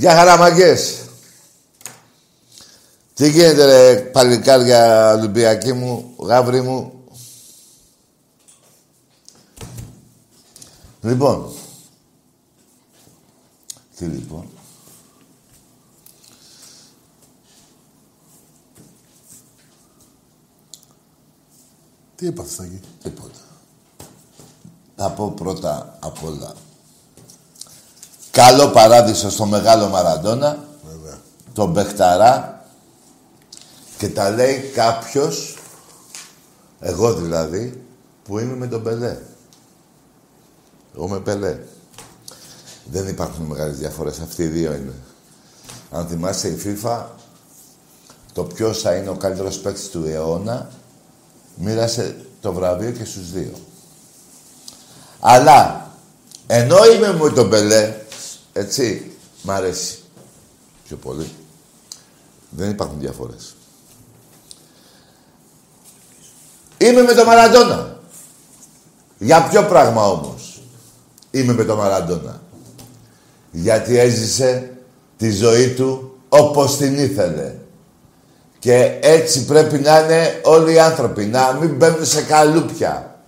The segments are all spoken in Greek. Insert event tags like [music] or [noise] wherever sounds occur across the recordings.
Γεια χαρά μαγκές. Τι γίνεται ρε παλικάρια Ολυμπιακή μου, γάβρι μου. Λοιπόν. Τι λοιπόν. Τι είπατε εκεί. Τίποτα. Θα πω πρώτα απ' όλα Καλό παράδεισο στο μεγάλο Μαραντόνα. Βέβαια. Τον Μπεχταρά. Και τα λέει κάποιος, εγώ δηλαδή, που είμαι με τον Πελέ. Εγώ με Πελέ. Δεν υπάρχουν μεγάλες διαφορές. Αυτοί οι δύο είναι. Αν θυμάσαι η FIFA, το ποιος θα είναι ο καλύτερος παίκτης του αιώνα, μοίρασε το βραβείο και στους δύο. Αλλά, ενώ είμαι με τον Πελέ, έτσι, μ' αρέσει πιο πολύ. Δεν υπάρχουν διαφορές. Είμαι με τον Μαραντόνα. Για ποιο πράγμα όμως είμαι με τον Μαραντόνα; Γιατί έζησε τη ζωή του όπως την ήθελε. Και έτσι πρέπει να είναι όλοι οι άνθρωποι. Να μην μπαίνουν σε καλούπια.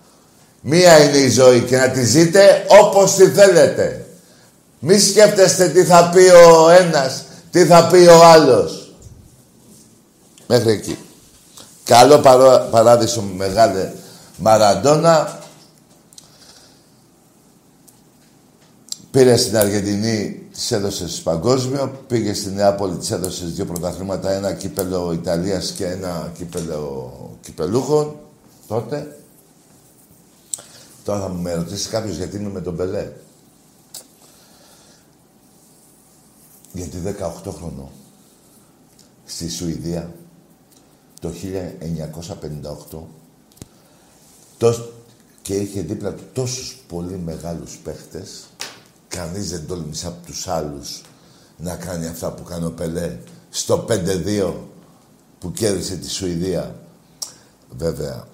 Μία είναι η ζωή και να τη ζείτε όπως τη θέλετε. Μη σκέφτεστε τι θα πει ο ένας, τι θα πει ο άλλος. Μέχρι εκεί. Καλό παράδεισο μεγάλε Μαραντόνα. Πήρε στην Αργεντινή, τη έδωσες παγκόσμιο. Πήγε στην Νεάπολη, τη έδωσες δύο πρωταθλήματα. Ένα κύπελο Ιταλίας και ένα κύπελο κυπελούχων. Τότε. Τώρα θα μου με ρωτήσει κάποιος γιατί είμαι με τον Πελέ. Γιατί 18 χρονών στη Σουηδία το 1958 και είχε δίπλα του τόσους πολύ μεγάλους παίχτες κανείς δεν τόλμησε από τους άλλους να κάνει αυτά που κάνει ο Πελέ στο 5-2 που κέρδισε τη Σουηδία. Βέβαια,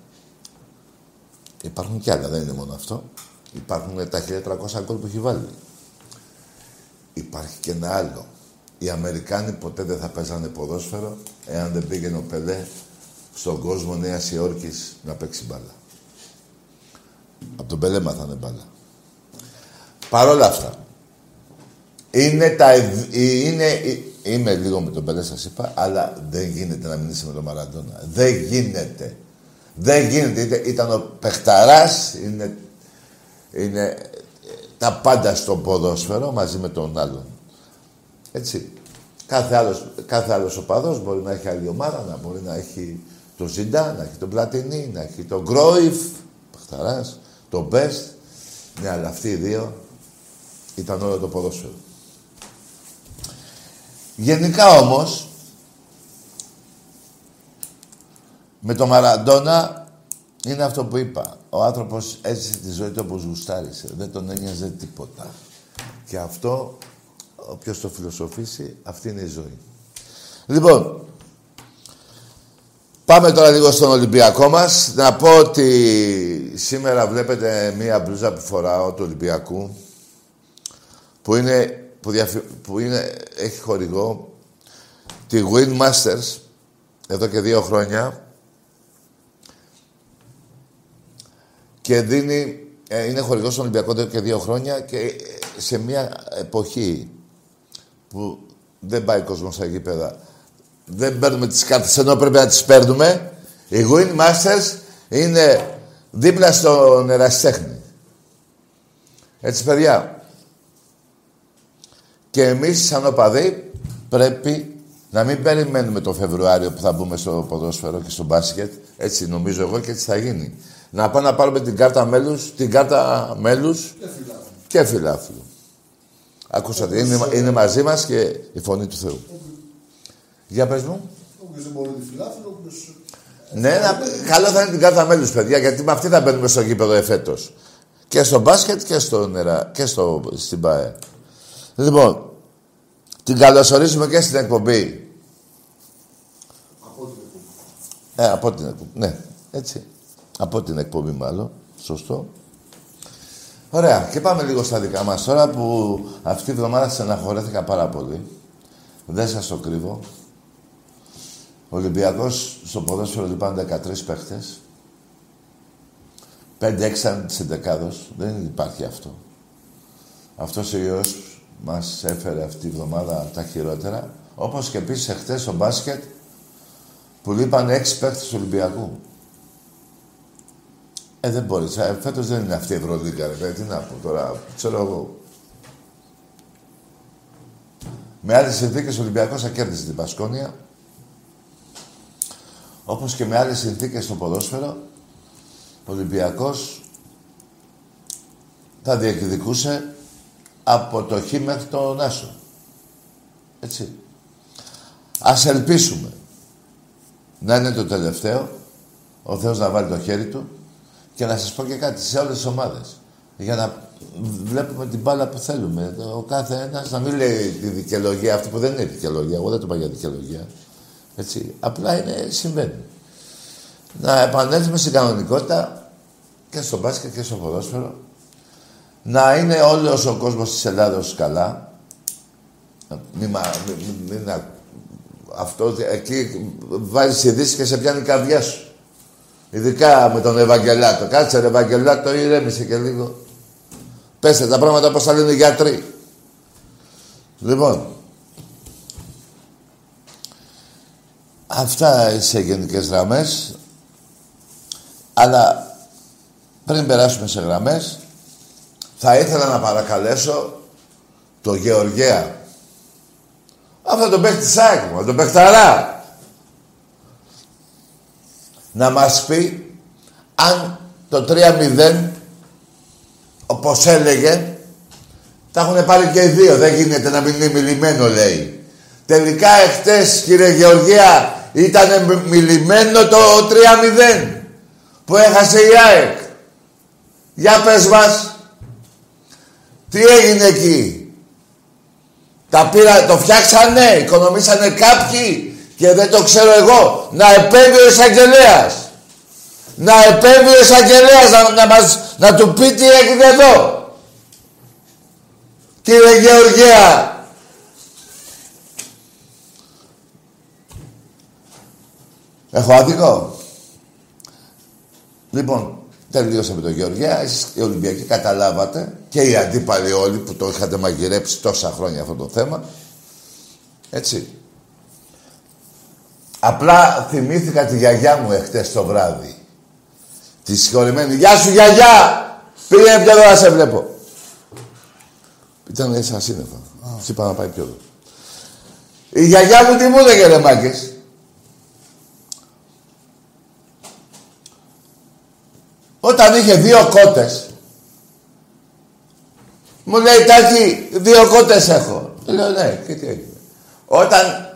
υπάρχουν κι άλλα, δεν είναι μόνο αυτό. Υπάρχουν τα 1300 γκολ που έχει βάλει. Υπάρχει και ένα άλλο. οι Αμερικάνοι ποτέ δεν θα παίζανε ποδόσφαιρο εάν δεν πήγαινε ο Πελέ στον κόσμο Νέας Υόρκης να παίξει μπάλα. Από τον Πελέ μάθανε μπάλα. Παρ' όλα αυτά, είναι τα... Είναι, είμαι λίγο με τον Πελέ, σας είπα, αλλά δεν γίνεται να μην είσαι με τον Μαραντόνα. Δεν γίνεται. Δεν γίνεται. Ήταν ο παιχταράς, είναι, είναι τα πάντα στο ποδόσφαιρο μαζί με τον άλλον. Έτσι. Κάθε άλλος, κάθε άλλος οπαδός μπορεί να έχει άλλη ομάδα, να μπορεί να έχει τον Ζιντά, να έχει τον Πλατινί, να έχει τον Γκρόιφ, παιχταράς, τον Μπέστ. Ναι, αλλά αυτοί οι δύο ήταν όλο το ποδόσφαιρο. Γενικά όμως, με το Μαραντόνα είναι αυτό που είπα. Ο άνθρωπος έζησε τη ζωή του όπως γουστάρισε. Δεν τον ένοιαζε τίποτα. Και αυτό, όποιος το φιλοσοφήσει, αυτή είναι η ζωή. Λοιπόν, πάμε τώρα λίγο στον Ολυμπιακό μας. Να πω ότι σήμερα βλέπετε μία μπλούζα που φοράω του Ολυμπιακού που είναι που, που είναι, έχει χορηγό τη Win Masters εδώ και δύο χρόνια και δίνει, ε, είναι χορηγός στον Ολυμπιακό εδώ και δύο χρόνια και ε, σε μια εποχή που δεν πάει ο κόσμος στα γήπεδα δεν παίρνουμε τις κάρτες ενώ πρέπει να τις παίρνουμε η Win Masters είναι δίπλα στον ερασιτέχνη. Έτσι παιδιά, και εμείς σαν οπαδοί πρέπει να μην περιμένουμε το Φεβρουάριο που θα μπούμε στο ποδόσφαιρο και στο μπάσκετ. Έτσι νομίζω εγώ και έτσι θα γίνει. Να πάμε να πάρουμε την κάρτα μέλους, την κάρτα μέλους και φιλάθλου. Ακούσατε, είναι, είναι μαζί μας και η φωνή του Θεού. Για πες μου. δεν μπορεί Ναι, να, καλό θα είναι την κάρτα μέλους, παιδιά, γιατί με αυτή θα μπαίνουμε στο γήπεδο εφέτος. Και στο μπάσκετ και στο νερά, και στο, στην ΠΑΕ. Λοιπόν, την καλωσορίζουμε και στην εκπομπή. Από την εκπομπή. Ε, από την εκπομπή. Ναι, έτσι. Από την εκπομπή μάλλον. Σωστό. Ωραία. Και πάμε λίγο στα δικά μας τώρα που αυτή τη βδομάδα στεναχωρέθηκα πάρα πολύ. Δεν σας το κρύβω. Ο Ολυμπιακός στο ποδόσφαιρο λυπάνε 13 παίχτες. 5-6 της Δεν υπάρχει αυτό. Αυτός ο ιός μας έφερε αυτή τη βδομάδα τα χειρότερα. Όπως και επίσης εχθές στο μπάσκετ που λείπαν έξι παίχτες του Ολυμπιακού. Ε, δεν μπορείς. Ε, φέτος δεν είναι αυτή η Ευρωλίγκα, ρε Τι να πω τώρα, ξέρω εγώ. Με άλλες συνθήκες ο Ολυμπιακός θα κέρδισε την Πασκόνια. Όπως και με άλλες συνθήκες στο ποδόσφαιρο, ο Ολυμπιακός θα διεκδικούσε από το Χ μέχρι το Νάσο. Έτσι. Ας ελπίσουμε να είναι το τελευταίο, ο Θεός να βάλει το χέρι του και να σας πω και κάτι σε όλες τις ομάδες. Για να βλέπουμε την μπάλα που θέλουμε. Ο κάθε ένας να μην λέει τη δικαιολογία αυτή που δεν είναι δικαιολογία. Εγώ δεν το είπα για δικαιολογία. Έτσι. Απλά είναι, συμβαίνει. Να επανέλθουμε στην κανονικότητα και στο μπάσκετ και στο ποδόσφαιρο να είναι όλος ο κόσμος της Ελλάδος καλά. Μην, μην, μην, αυτό, εκεί βάζεις ειδήσεις και σε πιάνει η καρδιά σου. Ειδικά με τον Ευαγγελάτο. Κάτσε ρε Ευαγγελάτο, ηρέμησε και λίγο. Πέστε τα πράγματα όπως θα λένε οι γιατροί. Λοιπόν, αυτά σε γενικές γραμμές. Αλλά πριν περάσουμε σε γραμμές, θα ήθελα να παρακαλέσω το Γεωργέα. Αυτό τον παίχτη σάκου, τον παιχταρά. Να μας πει αν το 3-0, όπως έλεγε, τα έχουν πάρει και οι δύο. Δεν γίνεται να μην είναι μιλημένο, λέει. Τελικά εχθές, κύριε Γεωργία, ήταν μιλημένο το 3-0 που έχασε η ΑΕΚ. Για πες μας. Τι έγινε εκεί; Τα πήρα, το φτιάξανε, οικονομήσανε κάποιοι; και δεν το ξέρω εγώ, να επέμβει ο εισαγγελέας. Να επέμβει ο εισαγγελέας να, να, μας, να του πει τι έγινε εδώ. Κύριε Γεωργία, Έχω άδικο. Λοιπόν, τελείωσα με τον Γεωργιά. Εσείς οι Ολυμπιακοί καταλάβατε και οι αντίπαλοι όλοι που το είχατε μαγειρέψει τόσα χρόνια αυτό το θέμα. Έτσι. Απλά θυμήθηκα τη γιαγιά μου εχθές το βράδυ. Τη συγχωρημένη. Γεια σου γιαγιά! Πήγαινε πιο εδώ να σε βλέπω. Ήταν σαν σύννεφα. Oh. είπα να πάει πιο εδώ. Η γιαγιά μου τι μου έλεγε ρε Μάκης; Όταν είχε δύο κότες, μου λέει Τάκη, δύο κότες έχω. Λέω ναι, και τι έγινε. Όταν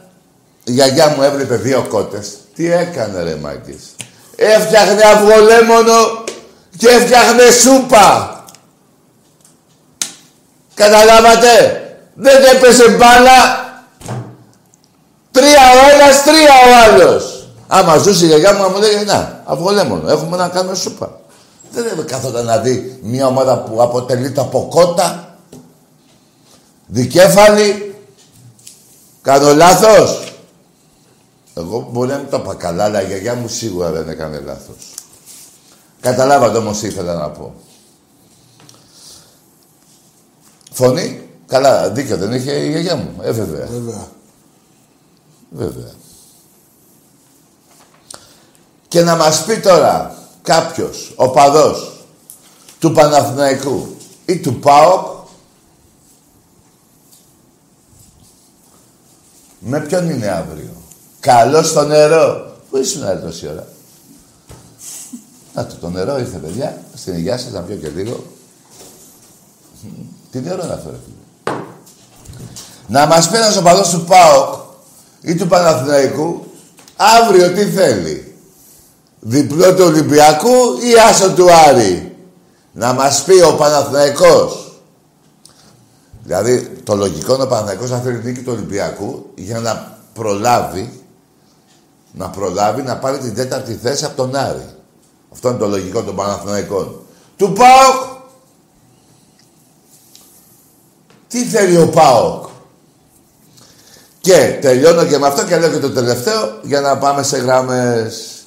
η γιαγιά μου έβλεπε δύο κότες, τι έκανε ρε Μάκης; Έφτιαχνε αυγολέμονο και έφτιαχνε σούπα. Καταλάβατε; Δεν έπεσε μπάλα. Τρία ο ένας, τρία ο άλλος. Άμα ζούσε η γιαγιά μου, μου λέει, να, αυγολέμονο, έχουμε να κάνουμε σούπα. Δεν καθόταν να δει μια ομάδα που αποτελείται από κότα, δικέφαλη, κάνω λάθος. Εγώ μπορεί να μην το είπα καλά, αλλά η γιαγιά μου σίγουρα δεν έκανε λάθος. Καταλάβατε όμως τι ήθελα να πω. Φωνή, καλά, δίκιο δεν είχε η γιαγιά μου. Ε, βέβαια. Βέβαια. Βέβαια. Και να μας πει τώρα κάποιος, ο παδός του Παναθηναϊκού ή του ΠΑΟΚ με ποιον είναι αύριο; Καλό στο νερό. Πού ήσουν άλλη τόση ώρα; Να το, το νερό ήρθε παιδιά. Στην υγειά σας να πιω και λίγο. Τι νερό να φέρω. Να μας πει ένας οπαδός του ΠΑΟΚ ή του Παναθηναϊκού αύριο τι θέλει; Διπλό του Ολυμπιακού ή άσο του Άρη; Να μας πει ο Παναθηναϊκός. Δηλαδή το λογικό είναι ο Παναθηναϊκός να θέλει νίκη του Ολυμπιακού για να προλάβει να προλάβει να πάρει την τέταρτη θέση από τον Άρη. Αυτό είναι το λογικό των Παναθηναϊκών. Του ΠΑΟΚ. Τι θέλει ο ΠΑΟΚ; Και τελειώνω και με αυτό και λέω και το τελευταίο για να πάμε σε γράμμες.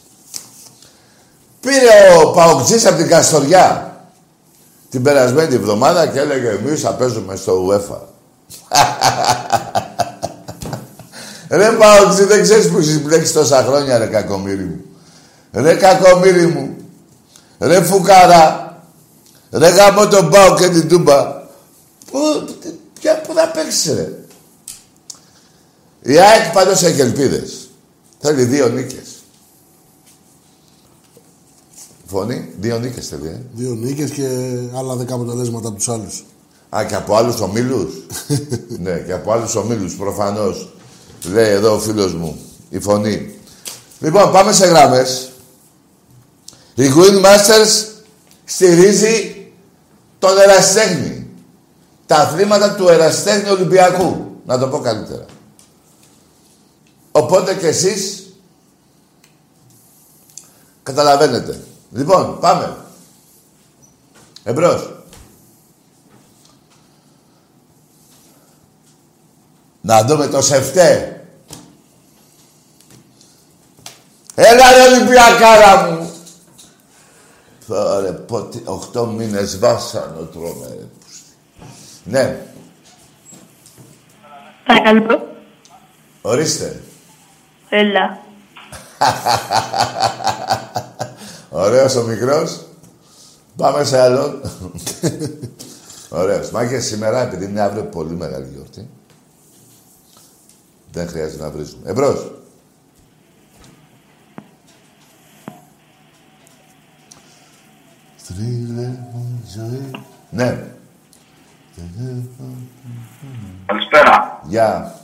Πήρε ο Παοκτζής από την Καστοριά την περασμένη εβδομάδα και έλεγε εμείς θα παίζουμε στο UEFA. [laughs] ρε Παοκτζή δεν ξέρεις που έχεις μπλέξει τόσα χρόνια ρε κακομύρι μου. Ρε κακομύρι μου. Ρε φουκάρα. Ρε γάμο τον Πάο και την Τούμπα. Πού, ποια, πού θα παίξεις ρε. Η ΑΕΚ πάντως έχει ελπίδες. Θέλει δύο νίκες. Φωνή, δύο νίκες θέλει, ε. Δύο νίκες και άλλα δέκα αποτελέσματα από τους άλλους. Α, και από άλλους ομίλους. [laughs] ναι, και από άλλους ομίλους, προφανώς. Λέει εδώ ο φίλος μου, η φωνή. Λοιπόν, πάμε σε γράμμες. Η Green Masters στηρίζει τον εραστέχνη. Τα αθλήματα του εραστέχνη Ολυμπιακού. Να το πω καλύτερα. Οπότε και εσείς καταλαβαίνετε. Λοιπόν, πάμε. Εμπρός. Να δούμε το σεφτέ. Έλα ρε Ολυμπιακάρα μου. Ωραία, πότε, οχτώ μήνες βάσανο τρώμε, ρε. Ναι. Παρακαλώ. Ορίστε. Έλα. [laughs] Ωραίος ο μικρός. Πάμε σε άλλον. [laughs] Ωραίος. Μάγκες σήμερα, επειδή είναι αύριο πολύ μεγάλη γιορτή, δεν χρειάζεται να βρίζουμε. Εμπρός. ζωή. Ναι. Καλησπέρα. Γεια.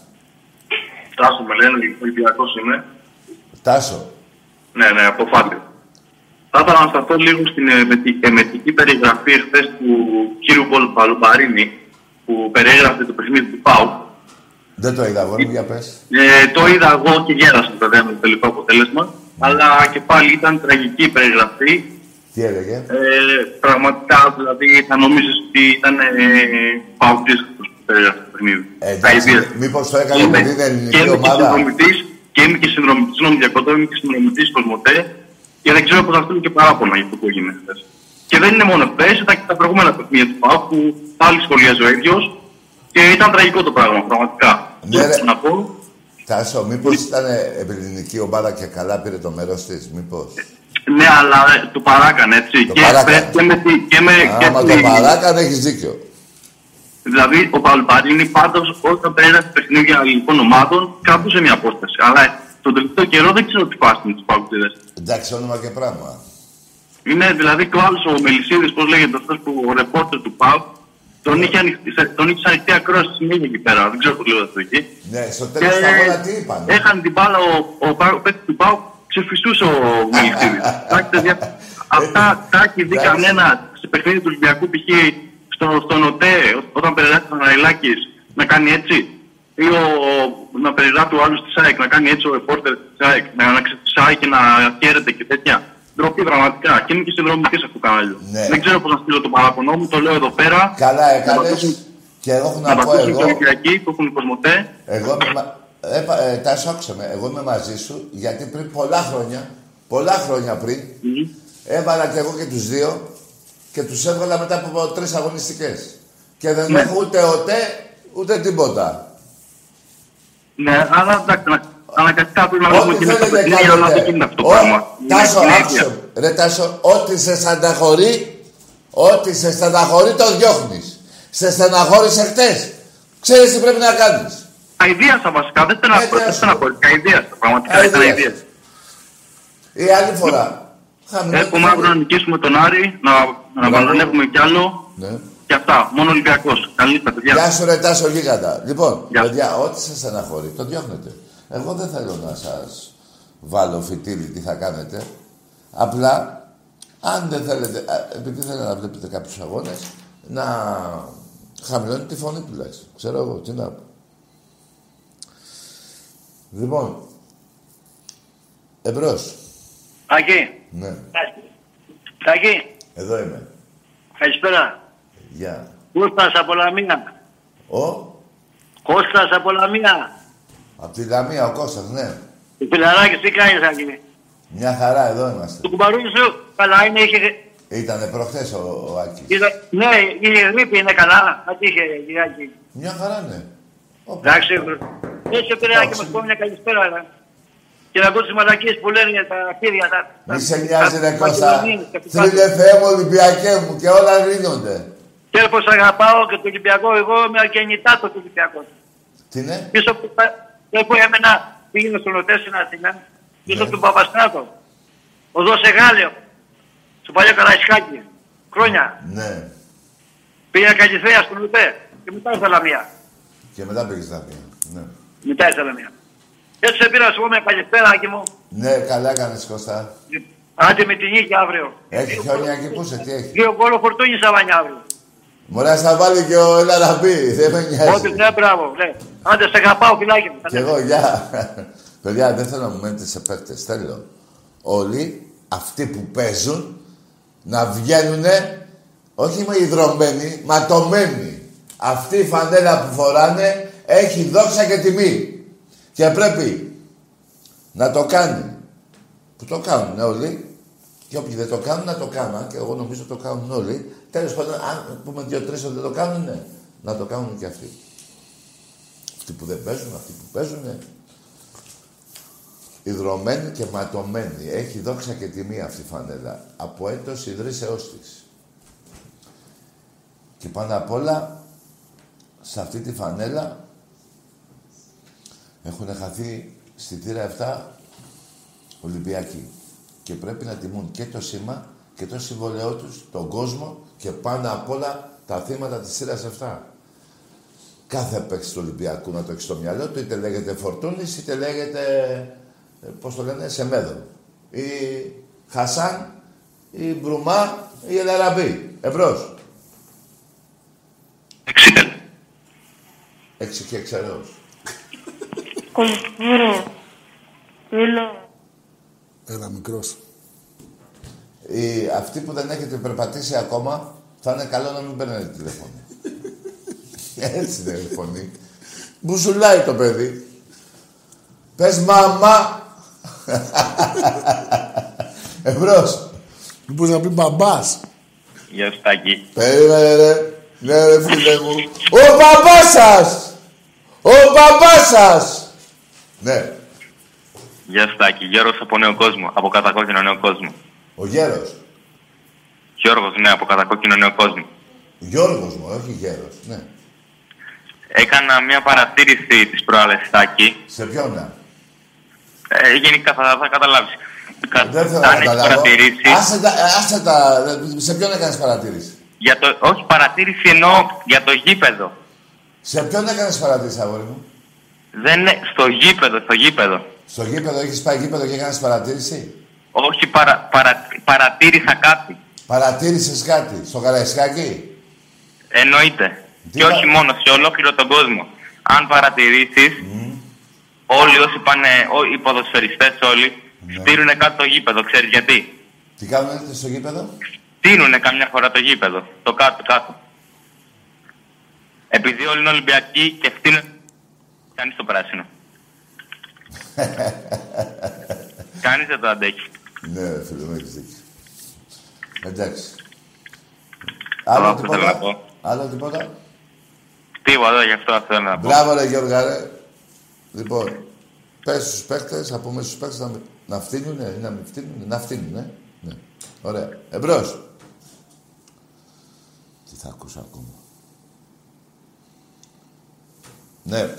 Τάσο με λένε, Ολυμπιακός είμαι. Τάσο. Ναι, ναι, από Φάμπιο. Θα ήθελα να σταθώ λίγο στην εμετική περιγραφή εχθέ του κύριου Παλουμπαρίνη που περιέγραφε το παιχνίδι του ΠΑΟ. Δεν το είδα, εγώ, για πες. Ε, το είδα εγώ και γέρασα βέβαια με το τελικό αποτέλεσμα. Αλλά και πάλι ήταν τραγική η περιγραφή. Τι έλεγε; Ε, πραγματικά, δηλαδή, θα νομίζεις ότι ήταν ε, που περιγράφει το παιχνίδι. Ε, εντάξει, μήπως το έκανε με την ελληνική ομάδα. Και Και είμαι και συνδρομητής, συγγνώμη διακόπτω, είμαι και συνδρομητής Κοσμοτέ και δεν ξέρω πώς θα στείλω και παράπονα για αυτό που έγινε χθε. Και δεν είναι μόνο χθες, ήταν και τα προηγούμενα παιχνίδια του ΠΑΟΚ που πάλι σχολιάζει ο ίδιος και ήταν τραγικό το πράγμα, πραγματικά. Ναι, ρε. να πω, Τάσο, μήπως ήταν ελληνική ομάδα και καλά πήρε το μέρος της, μήπως; ναι, αλλά ε, το παράκανε έτσι. Το και, παράκανε. και με, τη- και με, και Άμα τη- το παράκανε, έχεις δίκιο. Δηλαδή, ο Παλπαρίνη πάντως όταν πέρασε παιχνίδια ελληνικών ομάδων, κρατούσε μια απόσταση. Αλλά τον τελευταίο καιρό δεν ξέρω τι φάση με του παγκοτίδε. Εντάξει, όνομα και πράγμα. Είναι δηλαδή και ο άλλο ο Μελισίδη, πώς λέγεται αυτός που ο ρεπόρτερ του ΠΑΟΚ, τον είχε ανοιχτή, σε- τον είχε σε ανοιχτή ακρόαση συνέχεια εκεί πέρα. Δεν ξέρω πώ λέγεται αυτό εκεί. Ναι, στο τέλος του αγώνα τι είπαν. έχανε την μπάλα ο, ο, ο παίκτης του ΠΑΟΚ, ξεφιστούσε ο Μελισίδη. [laughs] Αυτά τα έχει δει Εντάξει. κανένα σε παιχνίδι του Ολυμπιακού π.χ. στο, στον ΟΤΕ, όταν περιγράφει τον Αραϊλάκη να κάνει έτσι. Ή ο, να περιγράφει ο άλλος της ΣΑΕΚ να κάνει έτσι ο ρεπόρτερ της ΣΑΕΚ, να, να ξεφυσάει και να χαίρεται και τέτοια. Ντροπή πραγματικά. Και είμαι και συνδρομητής αυτού του καναλιού. Ναι. Δεν ξέρω πώς να στείλω το παράπονό μου, το λέω εδώ πέρα. Καλά Να έκανες πατήσουν- και εγώ έχω Να να πω πατήσουν και εγώ. οι Ολυμπιακοί που έχουν Κοσμοτέ. Εγώ είμαι, μα- ε, πα- ε, Τάσο, άκουσε με. Εγώ είμαι μαζί σου γιατί πριν πολλά χρόνια, πολλά χρόνια πριν, Μμμ. έβαλα και εγώ και τους δύο και τους έβγαλα μετά από τρεις αγωνιστικές. Και δεν Ναι. έχω ούτε οτέ, ούτε τίποτα. Ναι, αλλά εντάξει, να- αναγκαστικά πρέπει να δούμε Ό,τι και με τα θέλετε παιχνίδια, αλλά δεν κάνετε. γίνεται αυτό το Ό- πράγμα. Τάσο, Είναι άκουσε. συνήθεια. με. Ρε Τάσο, ό,τι σε στεναχωρεί, ό,τι σε στεναχωρεί το διώχνεις. Σε στεναχώρησε χτες. Ξέρεις τι πρέπει να κάνεις. Αηδίασα βασικά, δεν Αηδίασα. στεναχωρήθηκα, δεν στεναχωρήθηκα, αηδίασα, πραγματικά ήταν Αηδίασες. αηδίασα. Η άλλη φορά. χαμηλό Έχουμε αύριο να νικήσουμε τον Άρη, να, να Μπράβο. επαναλάβουμε κι άλλο Ναι. και αυτά. Μόνο Ολυμπιακός. Καλή νύχτα, παιδιά. Γεια σου ρε Τάσο Γίγαντα. Λοιπόν, Γεια. παιδιά, ό,τι σας στεναχωρεί, το διώχνετε. Εγώ δεν θέλω να σας βάλω φιτίλι τι θα κάνετε. Απλά, αν δεν θέλετε, α, επειδή θέλετε να βλέπετε κάποιους αγώνες, να χαμηλώνετε τη φωνή τουλάχιστον. Ξέρω εγώ, τι να πω. Λοιπόν, εμπρός. Ακή, Ναι, Ακή, εδώ είμαι. καλησπέρα. Γεια. Κώστας από Λαμία. Ο, Κώστας από Λαμία. Απ' τη Λαμία ο Κώστας, ναι. Ο Φιλαράκης τι κάνεις Ακή. Μια χαρά, εδώ είμαστε. Το κουμπαρούι σου καλά είναι, είχε... Ήτανε προχθές ο, ο Άκης. είδα- Ναι, η γρήπη είναι καλά. Τι είχε, Κυριακή. Μια χαρά, ναι. Όπα. Εντάξει, έτσι πήρε Άκη μας πω μια καλησπέρα. ρε. Και να ακούω τις μαλακίες που λένε για τα χέρια. Τα, Μη τα- σε νοιάζει, τα- ρε τα- Κώστα. τα- τα- τα- Θρύλε Θεέ μου, Ολυμπιακέ μου και όλα λύνονται. Και πως αγαπάω και το Ολυμπιακό, εγώ είμαι αγεννητά το Ολυμπιακό. Τι είναι, Πίσω από το που έμενα, πήγαινε στον ΟΤΕ στην Αθήνα, πίσω Ναι. από τον Παπαστράτο. Οδός σε Γάλιο, στο παλιό Καραϊσκάκι. Χρόνια. ναι. Πήγα Καλυθέα στον ΟΤΕ και μετά ήρθα Λαμία. Και μετά πήγες στα πει. Ναι. Μετά ήρθα Λαμία. Έτσι σε πήρα σου πω μια καλησπέρα, Άκη μου. Ναι, καλά έκανες Κώστα. Άντε με την νίκη αύριο. Έχει χιόνια εκεί που είσαι, τι έχει. Δύο κόλλο φορτούνι σαβανιά αύριο. Μωρά θα βάλει και ο Ελαραμπή, δεν με Ό,τι νοιάζει. ναι, μπράβο. Ναι. Άντε σε αγαπάω, φυλάκι μου. Κι εγώ, γεια. [laughs] Παιδιά, δεν θέλω να μου μένετε σε παίκτες. Θέλω όλοι αυτοί που παίζουν να βγαίνουνε, όχι με υδρωμένοι, ματωμένοι. Αυτή η φανέλα που φοράνε έχει δόξα και τιμή. Και πρέπει να το κάνει. Που το κάνουν όλοι. Και όποιοι δεν το κάνουν, να το κάνουν. Και εγώ νομίζω το κάνουν όλοι. Τέλος πάντων, αν πούμε δύο-τρεις ότι δεν το κάνουν, ναι, να το κάνουν και αυτοί. Αυτοί που δεν παίζουν, αυτοί που παίζουν. Ιδρωμένοι και ματωμένοι. Έχει δόξα και τιμή αυτή η φανέλα. Από έτος ιδρύσεώς της. Και πάνω απ' όλα, σε αυτή τη φανέλα έχουν χαθεί στη θύρα 7 Ολυμπιακοί. Και πρέπει να τιμούν και το σήμα και το συμβολαιό τους, τον κόσμο και πάνω απ' όλα τα θύματα της θύρας 7. Κάθε παίκτη του Ολυμπιακού να το έχει στο μυαλό του, είτε λέγεται Φορτούνης, είτε λέγεται, ε, πώς το λένε, Σεμέδο. Ή Χασάν, ή Μπρουμά, ή Ελαραμπή. Εμπρός. Εξίτελ. Έξι και εξαιρέως. Καλησπέρα. Έλα. Ένα μικρός. Οι, αυτοί που δεν έχετε περπατήσει ακόμα, θα είναι καλό να μην παίρνετε τηλέφωνο. Έτσι είναι η φωνή. Μπουζουλάει το παιδί. Πες μαμά. Εμπρός. Μήπως να πει μπαμπάς. Γεια σου Τάκη. Περίμενε ρε. Ναι ρε φίλε μου. Ο παπάς σας. Ο παπάς σας. Ναι. Γεια σου Τάκη. Γιώργος από Νέο Κόσμο. Από κατακόκκινο Νέο Κόσμο. Ο γέρος. Γιώργος, ναι, από κατακόκκινο Νέο Κόσμο. Γιώργος μου, όχι γέρος. Ναι. Έκανα μια παρατήρηση της προάλλες Τάκη. Σε ποιον να. Ε, γενικά θα, θα καταλάβεις. Κα- Δεν θέλω να αν έχεις καταλάβω. παρατηρήσεις, Άσε τα, άσε τα, σε ποιον έκανες παρατήρηση; για το, όχι παρατήρηση εννοώ για το γήπεδο. Σε ποιον έκανες παρατήρηση, αγόρι μου; Δεν είναι στο γήπεδο, στο γήπεδο. Στο γήπεδο, έχεις πάει γήπεδο και έκανες παρατήρηση; Όχι παρα, παρα, παρατήρησα κάτι. Παρατήρησες κάτι. Στο Καραϊσκάκι; Εννοείται. Τι και πα- όχι μόνο, σε ολόκληρο τον κόσμο. Αν παρατηρήσεις, όλοι όσοι πάνε, ό- οι ποδοσφαιριστές όλοι, Ναι. στείλουν κάτω το γήπεδο. Ξέρεις γιατί. Τι κάνετε στο γήπεδο; Στείλουν καμιά φορά το γήπεδο. Το κάτω, κάτω. Επειδή όλοι είναι Ολυμπιακοί και στείλουν... Κανείς το πράσινο. Κανείς δεν το αντέχεις. Ναι, ρε φίλε μου, έχεις δίκιο. Εντάξει. Αυτό Άλλο θέλω να πω. τίποτα. Άλλο τίποτα; Τίποτα, γι' αυτό θέλω να πω. Μπράβο ρε Γιώργα ρε. Λοιπόν, πες στους παίκτες, θα πούμε στους παίκτες να, μη- να φτύνουνε ή να μην φτύνουνε. Να φτύνουνε. Ναι. Ωραία. Εμπρός. Τι θα ακούσω ακόμα. Ναι.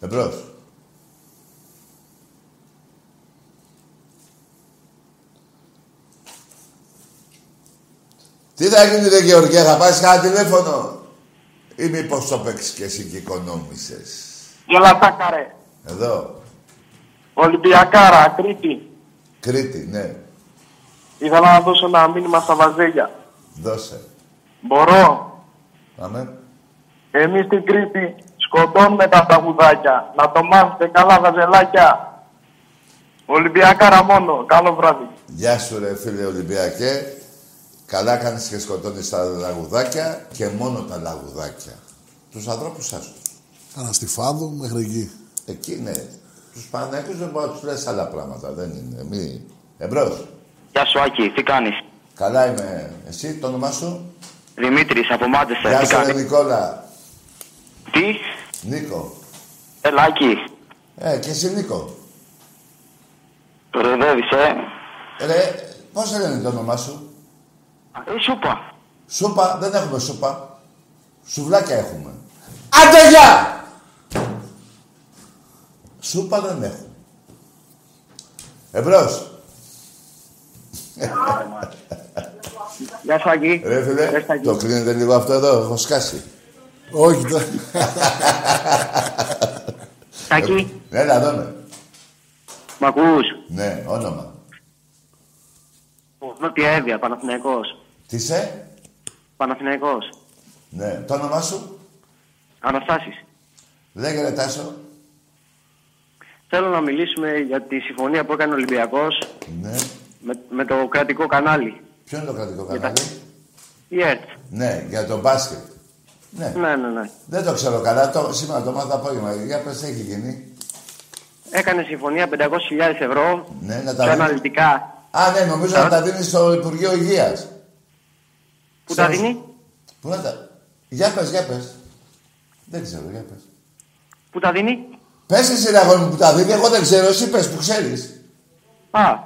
Εμπρός. Τι θα γίνει ρε Γεωργία, θα πάρεις κανένα τηλέφωνο; Ή μήπως το παίξεις και εσύ και οικονόμησες; Γελατάκα ρε. Εδώ. Ολυμπιακάρα, Κρήτη. Κρήτη, ναι. Ήθελα να δώσω ένα μήνυμα στα βαζέλια. Δώσε. Μπορώ. Πάμε. Εμείς στην Κρήτη σκοτώνουμε τα τραγουδάκια. Να το μάθετε καλά βαζελάκια. Ολυμπιακάρα μόνο. Καλό βράδυ. Γεια σου ρε φίλε Ολυμπιακέ. Καλά κάνεις και σκοτώνεις τα λαγουδάκια και μόνο τα λαγουδάκια. Τους ανθρώπους σας. Αναστιφάδο μέχρι εκεί. Εκεί ναι. Τους Παναγιώτους δεν μπορεί να τους λες άλλα πράγματα. Δεν είναι. Μη... Εμπρός. Γεια σου Άκη, τι κάνεις; Καλά είμαι. Εσύ, το όνομά σου; Δημήτρης από Μάντεστερ, Γεια τι σου ρε κάνεις; Νικόλα. Τι, Νίκο. έλα Άκη. Ε, και εσύ Νίκο. Κοροϊδεύεις, ε. Ρε, πώς λένε το όνομά σου; Ε, σου είπα. Σούπα, δεν έχουμε σούπα. Σουβλάκια έχουμε. Άντε γεια! Σούπα δεν έχουμε. Εμπρός. Γεια σου Αγγί. Ρε φίλε, το κλείνετε λίγο αυτό εδώ, έχω σκάσει. Όχι, τα... Τάκη, Έλα, εδώ με. μ' ακούς; Ναι, όνομα. Νότια Εύβοια, Παναθηναϊκός. Τι είσαι; Παναθηναϊκός. Ναι, το όνομά σου; Αναστάσεις. Λέγε ρε Τάσο. Θέλω να μιλήσουμε για τη συμφωνία που έκανε ο Ολυμπιακός Ναι. με, με το κρατικό κανάλι. Ποιο είναι το κρατικό κανάλι; Η ΕΡΤ. Ναι, για το μπάσκετ. Ναι. Ναι, ναι, ναι. Δεν το ξέρω καλά. Το, σήμερα το μάθα απόγευμα. Για πες, τι έχει γίνει. Έκανε συμφωνία 500.000 ευρώ Ναι, να σε τα δίνει. αναλυτικά. Α, ναι, νομίζω να τα δίνεις στο Υπουργείο Υγείας. Πού τα δίνει, Πού να τα... Για πες, για πες. Δεν ξέρω, για πες. πού τα δίνει; Πες εσύ ρε αγόρι μου που τα δίνει, εγώ δεν ξέρω, εσύ πες που ξέρεις. Α,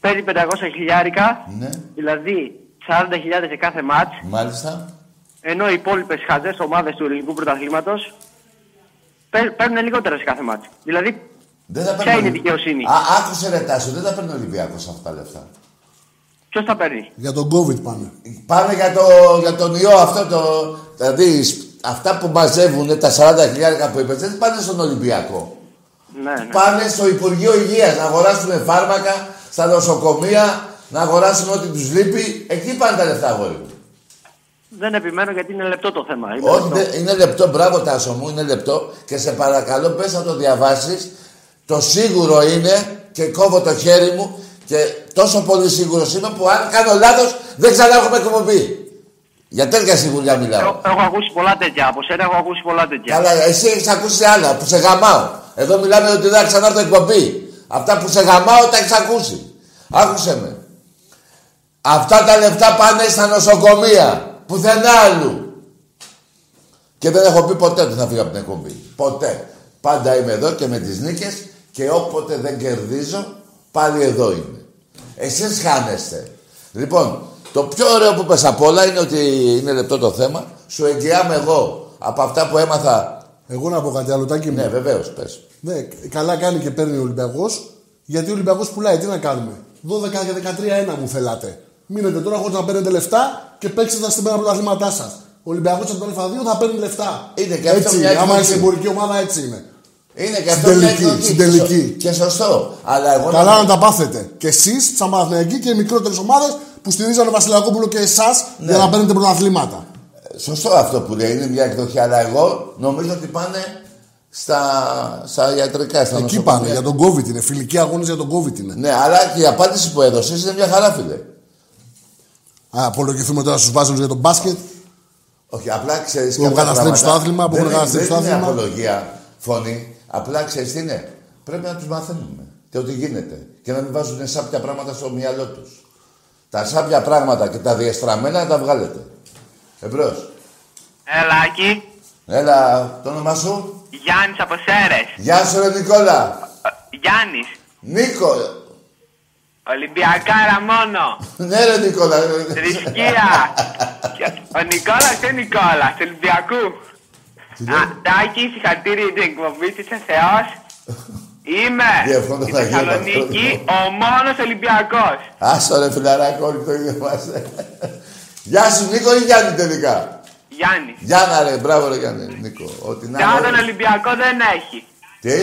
παίρνει 500 χιλιάρικα, Ναι, δηλαδή 40.000 σε κάθε μάτς, μάλιστα. ενώ οι υπόλοιπες χαζές ομάδες του ελληνικού πρωταθλήματος παίρνουν λιγότερα σε κάθε μάτς. Δηλαδή, Δεν τα ποια παίρνει είναι η ο Ολυ- δικαιοσύνη; Α, άκουσε ρε Τάσο, δεν τα παίρνει ο Ολυμπιακός αυτά τα λεφτά. Ποιος τα παίρνει; Για τον COVID πάνε. Πάνε για, το, για τον ιό αυτό το... Δηλαδή, σ- αυτά που μαζεύουν τα 40 χιλιάρικα που είπες, δεν πάνε στον Ολυμπιακό. Ναι, ναι. Πάνε στο Υπουργείο Υγείας να αγοράσουν φάρμακα, στα νοσοκομεία, να αγοράσουν ό,τι τους λείπει. Εκεί πάνε τα λεφτά, αγόρι μου. Δεν επιμένω γιατί είναι λεπτό το θέμα. Είναι Όχι, λεπτό. δεν- είναι λεπτό, μπράβο Τάσο μου, είναι λεπτό και σε παρακαλώ πες να το διαβάσεις. Το σίγουρο είναι και κόβω το χέρι μου και τόσο πολύ σίγουρος είμαι που αν κάνω λάθος δεν ξανά έχουμε εκπομπή. Για τέτοια σιγουριά μιλάω. Έχω, έχω ακούσει πολλά τέτοια. Από σένα έχω ακούσει πολλά τέτοια. Καλά, εσύ έχεις ακούσει άλλα που σε γαμάω. Εδώ μιλάμε ότι δεν θα ξανάρθω εκπομπή. Αυτά που σε γαμάω τα έχεις ακούσει. Άκουσε με. Αυτά τα λεφτά πάνε στα νοσοκομεία. Πουθενά αλλού. Και δεν έχω πει ποτέ ότι θα φύγω από την εκπομπή. Ποτέ. Πάντα είμαι εδώ και με τις νίκες και όποτε δεν κερδίζω, πάλι εδώ είμαι. Εσείς χάνεστε. Λοιπόν, το πιο ωραίο που πες απ' όλα είναι ότι είναι λεπτό το θέμα. Σου εγγυάμαι εγώ από αυτά που έμαθα. Εγώ να πω κάτι άλλο, Τάκη μου. Ναι, βεβαίως, πες. Ναι, καλά κάνει και παίρνει ο Ολυμπιακός. Γιατί ο Ολυμπιακός πουλάει, τι να κάνουμε; 12 και 13-1 μου θέλατε. Μείνετε τώρα χωρίς να παίρνετε λεφτά και παίξτε τα στην πέρα πρωταθλήματά σας. Ο Ολυμπιακός από τον Αλφα2 θα παίρνει λεφτά. Είναι και αυτό έτσι, μια είναι. άμα εκδοχή. είσαι εμπορική ομάδα, έτσι είναι. Είναι και Στην αυτό μια τελική, εκδοχή. στην Και σω- τελική. Και σωστό. Αλλά εγώ Καλά να τα πάθετε. Και εσείς, σαν Παναθηναϊκοί και οι μικρότερες ομάδες που στηρίζανε Βασιλακόπουλο και εσάς Ναι. για να παίρνετε πρωταθλήματα. Σωστό αυτό που λέει, είναι μια εκδοχή. Αλλά εγώ νομίζω ότι πάνε στα, στα ιατρικά, στα Εκεί νοσοκομεία. πάνε, για τον COVID είναι. Φιλική αγώνες για τον COVID είναι. Ναι, αλλά και η απάντηση που έδωσες είναι μια χαρά, φίλε. Α, απολογηθούμε τώρα στους βάζονου για τον μπάσκετ. Όχι, απλά ξέρεις. Που έχουν καταστρέψει το άθλημα, που δεν έχουν είναι- καταστρέψει το Δεν είναι άθλημα. απολογία φωνή. Απλά ξέρεις τι είναι; Πρέπει να τους μαθαίνουμε και ότι γίνεται. Και να μην βάζουν σάπια πράγματα στο μυαλό τους. Τα σάπια πράγματα και τα διεστραμμένα να τα βγάλετε. Εμπρός. Ελάκι, Έλα, το όνομά σου; Γιάννης από Σέρες. Γεια σου, ρε Νικόλα. Ε, Γιάννης, Νίκο. Ολυμπιακάρα μόνο. [laughs] Ναι, ρε Νικόλα. Θρησκεία. Και- [laughs] Ο Νικόλας είναι Νικόλας, του Ολυμπιακού. Α, Τάκη, συγχαρητήρια για την εκπομπή της ο Θεός. Είμαι Διεύχομαι στη τον Αγίο Θεσσαλονίκη Πατρό. ο μόνος Ολυμπιακός. Άστο ρε φιλαράκο, όλοι το ίδιο είμαστε. [laughs] Γεια σου Νίκο ή Γιάννη τελικά; Γιάννης. Γιάννα ρε, μπράβο ρε Γιάννη, Νίκο. Ό,τι να Πια τον είναι. Ολυμπιακό δεν έχει. Τι;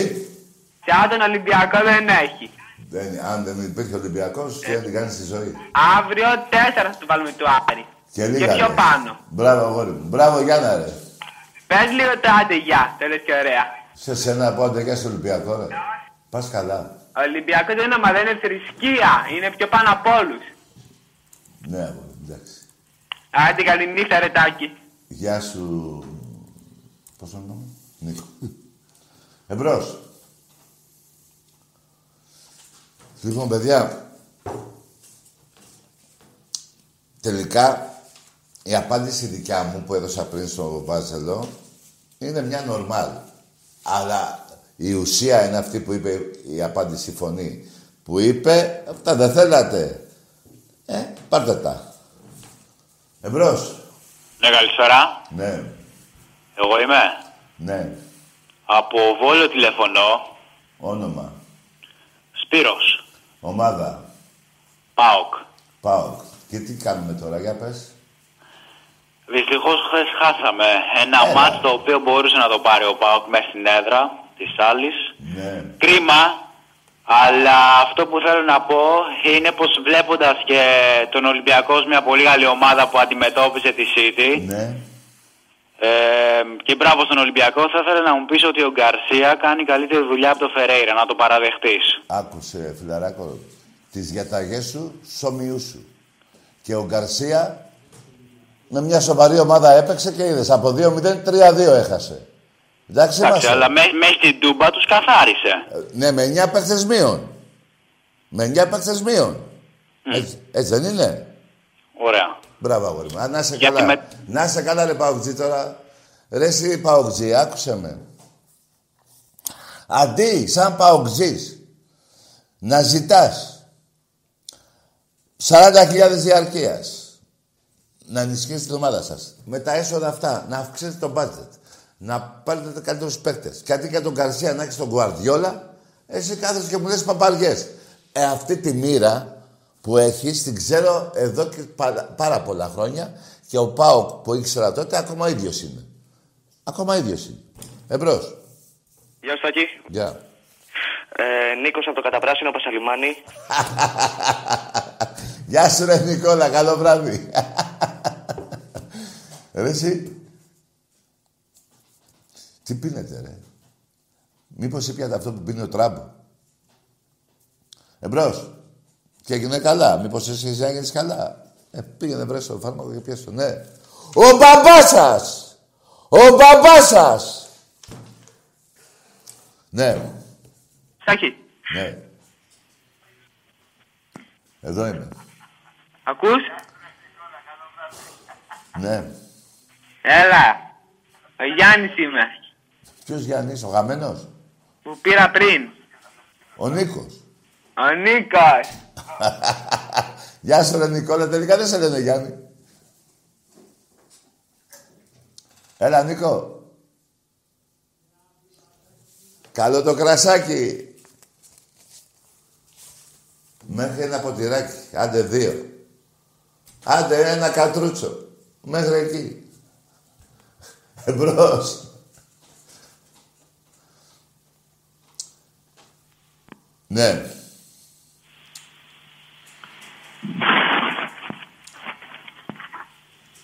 Πια τον Ολυμπιακό δεν έχει. Δεν, αν δεν υπήρχε Ολυμπιακός, τι θα την κάνεις στη ζωή; Αύριο τέσσερα θα του βάλουμε του Άρη. Και λίγα. Και πιο ρε. πάνω. Μπράβο, αγόρι μου. Μπράβο, Γιάννα ρε. Πες λίγο το άντε γεια, το λες και ωραία. Σε σένα πω άντε, γεια στο Ολυμπιακό ρε. Πας καλά. Ο Ολυμπιακός δεν είναι ομάδα, είναι θρησκεία. Είναι πιο πάνω από όλους. Ναι, αγόρι, εντάξει. Άντε καλή νύχτα ρε Τάκη. Γεια σου. Πώς το όνομα, Νίκο. Εμπρός. Λοιπόν, παιδιά, τελικά η απάντηση δικιά μου που έδωσα πριν στο Βάζελο είναι μια νορμάλ. Αλλά η ουσία είναι αυτή που είπε η απάντηση φωνή. Που είπε, αυτά δεν θέλατε. Ε, πάρτε τα. Εμπρός. Ναι, καλησπέρα. Ναι, Εγώ είμαι. ναι. Από Βόλιο τηλεφωνώ. Όνομα. Σπύρος. Ομάδα. ΠΑΟΚ. ΠΑΟΚ. Και τι κάνουμε τώρα, για πες. Δυστυχώς χθες χάσαμε ένα Έλα. μάτς το οποίο μπορούσε να το πάρει ο ΠΑΟΚ μέσα στην έδρα της άλλης. Ναι. Κρίμα, αλλά αυτό που θέλω να πω είναι πως βλέποντας και τον Ολυμπιακός ως μια πολύ καλή ομάδα που αντιμετώπισε τη City Ναι. ε, και μπράβο στον Ολυμπιακό θα ήθελα να μου πεις ότι ο Γκαρσία κάνει καλύτερη δουλειά από τον Φερέιρα, να το παραδεχτείς. Άκουσε, φιλαράκο, τις διαταγές σου, σωμιού σου. Και ο Γκαρσία με μια σοβαρή ομάδα έπαιξε και είδες. Από 2-0, 3-2 έχασε. Εντάξει, Εντάξει, είμαστε. αλλά μέ- μέχρι την Τούμπα τους καθάρισε. Ε, Ναι, με 9 παίχτες μείον. Με 9 παίχτες μείον. Έτσι, έτσι δεν είναι; Ωραία. Μπράβο, αγόρι μου. Α, Να είσαι Γιατί καλά. με- Να είσαι καλά, ρε Παουτζή τώρα. Ρε εσύ Παουτζή, άκουσε με. Αντί, σαν Παουτζής, να ζητάς 40.000 διαρκείας, να ενισχύσετε την ομάδα σας. Με τα έσοδα αυτά, να αυξήσετε το budget. Να πάρετε καλύτερους παίκτες. Και αντί για τον Καρσία να έχεις τον Guardiola, εσύ κάθεσαι και μου λες παπαριές. Ε, αυτή τη μοίρα που έχεις την ξέρω εδώ και πάρα, πάρα πολλά χρόνια και ο Πάοκ που ήξερα τότε ακόμα ίδιος είναι. Ακόμα ίδιος είναι. Εμπρός. Γεια σου Τάκη. Γεια. Ε, Νίκος από το Καταπράσινο Πασαλιμάνι. [laughs] Γεια σου ρε Νικόλα, καλό βράδυ. Ρε εσύ. Τι πίνετε ρε. Μήπως ήπιατε αυτό που πίνει ο Τράμπο. Εμπρός. Και έγινε καλά. Μήπως εσύ έγινες καλά. Ε, πήγαινε βρες το φάρμακο και πιέσαι το. Ναι. Ο μπαμπάς σας. Ο μπαμπάς σας. Ναι, Σάκη, ναι. Εδώ είμαι. ακούς; Ναι. Έλα. Ο Γιάννης είμαι. Ποιος Γιάννης, ο γαμμένος; Που πήρα πριν. Ο Νίκος. Ο Νίκος. [laughs] Γεια σου ρε Νικόλα, τελικά δεν σε λένε Γιάννη. Έλα Νίκο. Καλό το κρασάκι. Μέχρι ένα ποτηράκι. Άντε δύο. Άντε ένα κατρούτσο. Μέχρι εκεί. Εμπρός. Ναι.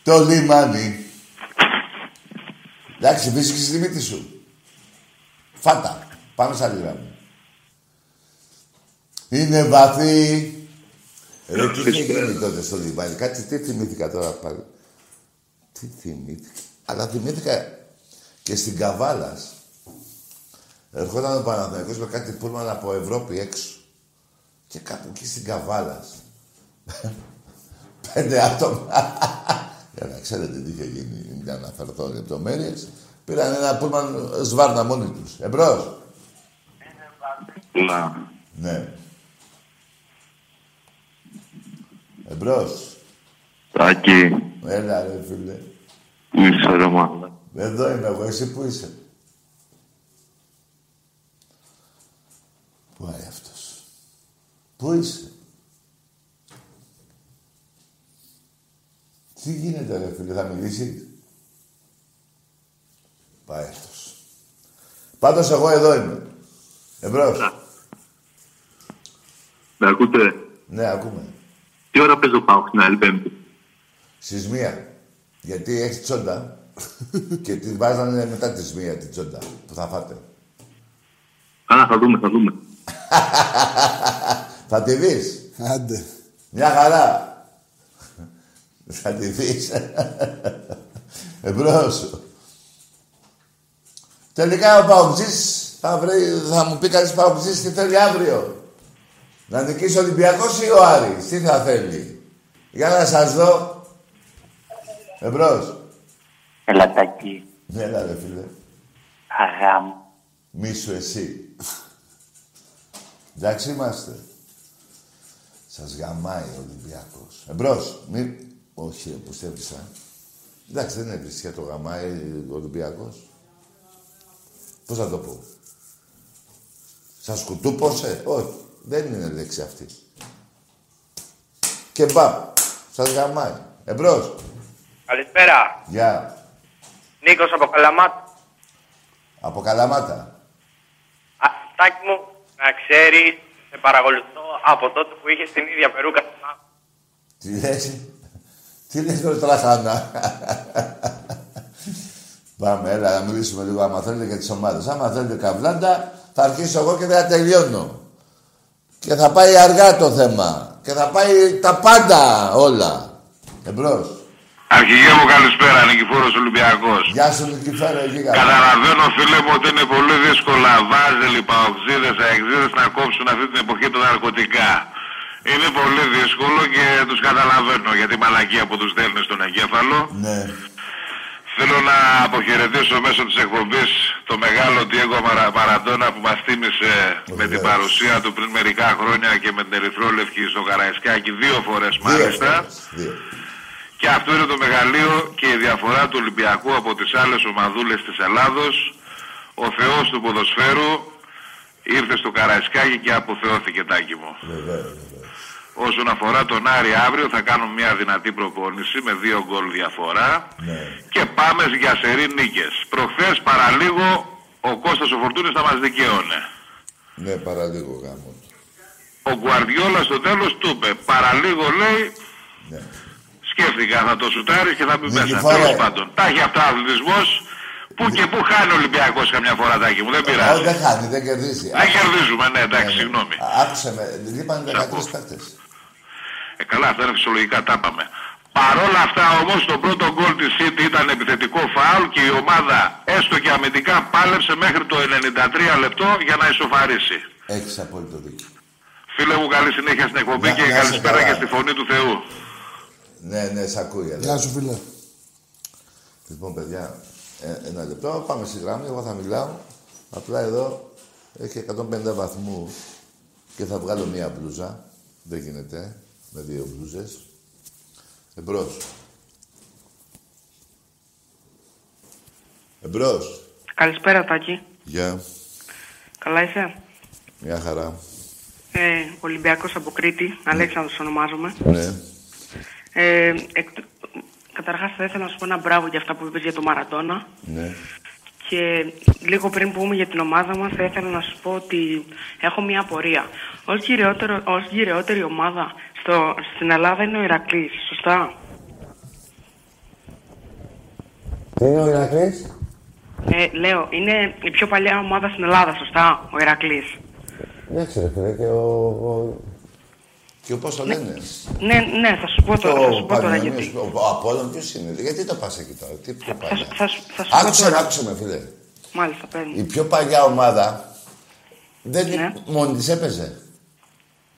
Το λιμάνι. Εντάξει, βρίσκεις τη μύτη σου. Φάτα. Πάμε σαν άλλη γράμμα. Είναι βαθύ. Ρε, τι είχε γίνει τότε στο λιμάνι. Κάτι τι θυμήθηκα τώρα πάλι. Τι θυμήθηκα. Αλλά θυμήθηκα και στην Καβάλας. Ερχόταν ο Παναθηναϊκός με κάτι πούλμαν από Ευρώπη έξω. Και κάπου εκεί στην Καβάλας. Πέντε άτομα. Για να ξέρετε τι είχε γίνει, μην αναφερθώ λεπτομέρειες. Πήραν ένα πούλμαν σβάρνα μόνοι τους. Εμπρό. Να. Ναι. Εμπρό. Τάκη, Έλα, ρε φίλε. Πού είσαι ρε μάλλον. Εδώ είμαι εγώ, εσύ πού είσαι; Πού είναι αυτός; Πού είσαι; Τι γίνεται ρε φίλε, θα μιλήσει; Πάει αυτός. Πάντως εγώ εδώ είμαι. Εμπρός. Με ακούτε; Ναι, ακούμε. Τι ώρα παίζω πάω στην άλλη πέμπτη; Στις μία. Γιατί έχει τσόντα και τη βάζανε μετά τη μία την τσόντα που θα φάτε. Καλά, θα δούμε, θα δούμε. [laughs] Θα τη δεις. Άντε. Μια χαρά. Θα τη δεις. Εμπρός. Τελικά ο Παουτζής θα, βρει, θα μου πει κανείς Παουτζής τι θέλει αύριο. Να νικήσει ο Ολυμπιακός ή ο Άρης. Τι θα θέλει. Για να σας δω. Εμπρός. Ελατάκι. Ναι, Έλα ρε φίλε. Αγάμ. Μίσου εσύ. Εντάξει είμαστε. Σας γαμάει ο Ολυμπιακός. Εμπρός. Μη... Όχι, που στέβησα. Εντάξει, δεν έβρισκε για το γαμάει ο Ολυμπιακός. Πώς θα το πω. Σας κουτούπωσε; Όχι. Δεν είναι λέξη αυτής. Και μπαμ. Σας γαμάει. Εμπρός. Καλησπέρα. Γεια. Νίκος από Καλαμάτα. Από Καλαμάτα. Α, Τάκη μου, να ξέρεις, σε παρακολουθώ από τότε που είχες την ίδια περούκα στην Άκου. Τι λες; Τι λες τώρα τραχάνα. Πάμε, έλα να μιλήσουμε λίγο άμα θέλετε για τις ομάδες. Άμα θέλετε καβλάντα, θα αρχίσω εγώ και θα τελειώνω. Και θα πάει αργά το θέμα. Και θα πάει τα πάντα όλα. Εμπρός. Αρχηγέ μου καλησπέρα, Νικηφόρος Ολυμπιακός. Γεια σου Νικηφέρα, εκεί καλά. Καταλαβαίνω φίλε μου ότι είναι πολύ δύσκολα βάζελοι, παοξίδες, αεξίδες να κόψουν αυτή την εποχή τα ναρκωτικά. Είναι πολύ δύσκολο και τους καταλαβαίνω για τη μαλακία που τους στέλνει στον εγκέφαλο. Ναι. Θέλω να αποχαιρετήσω μέσω της εκπομπής το μεγάλο Diego Μαρα- Μαραντόνα που μας θύμισε με την παρουσία του πριν μερικά χρόνια και με την Ερυθρόλευκη στο Καραϊσκάκι δύο φορές Δύο μάλιστα. φορές. Δύο. Και αυτό είναι το μεγαλείο και η διαφορά του Ολυμπιακού από τις άλλες ομαδούλες της Ελλάδος. Ο Θεός του ποδοσφαίρου ήρθε στο Καραϊσκάκι και αποθεώθηκε τάκι μου. Βεβαίως, βεβαίως. Όσον αφορά τον Άρη αύριο θα κάνουμε μια δυνατή προπόνηση με δύο γκολ διαφορά Ναι. και πάμε για σερή νίκες. Προχθές παραλίγο ο Κώστας ο Φορτούνης θα μας δικαίωνε. Ναι, παραλίγο γάμο. Ο Γκουαρδιόλας στο τέλος του είπε παραλίγο λέει Ναι. Σκέφτηκα θα το σουτάρει και θα μπει μέσα. Νικηφόρε. Τέλος πάντων. Τα έχει αυτά ο αθλητισμός που και που χάνει ο Ολυμπιακός καμιά φορά τάκι μου. Δεν Όχι, πειράζει. δεν χάνει, δεν κερδίζει. Δεν κερδίζουμε, ναι εντάξει, συγγνώμη. Α, Άκουσε με, λείπανε 13 παίκτες. Ε, καλά, αυτά είναι φυσιολογικά, τα είπαμε. Παρόλα αυτά όμως το πρώτο γκολ της City ήταν επιθετικό φάουλ και η ομάδα έστω και αμυντικά πάλεψε μέχρι το 93 λεπτό για να ισοφαρίσει. Έχεις απόλυτο δίκιο. Φίλε μου καλή συνέχεια στην εκπομπή Να- και να είσαι καλησπέρα καλά. και στη φωνή του Θεού. Ναι, ναι, σ' ακούει. αλλά. Γεια σου, φίλε. Λοιπόν, παιδιά, ε, ένα λεπτό. Πάμε στη γραμμή. Εγώ θα μιλάω. Απλά εδώ έχει 150 βαθμούς και θα βγάλω μία μπλούζα. Δεν γίνεται. Με δύο μπλούζες. Εμπρός. Εμπρός. Καλησπέρα, Τάκη. Γεια. Καλά είσαι; Μια χαρά. Ε, Ολυμπιακός από Κρήτη. Αλέξανδρος ονομάζομαι. Ναι. Ε, εκ... Καταρχάς θα ήθελα να σου πω ένα μπράβο για αυτά που είπες για το Μαραντόνα. Ναι. Και λίγο πριν πούμε για την ομάδα μας θα ήθελα να σου πω ότι έχω μια απορία. Ως, γυρεότερο, ως γυρεότερη ομάδα στο, στην Ελλάδα είναι ο Ηρακλής, σωστά; Τι είναι ο Ηρακλής; Ε, λέω, είναι η πιο παλιά ομάδα στην Ελλάδα, σωστά, ο Ηρακλής; Εντάξει ρε φίλε, και ο... ο... Και ο πώς το λένε. Ναι, ναι, θα σου πω τώρα, θα Το σου πω τώρα Πανιωνίος, γιατί. Ο, ο Απόλλων ποιος είναι. Δηλαδή, Γιατί το πας εκεί τώρα. Τι πιο Θα, παλιά. σου- θα, σου- θα σου πω Άκουσε με, τώρα. άκουσε με φίλε. Μάλιστα, παίρνει. Η πιο παλιά ομάδα δεν Ναι. μόνη της έπαιζε.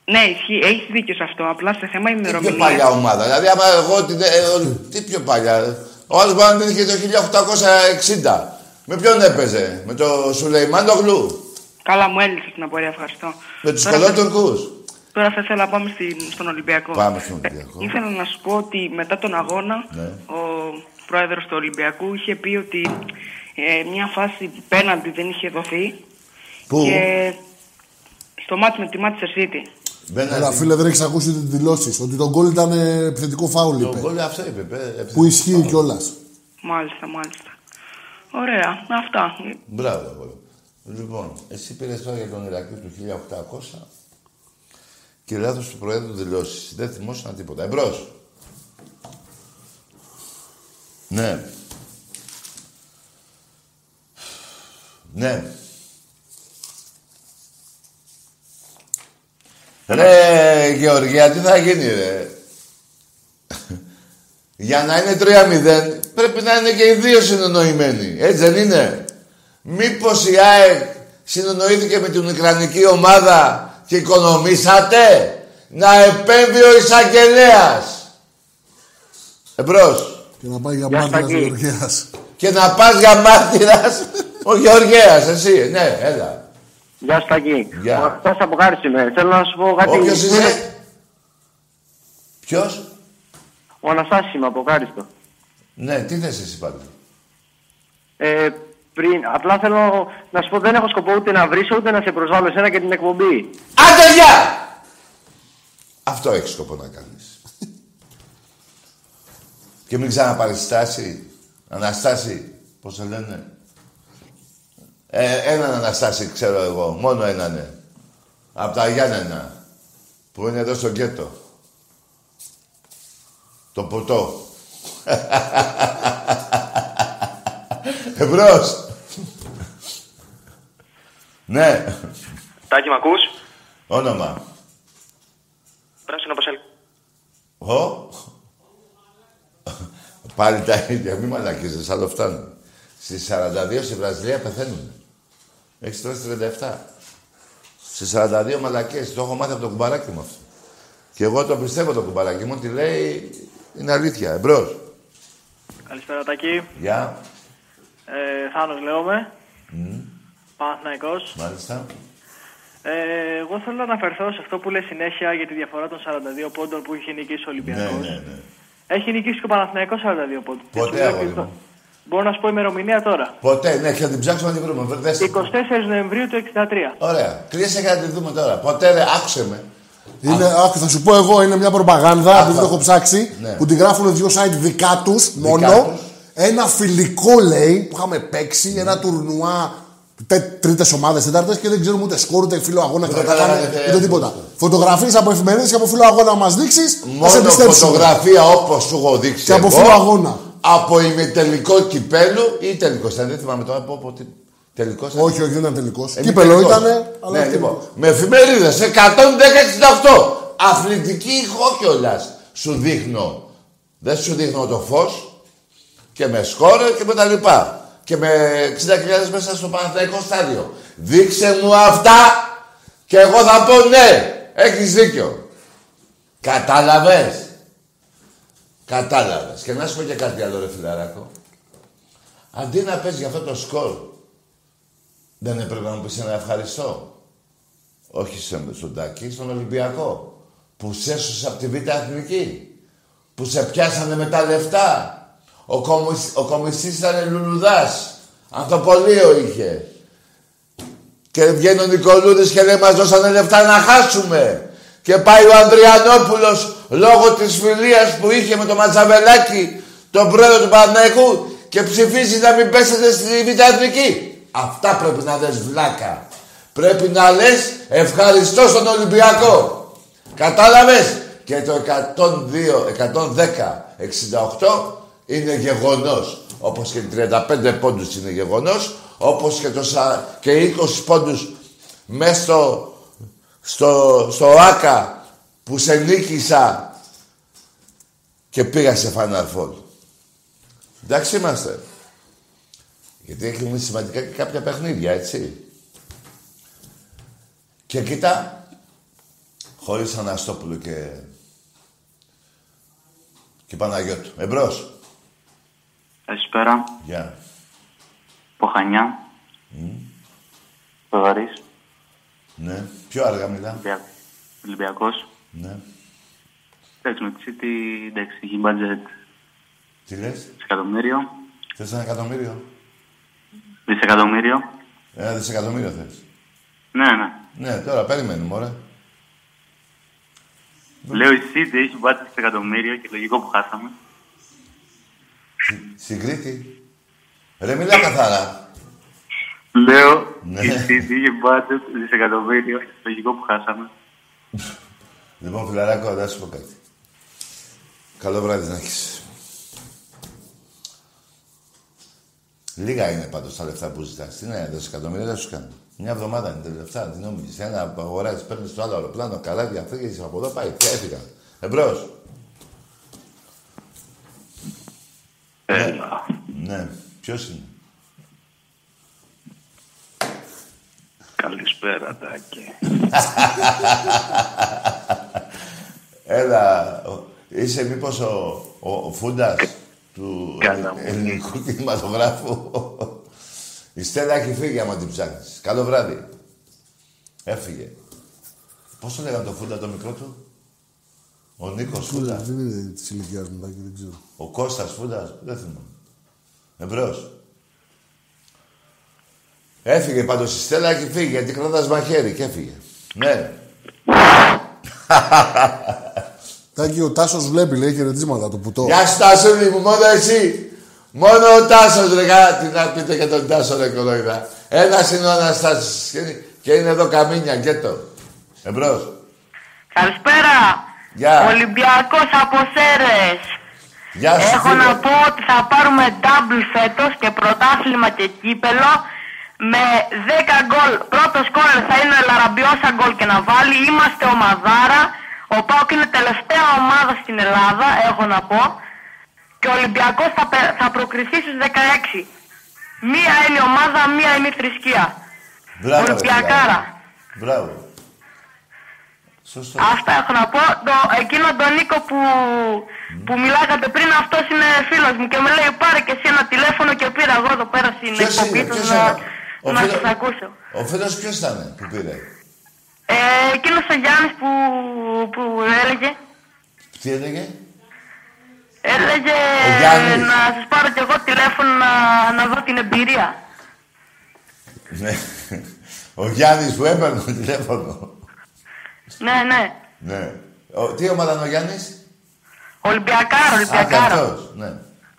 Ναι, ισχύει, έχεις δίκιο σε αυτό. Απλά σε θέμα Τι πιο ημερομηνίας. παλιά ομάδα. Δηλαδή, άμα εγώ την, ε, ε, τι πιο παλιά. Ο άλλος μπορεί να την είχε το 1860. Με ποιον έπαιζε. Με το Σουλεϊμάνογλου. Καλά, μου έλυσε την απορία, ευχαριστώ. Με τους Τώρα θα- κολότουρκους. Τώρα θα ήθελα να πάμε στην, στον Ολυμπιακό. Πάμε στον Ε, Ολυμπιακό. ήθελα να σου πω ότι μετά τον αγώνα Ναι. ο πρόεδρος του Ολυμπιακού είχε πει ότι ε, μια φάση πέναντι δεν είχε δοθεί Πού; και στο μάτι με τη Manchester City. Μπαίνατε. Έλα, φίλε, δεν έχεις ακούσει τις δηλώσεις. Ότι το γκολ ήταν ε, επιθετικό φάουλ, Το είπε. γκολ αυτό είπε. παι- Που ισχύει κιόλας. Μάλιστα, μάλιστα. Ωραία, αυτά. Μπράβο, αγόρι. Λοιπόν, εσύ πήρες τώρα για τον Ηρακλή του 1800 και λάθο του Προέδρου δηλώσεις. Δεν θυμόσουν τίποτα. Εμπρός. Ναι. Ναι. Ρε, Γεωργία, τι θα γίνει, ρε. Για να είναι 3-0, πρέπει να είναι και οι δύο συνεννοημένοι. Έτσι δεν είναι. Μήπως η ΑΕΚ συνεννοήθηκε με την Ουκρανική ομάδα και οικονομήσατε να επέμβει ο εισαγγελέας. Εμπρός. Και να πάει για Γεια μάρτυρα σας, τη Τάκη. Γεωργίας. Και να πας για μάρτυρας ο Γεωργέας, εσύ. Ναι, έλα. Γεια σου, Τάκη. Γεια. Ο Αχτός από Χάρης είμαι. Θέλω να σου πω κάτι. Όποιος είσαι. Ποιος; Ο Αναστάσης είμαι από Χάριστο. Ναι, τι θες εσύ πάλι. Ε, πριν, απλά θέλω να σου πω δεν έχω σκοπό ούτε να βρίσω ούτε να σε προσβάλλω εσένα και την εκπομπή. Άντε, γεια! Αυτό έχεις σκοπό να κάνεις. και μην ξαναπάρεις στάση. Αναστάση, πώς το λένε; Ε, έναν Αναστάση ξέρω εγώ, μόνο έναν. Ναι. Από τα Γιάννενα, που είναι εδώ στο γκέτο. Το ποτό. [laughs] Εμπρός. Ναι, Τάκη, μ' ακούς; όνομα. Πράσινο πασαλ. Ω. Πάλι τα ίδια, μη μαλακίζεις, άλλο φτάνουν. Στις 42 στη Βραζιλία πεθαίνουν. Έχεις τρώσει 37. Στις 42 μαλακίες, το έχω μάθει από το κουμπαράκι μου αυτό. Και εγώ το πιστεύω το κουμπαράκι μου, τι λέει, είναι αλήθεια. Εμπρός. Καλησπέρα Τάκη. Γεια. Ε, Θάνος λέγομαι. Μμ, Παναθηναϊκός. Μάλιστα. Ε, εγώ θέλω να αναφερθώ σε αυτό που λέει συνέχεια για τη διαφορά των 42 πόντων που είχε νικήσει ο Ναι, Ολυμπιακός. ναι, ναι. Έχει νικήσει και ο Παναθηναϊκός 42 πόντους. Και Ποτέ, σου λέω αγόρι και το- μου. Μπορώ να σου πω ημερομηνία τώρα. Ποτέ, ναι, και θα την ψάξουμε να την βρούμε. Δες. 24 Νοεμβρίου του 63. Ωραία. Κλείσε και να την δούμε τώρα. Ποτέ, ρε, άκουσε με. Είναι, άκου, θα σου πω εγώ, είναι μια προπαγάνδα, Άκου. επειδή το έχω ψάξει, Ναι. που τη γράφουν δύο site δικά τους μόνο. τους. Ένα φιλικό λέει που είχαμε παίξει, ένα τουρνουά τρίτες ομάδες, τέταρτες και δεν ξέρουμε ούτε σκόρ, ούτε φίλο αγώνα και Δεν τα κάναμε, καταλάβετε, ούτε ε, τίποτα. Φωτογραφίες από εφημερίδες και από φίλο αγώνα μας δείξεις, θα σε Μόνο πιστέψουμε. φωτογραφία όπως σου έχω δείξει Και από εγώ, φίλο αγώνα. Από ημιτελικό κυπέλου ή τελικός. Δεν θυμάμαι τώρα από, από τι. Τελικός. Όχι, όχι, δεν ήταν τελικός. Ε, Κύπελο τελικός. ήταν. Αλλά Ναι, όχι λοιπόν. τελικός. Με εφημερίδες 110-68. Αθλητική ηχό κιόλας. Σου δείχνω. Δεν σου δείχνω το φως και με σκόρε και με τα λοιπά. Και με 60.000 μέσα στο Παναθηναϊκό στάδιο. Δείξε μου αυτά και εγώ θα πω ναι. Έχεις δίκιο. Κατάλαβες. Κατάλαβες. Και να σου πω και κάτι άλλο ρε φιλαράκο. Αντί να πες για αυτό το σκορ, δεν έπρεπε να μου πεις ένα ευχαριστώ. Όχι στον Τάκη, στον Ολυμπιακό. Που σε έσωσε από τη Β' Εθνική. Που σε πιάσανε με τα λεφτά. Ο, κομμισ, ο κομμιστής ήταν λουλουδάς. Ανθοπολείο είχε. Και βγαίνει ο Νικολούδης και λέει μας δώσανε λεφτά να χάσουμε. Και πάει ο Ανδριανόπουλος λόγω της φιλίας που είχε με το Ματσαβελάκι, τον πρόεδρο του Παναγικού και ψηφίζει να μην πέσετε στη Β' Εθνική. Αυτά πρέπει να δες βλάκα. Πρέπει να λες ευχαριστώ στον Ολυμπιακό. Κατάλαβες; Και το 102, 110, 68 είναι γεγονός. Όπως και 35 πόντους είναι γεγονός. Όπως και, το, και 20 πόντους μέσα στο, στο, στο ΆΚΑ που σε νίκησα και πήγα σε Final Four. Εντάξει είμαστε. Γιατί έχει σημαντικά και κάποια παιχνίδια, έτσι. Και κοίτα, χωρίς Αναστόπουλο και, και Παναγιώτου. Εμπρός. Καλησπέρα. Γεια. Ποχανιά. Mm. Πεδαρής. Ναι. Πιο αργά μιλά. Ολυμπια... Ολυμπιακός. Ναι. Εντάξει, με τη City, εντάξει, έχει budget. Τι λες; Δισεκατομμύριο. Θες ένα εκατομμύριο; Δισεκατομμύριο. Ένα δισεκατομμύριο θες. Ναι, ναι. Ναι, τώρα περιμένουμε, ωραία. Λέω η City έχει budget δισεκατομμύριο και λογικό που χάσαμε. Στην Κρήτη. Ρε, μιλά καθαρά. Λέω Ναι. η City είχε budget δισεκατομμύριο και λογικό που χάσαμε. Λοιπόν, φιλαράκο, να σου πω κάτι. Καλό βράδυ να έχεις. Λίγα είναι πάντως τα λεφτά που ζητάς. Τι είναι, δισεκατομμύρια δεν σου κάνω. Μια εβδομάδα είναι τα λεφτά, τι νόμιζες. Ένα αγοράζεις, παίρνεις το άλλο αεροπλάνο, καράβια, φύγεις από εδώ, πάει. Και έφυγα. Εμπρός. Έλα. Ναι. Ποιος είναι; Καλησπέρα, Τάκη. Έλα, ο- είσαι μήπως ο, ο, ο Φούντας του Καλά μου. ελληνικού κινηματογράφου; Η Στέλλα έχει φύγει άμα την ψάχνεις. Καλό βράδυ. Έφυγε. Πώς το λέγανε το Φούντα το μικρό του; Ο Νίκος Φούλα, Φούντα. δεν είναι της ηλικίας μου, Τάκη, δεν ξέρω. Ο Κώστας Φούντας. Δεν θυμάμαι. Εμπρός. Έφυγε πάντως η Στέλλα έχει φύγει γιατί κρατάς μαχαίρι και έφυγε. Ναι. Τάκη, ο Τάσος βλέπει, λέει χαιρετίσματα, το πουτό. Γεια σου Τάσο μου, μόνο εσύ. Μόνο ο Τάσος ρε, κα- τι να πείτε για τον Τάσο ρε κολόιδα. Ένας είναι ο Αναστάσης και είναι- και είναι εδώ καμίνια, γκέτο. Εμπρός. Καλησπέρα. Γεια. Ολυμπιακός από Σέρες. Γεια σου, Έχω φίλε. να πω ότι θα πάρουμε double φέτος και πρωτάθλημα και κύπελο με 10 γκολ. Πρώτος γκολ θα είναι ο Λαραμπιώσα γκολ και να βάλει. Είμαστε ομαδάρα. Ο Πάοκ είναι τελευταία ομάδα στην Ελλάδα, έχω να πω. Και ο Ολυμπιακός θα, πε- θα προκριθεί στους 16. Μία είναι η ομάδα, μία είναι η θρησκεία. Μπράβο, ρε, Ολυμπιακάρα. φιλαράκο. Μπράβο. Σωστό. Αυτά έχω να πω. Το, εκείνο τον Νίκο που, που μιλάγατε πριν, αυτός είναι φίλος μου και με λέει πάρε και εσύ ένα τηλέφωνο και πήρα εγώ εδώ πέρα στην Ποιος εκπομπή είναι, του ποιος να, είναι; Ο να φίλος- σας ακούσω. Ο φίλος ποιος ήταν που πήρε; Ε, εκείνος ο Γιάννης που, που έλεγε, Τι έλεγε; έλεγε Ο Γιάννης. να σας πάρω κι εγώ τηλέφωνο να, να δω την εμπειρία. Ναι. Ο Γιάννης που έπαιρνε το τηλέφωνο. Ναι, ναι. Ναι. Ο, τι ομάδα είναι ο Γιάννης; Ολυμπιακάρα, Α, και Ολυμπιακάρα. αυτός. Ναι.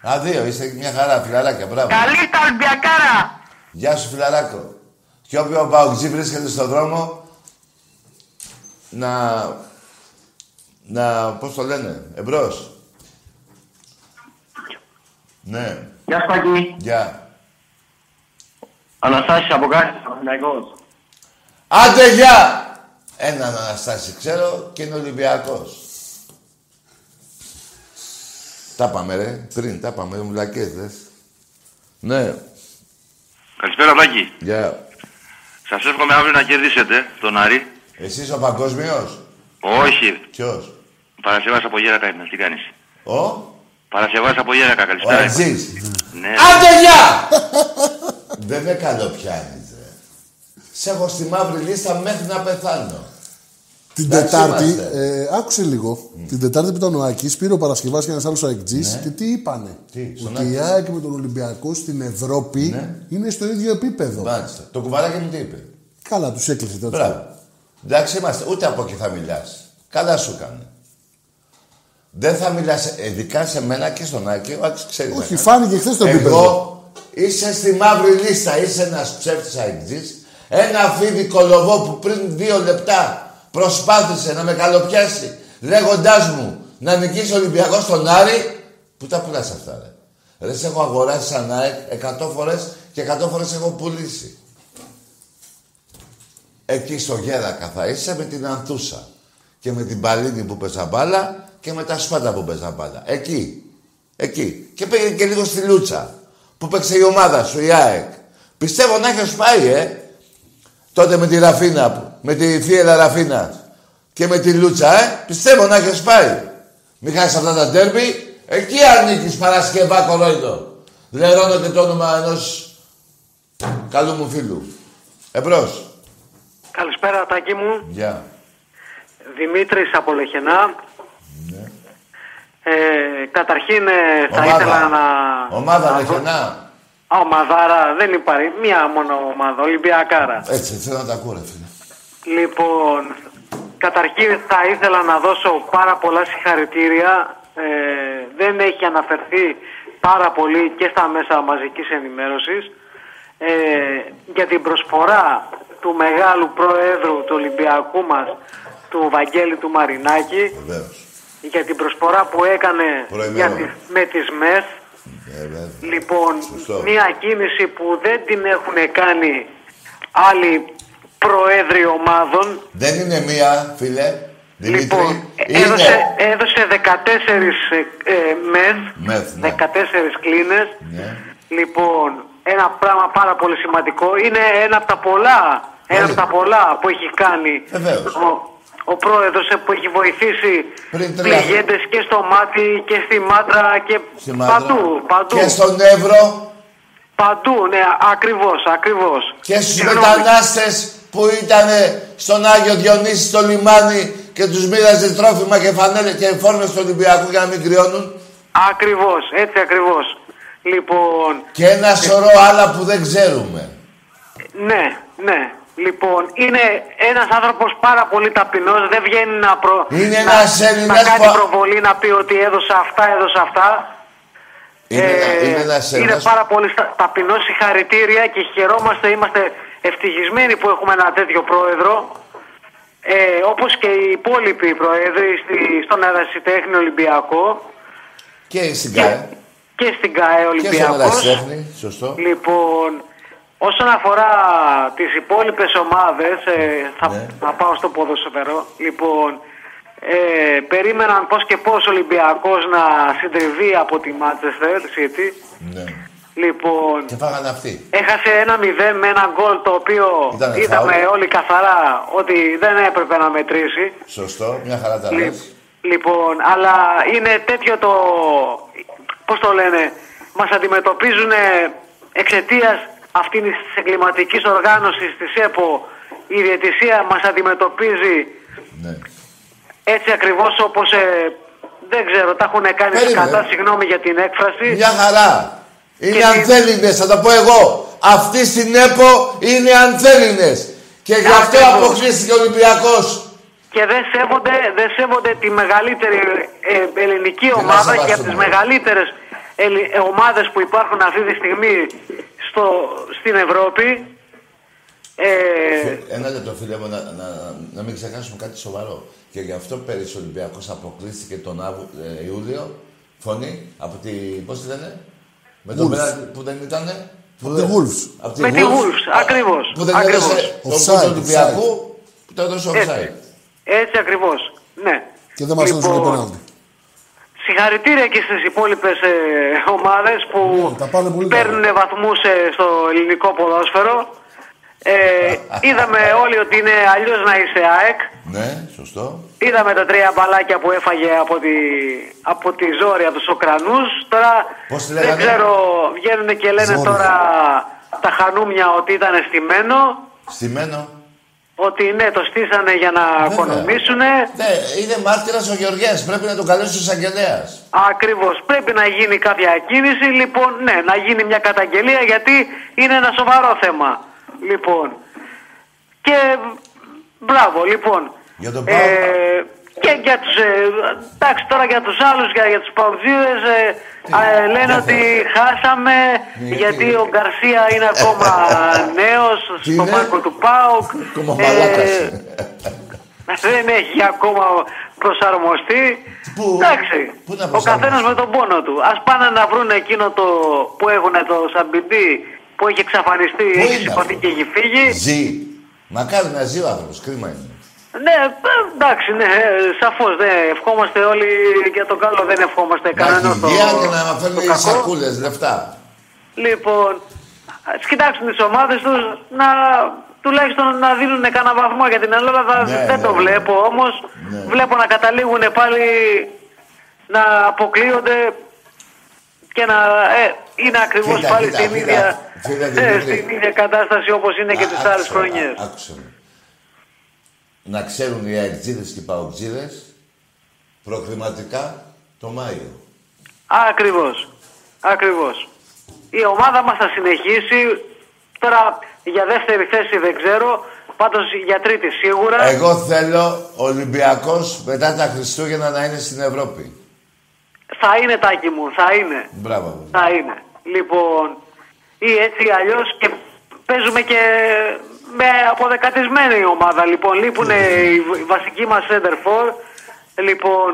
Α, δύο. Είστε μια χαρά, φιλαράκια. Μπράβο. Καλή τα Ολυμπιακάρα. Γεια σου, φιλαράκο. Και όποιο παουτζή βρίσκεται στον δρόμο, να... Να... Πώς το λένε, εμπρός. Ναι. Γεια σου Τάκη. Γεια. Αναστάσης από κάτι, Παναθηναϊκός. Άντε, γεια! Έναν Αναστάση ξέρω και είναι Ολυμπιακός. Τα πάμε, ρε. Πριν, τα πάμε, μουλακές, δες. Ναι, Καλησπέρα, Βλάκη. γεια. Σας εύχομαι αύριο να κερδίσετε τον Άρη. Εσείς ο παγκόσμιος; Όχι. Ποιος; Παρασκευάς από Γέρακα είμαι. Τι κάνεις; Ο; Παρασκευάς από Γέρακα. Ο Καλησπέρα. Ατζής. Ναι. Άντε, γεια! Δεν με καλοπιάνεις, ρε. Σε έχω στη μαύρη λίστα μέχρι να πεθάνω. Την Εντάξει Τετάρτη, είμαστε. ε, άκουσε λίγο. Την Τετάρτη που ήταν ο Άκη, πήρε ο Παρασκευάς και ένας άλλος αεκτζή Ναι. και τι είπανε; Τι, στον ότι η Άκη. ΑΕΚ με τον Ολυμπιακό στην Ευρώπη Ναι. είναι στο ίδιο επίπεδο. Μάλιστα. Το κουβαράκι μου τι είπε; Καλά, τους έκλεισε τότε. Μπράβο. Εντάξει είμαστε, ούτε από εκεί θα μιλάς. Καλά σου έκανε. Δεν θα μιλάς ειδικά σε μένα και στον Άκη. Ο Άκης ξέρει. Όχι, να φάνηκε χθες το κάνει. επίπεδο. Εγώ είσαι στη μαύρη λίστα. Είσαι ένας ψεύτης αεκτζή. Ένα φίδι κολοβό που πριν δύο λεπτά προσπάθησε να με καλοπιάσει λέγοντά μου να νικήσει ο Ολυμπιακός στον Άρη. Πού τα πουλάς αυτά, ρε; Ρε, σε έχω αγοράσει σαν ΑΕΚ 100 φορές και 100 φορές έχω πουλήσει. Εκεί στο Γέρακα θα είσαι με την Ανθούσα. Και με την Παλίνη που παίζα μπάλα και με τα Σπάτα που παίζα μπάλα. Εκεί. Εκεί. Και πήγε και λίγο στη Λούτσα. Που παίξε η ομάδα σου, η ΑΕΚ. Πιστεύω να έχεις πάει, ε. Τότε με τη Ραφίνα, που- με τη Φίελα Ραφίνα. Και με τη Λούτσα, ε. Πιστεύω να έχεις πάει. Μην χάσεις αυτά τα ντέρμπι. Εκεί ανήκεις Παρασκευά Κορόιδο. Λερώνω και το όνομα ενός καλού μου φίλου. Εμπρός. Καλησπέρα, Τάκη μου. Γεια. Δημήτρης από Λεχενά. Ε, καταρχήν ε, θα Ομάδα. ήθελα να... Ομάδα να Λεχενά. Α, ομαδάρα, δεν υπάρχει. Μία μόνο ομάδα, Ολυμπιακάρα. Έτσι, θέλω να τα ακούω, ρε φίλε. Λοιπόν, καταρχήν θα ήθελα να δώσω πάρα πολλά συγχαρητήρια. Ε, δεν έχει αναφερθεί πάρα πολύ και στα μέσα μαζικής ενημέρωσης ε, για την προσφορά του μεγάλου προέδρου του Ολυμπιακού μας, του Βαγγέλη του Μαρινάκη, Βεβαίως. για την προσφορά που έκανε Προημερών. για τις, με τις ΜΕΘ. Ε, βέβαια. Λοιπόν, Σωστό. μια κίνηση που δεν την έχουν κάνει άλλοι πρόεδροι ομάδων. Δεν είναι μία, φίλε. Δημήτρη. Λοιπόν, είναι. έδωσε, έδωσε 14 ε, ε, ΜΕΘ, Μεθ, ναι. 14 κλίνες. Ναι. Λοιπόν, ένα πράγμα πάρα πολύ σημαντικό. Είναι ένα από τα πολλά, ένα από τα πολλά που έχει κάνει Βεβαίως. ο, ο πρόεδρος ε, που έχει βοηθήσει Πριν τρία πληγέντες και στο μάτι και στη μάτρα και Στη Μάτρα. παντού, παντού. Και στον Εύρο Παντού, ναι, ακριβώς, ακριβώς. και στους Συγγνώμη. μετανάστες που ήταν στον Άγιο Διονύση στο λιμάνι και τους μοίραζε τρόφιμα και φανέλες και φόρμες του Ολυμπιακού για να μην κρυώνουν. Ακριβώς, έτσι ακριβώς. Λοιπόν, Και ένα σωρό άλλα που δεν ξέρουμε. ναι, ναι. Λοιπόν, είναι ένας άνθρωπος πάρα πολύ ταπεινός, δεν βγαίνει να, προ... Είναι να, ένας να Έλληνας κάνει που- προβολή, να πει ότι έδωσα αυτά, έδωσα αυτά. Είναι, Ε, είναι ένας είναι Έλληνας πάρα πολύ στα- ταπεινός, συγχαρητήρια και χαιρόμαστε, είμαστε ευτυχισμένοι που έχουμε ένα τέτοιο πρόεδρο. Ε, όπως και οι υπόλοιποι πρόεδροι στη, στον Ερασιτέχνη Ολυμπιακό και στην ΚΑΕ και στην ΚΑΕ και στον Ολυμπιακός. Ερασιτέχνη. Σωστό. Λοιπόν, όσον αφορά τις υπόλοιπες ομάδες, ε, θα, Ναι. θα πάω στο ποδοσφαιρό. Λοιπόν, ε, περίμεναν πώς και πώς ο Ολυμπιακός να συντριβεί από τη Manchester City. Ναι. Λοιπόν, Και φάγανε αυτοί. έχασε ένα 0 με ένα γκολ το οποίο Ήτανε είδαμε φάουλ. όλοι καθαρά ότι δεν έπρεπε να μετρήσει. Σωστό. Μια χαρά τα Λι- λες. Λοιπόν, αλλά είναι τέτοιο το. Πώς το λένε, μας αντιμετωπίζουν εξαιτίας αυτή της εγκληματικής οργάνωσης της ΕΠΟ. Η διαιτησία μας αντιμετωπίζει Ναι. έτσι ακριβώς όπως. δεν ξέρω, τα έχουν κάνει Περίμενε. κατά, συγγνώμη για την έκφραση. Μια χαρά. Είναι Και- ανθέληνες, θα το πω εγώ. Αυτοί στην ΕΠΟ είναι ανθέληνες. Και γι' αυτό Ακριβώς. αποκλείστηκε ο Ολυμπιακός. Και δεν σέβονται, δεν σέβονται τη μεγαλύτερη ε, ελληνική να ομάδα και σεβαστούμε. από τις μεγαλύτερες ελλη- ε, ομάδες που υπάρχουν αυτή τη στιγμή στο, στην Ευρώπη. Ε, Ένα λεπτό, φίλε μου, να, να, να μην ξεχάσουμε κάτι σοβαρό. Και γι' αυτό πέρυσι ο Ολυμπιακός αποκλείστηκε τον Αύγου, ε, Ιούλιο. Φωνή από τη. Πώς τη λένε, Με τον Wolves. πέναλτι που δεν ήτανε. Από τη Wolves. Από τη Με τη Wolves, ακριβώς, Που δεν ακριβώς. έδωσε τον Offside, γκολ του Ολυμπιακού που το έδωσε Έτσι. offside. έτσι ακριβώς, ναι. Και δεν μας έδωσε το Λοιπόν, πέναλτι. Συγχαρητήρια και στις υπόλοιπες ε, ομάδες που Ναι, τα πάνε πολύ παίρνουν βαθμούς ε, στο ελληνικό ποδόσφαιρο. Ε, είδαμε όλοι ότι είναι αλλιώς να είσαι ΑΕΚ. Ναι, σωστό. Είδαμε τα τρία μπαλάκια που έφαγε από τη, από τη ζόρια τους Ουκρανούς. Τώρα Πώς τη δεν λέγανε; ξέρω, βγαίνουν και λένε Ζόρια. τώρα τα χανούμια ότι ήταν στημένο. Στημένο. Ότι ναι, το στήσανε για να οικονομήσουνε. Ναι, είναι μάρτυρας ο Γεωργιάς. Πρέπει να τον καλέσει ο εισαγγελέας. Ακριβώς. Πρέπει να γίνει κάποια κίνηση. Λοιπόν, ναι, να γίνει μια καταγγελία γιατί είναι ένα σοβαρό θέμα. Λοιπόν. Και μπράβο, λοιπόν. Για τον Ε, και για τους, ε, εντάξει τώρα για τους άλλους, για, για τους παουτζίδες ε, ε, λένε ότι χάσαμε γιατί ο Γκαρσία είναι ακόμα [laughs] νέος στο είναι; μάρκο του ΠΑΟΚ. Ακόμα Ε, μαλάκας. [laughs] δεν έχει ακόμα προσαρμοστεί. Εντάξει, πού να ο προσαρμοστεί; καθένας με τον πόνο του. Ας πάνε να βρουν εκείνο το που έχουν το Σαμπιντή που έχει εξαφανιστεί, Πού έχει είναι σηκωθεί αυτό; και έχει φύγει. Ζει. Μακάρι να ζει ο άνθρωπος. Κρίμα είναι. Ναι, ε, εντάξει, ναι, ε, σαφώς ναι, ευχόμαστε όλοι για τον καλό, δεν ευχόμαστε Να έχει κανέναν το, υγεία και να το φέρνει κακό. σακούλες, λεφτά. Λοιπόν, ας κοιτάξουν τις ομάδες τους να τουλάχιστον να δίνουν κανένα βαθμό για την Ελλάδα. Ναι, δεν ναι, το ναι. βλέπω όμως. Ναι. Βλέπω να καταλήγουν πάλι να αποκλείονται και να ε, είναι ακριβώς Κοίτα, πάλι κοίτα, στην κοίτα. ίδια, Φίλε ε, Δημήτρη. στην ίδια κατάσταση όπως είναι και τις Άκουσε άλλες με, χρονιές. α- Άκουσε με. Να ξέρουν οι αεκτζίδες και οι παοκτζίδες προκριματικά το Μάιο. Ακριβώς. Ακριβώς. Η ομάδα μας θα συνεχίσει. Τώρα για δεύτερη θέση δεν ξέρω. Πάντως για τρίτη σίγουρα. Εγώ θέλω ο Ολυμπιακός μετά τα Χριστούγεννα να είναι στην Ευρώπη. Θα είναι τάκι μου. Θα είναι. Μπράβο. Θα είναι. Λοιπόν, ή έτσι ή αλλιώς και παίζουμε και με αποδεκατισμένη ομάδα. Λοιπόν, λείπουν οι βασικοί μας center for. Λοιπόν,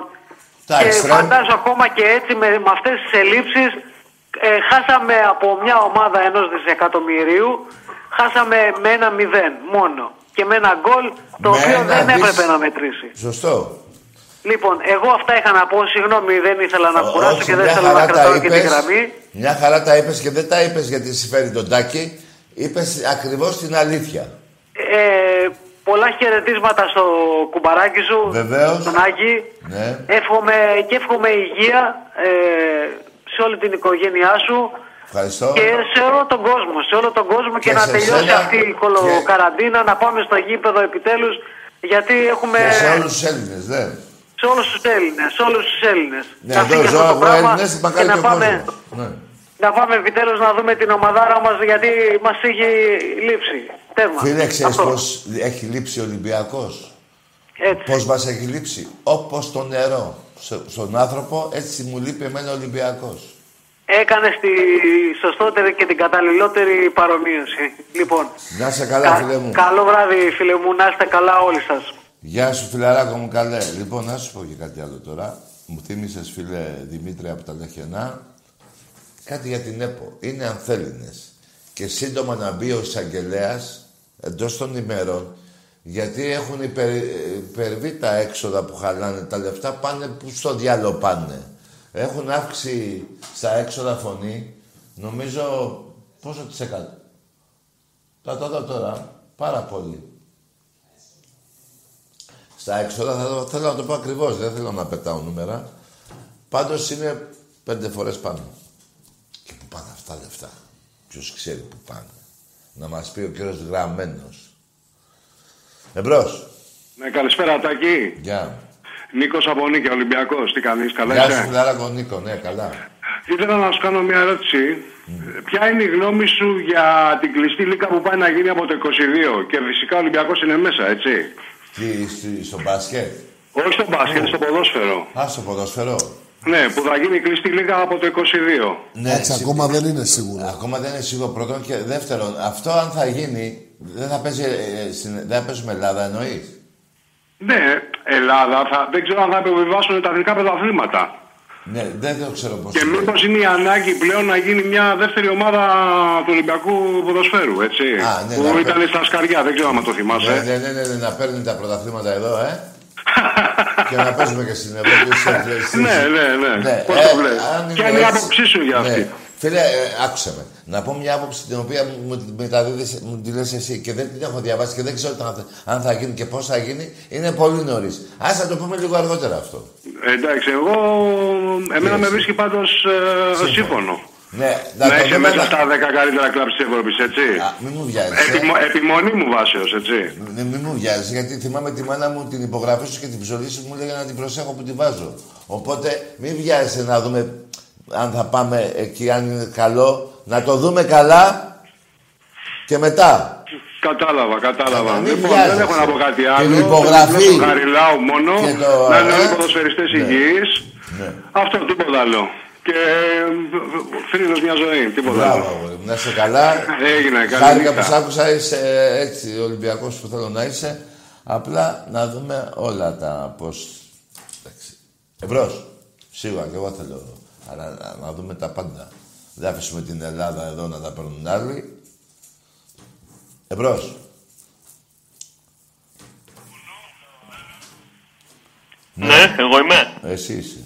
Τα και extreme. φαντάζω ακόμα και έτσι με, με αυτές τις ελλείψεις ε, χάσαμε από μια ομάδα ενός δισεκατομμυρίου χάσαμε με ένα μηδέν μόνο και με ένα γκολ το Με οποίο ένα δεν δις- έπρεπε να μετρήσει. Σωστό. Λοιπόν, εγώ αυτά είχα να πω, συγγνώμη δεν ήθελα να κουράσω Όχι, και δεν μια ήθελα να χαρά τα κρατάω και την είπες. γραμμή. Μια χαρά τα είπες και δεν τα είπες γιατί συμφέρει τον Τάκη. Είπες ακριβώς την αλήθεια. Ε, πολλά χαιρετίσματα στο κουμπαράκι σου, Βεβαίως. τον Άκη. Ναι. Εύχομαι και εύχομαι υγεία ε, σε όλη την οικογένειά σου Ευχαριστώ. και σε όλο τον κόσμο. Σε όλο τον κόσμο και, Και να σε τελειώσει σένα αυτή η κολοκαραντίνα, να πάμε στο γήπεδο επιτέλους γιατί έχουμε Και σε όλους τους Έλληνες, ναι. Σε όλους τους Έλληνες, σε όλους τους Έλληνες. Ναι, Να εδώ φύγει αυτό ζω το εγώ πράγμα Έλληνες, και μακάρι να και ο πάμε, κόσμος. Ναι. να πάμε επιτέλους να δούμε την ομαδάρα μας γιατί μας έχει λείψει. Τέρμα. Φίλε, ξέρεις Αυτό. πώς έχει λείψει ο Ολυμπιακός; Έτσι. Πώς μας έχει λείψει; Όπως το νερό. Σε- Στον άνθρωπο έτσι μου λείπει εμένα ο Ολυμπιακός. Έκανε τη σωστότερη και την καταλληλότερη παρομοίωση. Λοιπόν, Να είσαι καλά, κα- φίλε μου. καλό βράδυ φίλε μου, να είστε καλά όλοι σας. Γεια σου, φιλαράκο μου, καλέ. Λοιπόν, να σου πω και κάτι άλλο τώρα. Μου θύμισες, φίλε Δημήτρη, από τα Λεχενά. Κάτι για την ΕΠΟ. Είναι ανθέλινες. Και σύντομα να μπει ο εισαγγελέας εντός των ημερών, γιατί έχουν υπερ, υπερβεί τα έξοδα που χαλάνε. Τα λεφτά πάνε που στο διάλογο πάνε. Έχουν αύξηση στα έξοδα φωνή, νομίζω, πόσο τις έκανα. Θα το δω τώρα. Πάρα πολύ. Στα έξοδα θα το, θέλω να το πω ακριβώς, δεν θέλω να πετάω νούμερα. Πάντως είναι πέντε φορές πάνω. Και πού πάνε αυτά τα λεφτά. Ποιος ξέρει πού πάνε. Να μας πει ο κύριος Γραμμένος. Εμπρός. Ναι, καλησπέρα Τάκη. Γεια. Νίκος από Νίκη, Ολυμπιακός. Τι κάνεις, καλά Γεια σου είσαι. φιλαράκο Νίκο, ναι καλά. Ήθελα να σου κάνω μια ερώτηση. Ποια είναι η γνώμη σου για την κλειστή λίκα που πάει να γίνει από το 22 και φυσικά ο Ολυμπιακός είναι μέσα, έτσι. Τι, στη- στο μπάσκετ; Όχι στο μπάσκετ, στο ποδόσφαιρο. Α, στο ποδόσφαιρο. Ναι, που θα γίνει κλειστή λίκα από το 22. Ναι, Εντάξει, συ- ακόμα δεν είναι σίγουρο. Ακόμα δεν είναι σίγουρο πρώτον και δεύτερον. Αυτό αν θα γίνει, δεν θα, παίζει, ε, στην- δεν θα παίζουμε Ελλάδα εννοείς; Ναι, Ελλάδα, θα, δεν ξέρω αν θα επιβιβάσουν τα εθνικά πρωταθλήματα. Ναι, δεν το ξέρω πώς Και είναι. μήπως είναι η ανάγκη πλέον να γίνει μια δεύτερη ομάδα του Ολυμπιακού ποδοσφαίρου, έτσι. Α, ναι, που να ήταν παί- στα σκαριά, δεν ξέρω αν το θυμάσαι. Ναι, ναι, ναι, ναι, ναι, να παίρνει τα πρωταθλήματα εδώ, ε. [laughs] και να παίζουμε και στην Ευρώπη. σε- Ναι, ναι, ναι. Πώς ε, το βλέπεις. αν Ποια είναι είναι η έτσι- άποψή σου για αυτή. Ναι. Φίλε, ε, άκουσε με. Να πω μια άποψη την οποία μου τη μεταδίδεις, μου τη λες εσύ και δεν την έχω διαβάσει και δεν ξέρω αν θα, αν θα γίνει και πώς θα γίνει. Είναι πολύ νωρίς. Ας θα το πούμε λίγο αργότερα αυτό. Ε, εντάξει, εγώ. Εμένα με βρίσκει πάντως σύμφωνο. Ναι, Να το είσαι δούμε μέσα να- στα 10 καλύτερα κλαμπ της Ευρώπης, έτσι. Μην μου βιάζεις. ε. Επιμο- επιμονή μου βάσεως, έτσι. Ναι, μην μου βιάζει, γιατί θυμάμαι τη μάνα μου την υπογραφή σου και την ψωλή σου μου έλεγε να την προσέχω που τη βάζω. Οπότε μην βιάζεσαι να δούμε αν θα πάμε εκεί, αν είναι καλό. Να το δούμε καλά και μετά. Κατάλαβα, κατάλαβα. Μην Λοιπόν, βιάζεσαι. δεν έχω να πω κάτι άλλο. Την υπογραφή. Θέλω να Χαριλάου μόνο. Και το- Να είναι όλοι ε. οι ποδοσφαιριστές Ναι. υγιείς. Ναι. Αυτό, τίποτα άλλο. Και φίλο μια ζωή, τίποτα Μπράβο, άλλο. αγόρι μου. να είσαι καλά. Έγινε, καλή Χάρηκα νύχτα. που σ' άκουσα, είσαι έτσι Ολυμπιακός που θέλω να είσαι. Απλά να δούμε όλα τα πώς... Εντάξει. Εμπρός. Σίγουρα και εγώ θέλω. Αλλά να, να δούμε τα πάντα. Δεν αφήσουμε την Ελλάδα εδώ να τα παίρνουν άλλοι. Εμπρός. Ναι, εγώ είμαι. Εσύ είσαι.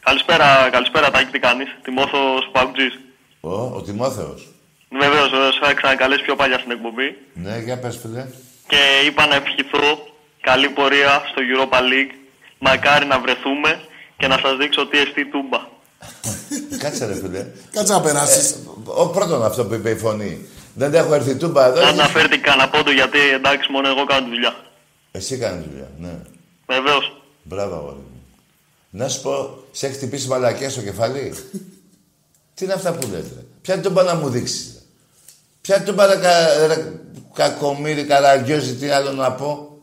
Καλησπέρα, καλησπέρα Τάκη, τι κάνεις. Τιμόθος Παουτζής. Ο, ο Τιμόθεος. Βεβαίως, βεβαίως, είχα ξανακαλέσει πιο παλιά στην εκπομπή. Ναι, για πες φίλε. Και είπα να ευχηθώ καλή πορεία στο Europa League. Μακάρι να βρεθούμε και να σας δείξω τι εστί τούμπα. Κάτσε ρε φίλε. Κάτσε να περάσεις. Ε, ο πρώτον αυτό που είπε η φωνή. Δεν έχω έρθει τούμπα εδώ. Αναφέρθηκα κανένα πόντο γιατί εντάξει μόνο εγώ κάνω τη δουλειά. Εσύ κάνεις δουλειά, ναι. Βεβαίως. Μπράβο, αγόρι μου. Να σου πω, σε έχεις χτυπήσει μαλακιά στο κεφάλι; Τι είναι αυτά που λέτε; Ποια τούμπα να μου δείξεις. Ποια τούμπα ρε, κα, ρε, κακομύρι, καραγκιόζη, τι άλλο να πω;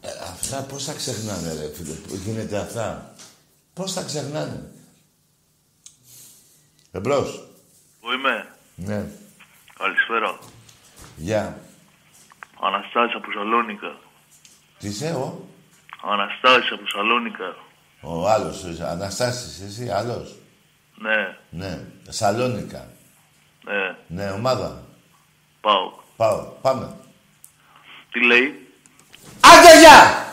Ε, αυτά πώς θα ξεχνάνε ρε φίλε, που γίνεται αυτά; Πώς θα ξεχνάνε; Εμπρός. Πού είμαι; Ναι. Καλησπέρα. Γεια. Αναστάσης από Σαλόνικα. Τι είσαι, ο; Αναστάσης από Σαλόνικα. Ο άλλος, ο Αναστάσης, εσύ, άλλος; Ναι, Ναι. Σαλόνικα. ναι. Ναι, ομάδα. Πάω. Πάω. Πάμε. Τι λέει; Άντε, γεια!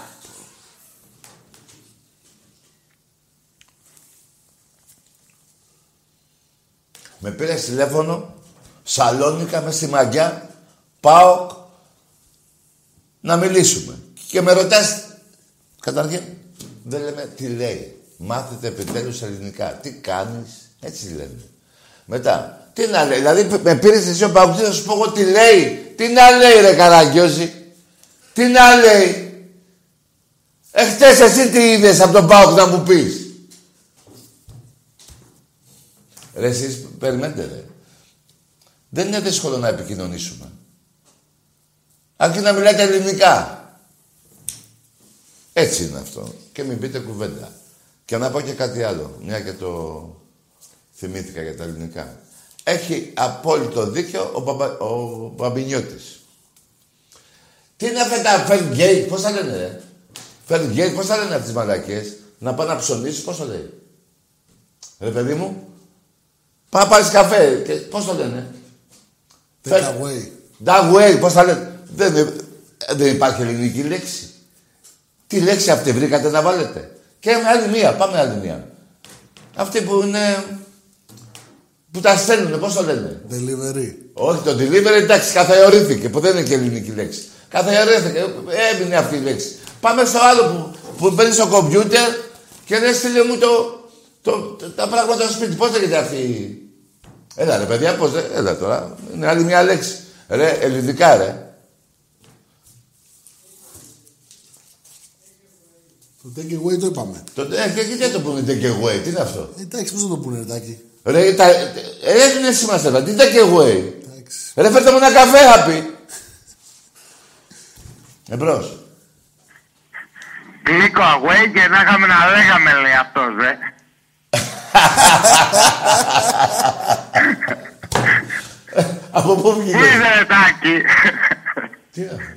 Με πήρε τηλέφωνο, Σαλόνικα, μες στη μαγιά, πάω να μιλήσουμε. Και με ρωτάς, καταρχήν, δεν λέμε τι λέει. Μάθετε επιτέλους ελληνικά. Τι κάνεις, έτσι λένε. Μετά, τι να λέει, δηλαδή με πήρες εσύ ο Παγκοσμίος να σου πω εγώ τι λέει. Τι να λέει ρε Καραγκιόζη. Τι να λέει. Εχθές εσύ τι είδες από τον Πάοκ να μου πεις. Ρε εσείς περιμένετε ρε. Δεν είναι δύσκολο να επικοινωνήσουμε. Αρκεί να μιλάτε ελληνικά. Έτσι είναι αυτό. Και μην πείτε κουβέντα. Και να πω και κάτι άλλο, μια και το θυμήθηκα για τα ελληνικά. Έχει απόλυτο δίκιο ο, Μπαμπα... ο Μπαμπινιώτης. Τι είναι αυτά τα Fairgate, πώς τα λένε ρε; Fairgate, πώς τα λένε αυτές τις μαλακίες. Να πάω να ψωνίσεις, πώς το λέει; Ρε παιδί μου, πάω να πάρεις καφέ. Και, πώς το λένε; Take away. That way, πώς τα λένε; Δεν, δεν υπάρχει ελληνική λέξη. Τι λέξη αυτή βρήκατε να βάλετε; Και άλλη μία, πάμε άλλη μία. Αυτή που είναι... Που τα στέλνουν, πώς το λένε; Delivery. Όχι, το delivery εντάξει, καθαιωρήθηκε, που δεν είναι και ελληνική λέξη. Καθαιωρήθηκε, έμεινε αυτή η λέξη. Πάμε στο άλλο που, που παίρνει στο κομπιούτερ και λες στείλε μου το, το, το- τα πράγματα στο σπίτι. Πώς λέγεται αυτή. Η- Έλα ρε παιδιά, πώς δεν... Έλα τώρα, είναι άλλη μια λέξη. Ρε, ελληνικά ρε. Το take away το είπαμε. Το, ε, και γιατί δεν το πούνε take away, τι είναι αυτό; Εντάξει, πώς θα το πούνε, Ρετάκι. Ρε, τα, ε, Έλληνες είμαστε εδώ, τι take away; Ρε, φέρτε μου ένα καφέ, θα πει. Εμπρός. Κλίκο away και να είχαμε να λέγαμε, λέει αυτός, δε. [laughs] Από πού βγήκες; Πού είσαι, Ρετάκη.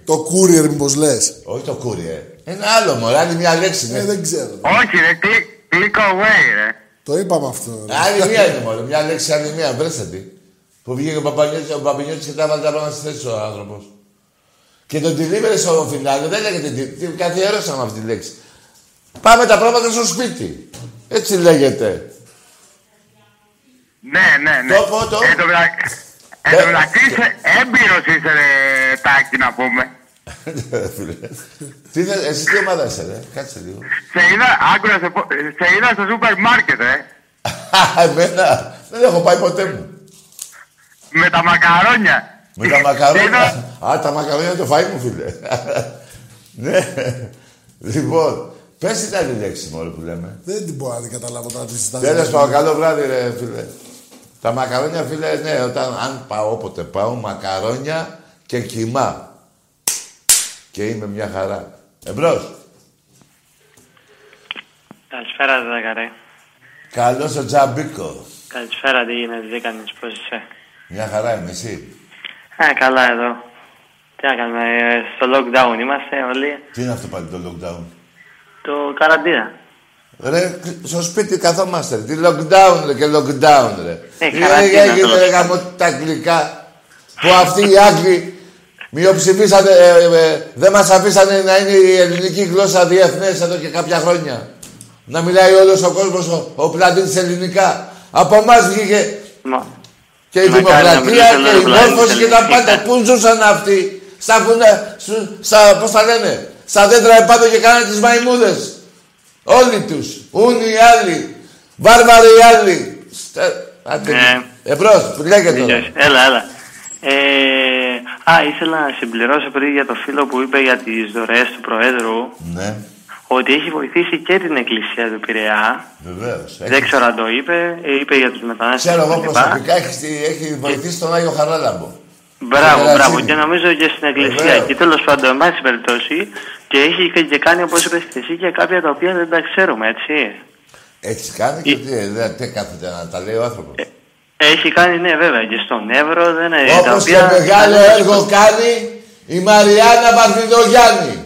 Το courier, μήπως λες; Όχι το courier. Ένα άλλο μωρέ, άλλη μια λέξη. Ναι. Ε, δεν ξέρω. Όχι, ρε, κλι- κλίκο away, ρε. Το είπαμε αυτό. ρε. Άλλη μία είναι μόνο. Μια λέξη, άλλη μία. Βρέστε τη. Που βγήκε ο Παπανιώτης, ο Παπανιώτης και τα έβαλε τα πράγματα στη θέση του ο άνθρωπος. Και τον delivery στο φινάλε δεν λέγεται. τι- Τι καθιέρωσαμε αυτή τη λέξη. Πάμε τα πράγματα στο σπίτι. Έτσι λέγεται. Ναι, ναι, ναι. Το πω, το. Εν τω μετα- εν τω μεταξύ είσαι έμπειρος είσαι ρε τάκι να πούμε. Ρε φίλε. Τι θες, εσύ τι ομάδα είσαι, ρε; Κάτσε λίγο. Σε είδα, άκου να σε πω, σε είδα στο σούπερ μάρκετ, ε. Α, [laughs] Εμένα δεν έχω πάει ποτέ μου. Με τα μακαρόνια. Με τα μακαρόνια. Α, τα μακαρόνια είναι το φαΐ μου, φίλε. [laughs] ναι. Λοιπόν, πες τι ήταν η λέξη μόνο που λέμε. Δεν την μπορώ να την καταλάβω τώρα τι συζητάμε. Τέλος πάντων, καλό βράδυ, ρε φίλε. Τα μακαρόνια, φίλε, ναι, όταν, αν πάω όποτε πάω, μακαρόνια και κοιμά. Και είμαι μια χαρά. Εμπρός. Καλησπέρα, Δάκαρε. Καλώς ο Τζαμπίκο. Καλησπέρα, τι γίνεται, τι κάνεις, πώς είσαι; Μια χαρά είμαι, εσύ; Α, καλά εδώ. Τι να κάνουμε, ε, στο lockdown είμαστε όλοι. Τι είναι αυτό πάλι το lockdown; Το καραντίνα. Ρε, στο σπίτι καθόμαστε. Τι lockdown, ρε, και lockdown, ρε. Ε, Τι καραντίνα, έγινε, τέλος. ρε, γαμώ τα αγγλικά. Που αυτοί οι Άγγλοι μειοψηφίσανε, ε, ε, δεν μας αφήσανε να είναι η ελληνική γλώσσα διεθνές εδώ και κάποια χρόνια. Να μιλάει όλος ο κόσμος, ο, ο πλανήτης ελληνικά. Από εμάς βγήκε και η Μακάρι να δημοκρατία μιλούσε και όλος η ο πλανήτης μόρφωση και τα ελληνικά. πάντα. Πού ζούσαν αυτοί, στα, βουνά, σου- στα, πώς τα λένε, στα δέντρα επάνω και κάνανε τις μαϊμούδες. Όλοι τους. Ούνοι οι άλλοι. Βάρβαροι οι άλλοι. Στα... Άντε, Ναι. Εμπρός, λέγε τώρα. Δίκιος. Έλα, έλα. Ε, α, ήθελα να συμπληρώσω πριν για το φίλο που είπε για τις δωρεές του Προέδρου Ναι, ότι έχει βοηθήσει και την Εκκλησία του Πειραιά. βεβαίως. Δεν ξέρω αν το είπε, ε, είπε για τους μετανάστες. Ξέρω εγώ κτλ. προσωπικά έχει, έχει βοηθήσει τον Άγιο Χαράλαμπο. Μπράβο, Στην μπράβο. Ελασσίνη. Και νομίζω και στην Εκκλησία. Βεβαίως. Και τέλος πάντων, εν πάση περιπτώσει, και έχει και, και κάνει όπως είπες και εσύ και κάποια τα οποία δεν τα ξέρουμε, έτσι. Έχεις κάνει και τι, ε, δεν τι κάθεται να τα λέει ο άνθρωπος; Έχει κάνει, ναι, βέβαια, και στον Εύρο δεν είναι. τα Όπως και οποία- μεγάλο έργο κάνει η Μαριάννα Βαρδινογιάννη.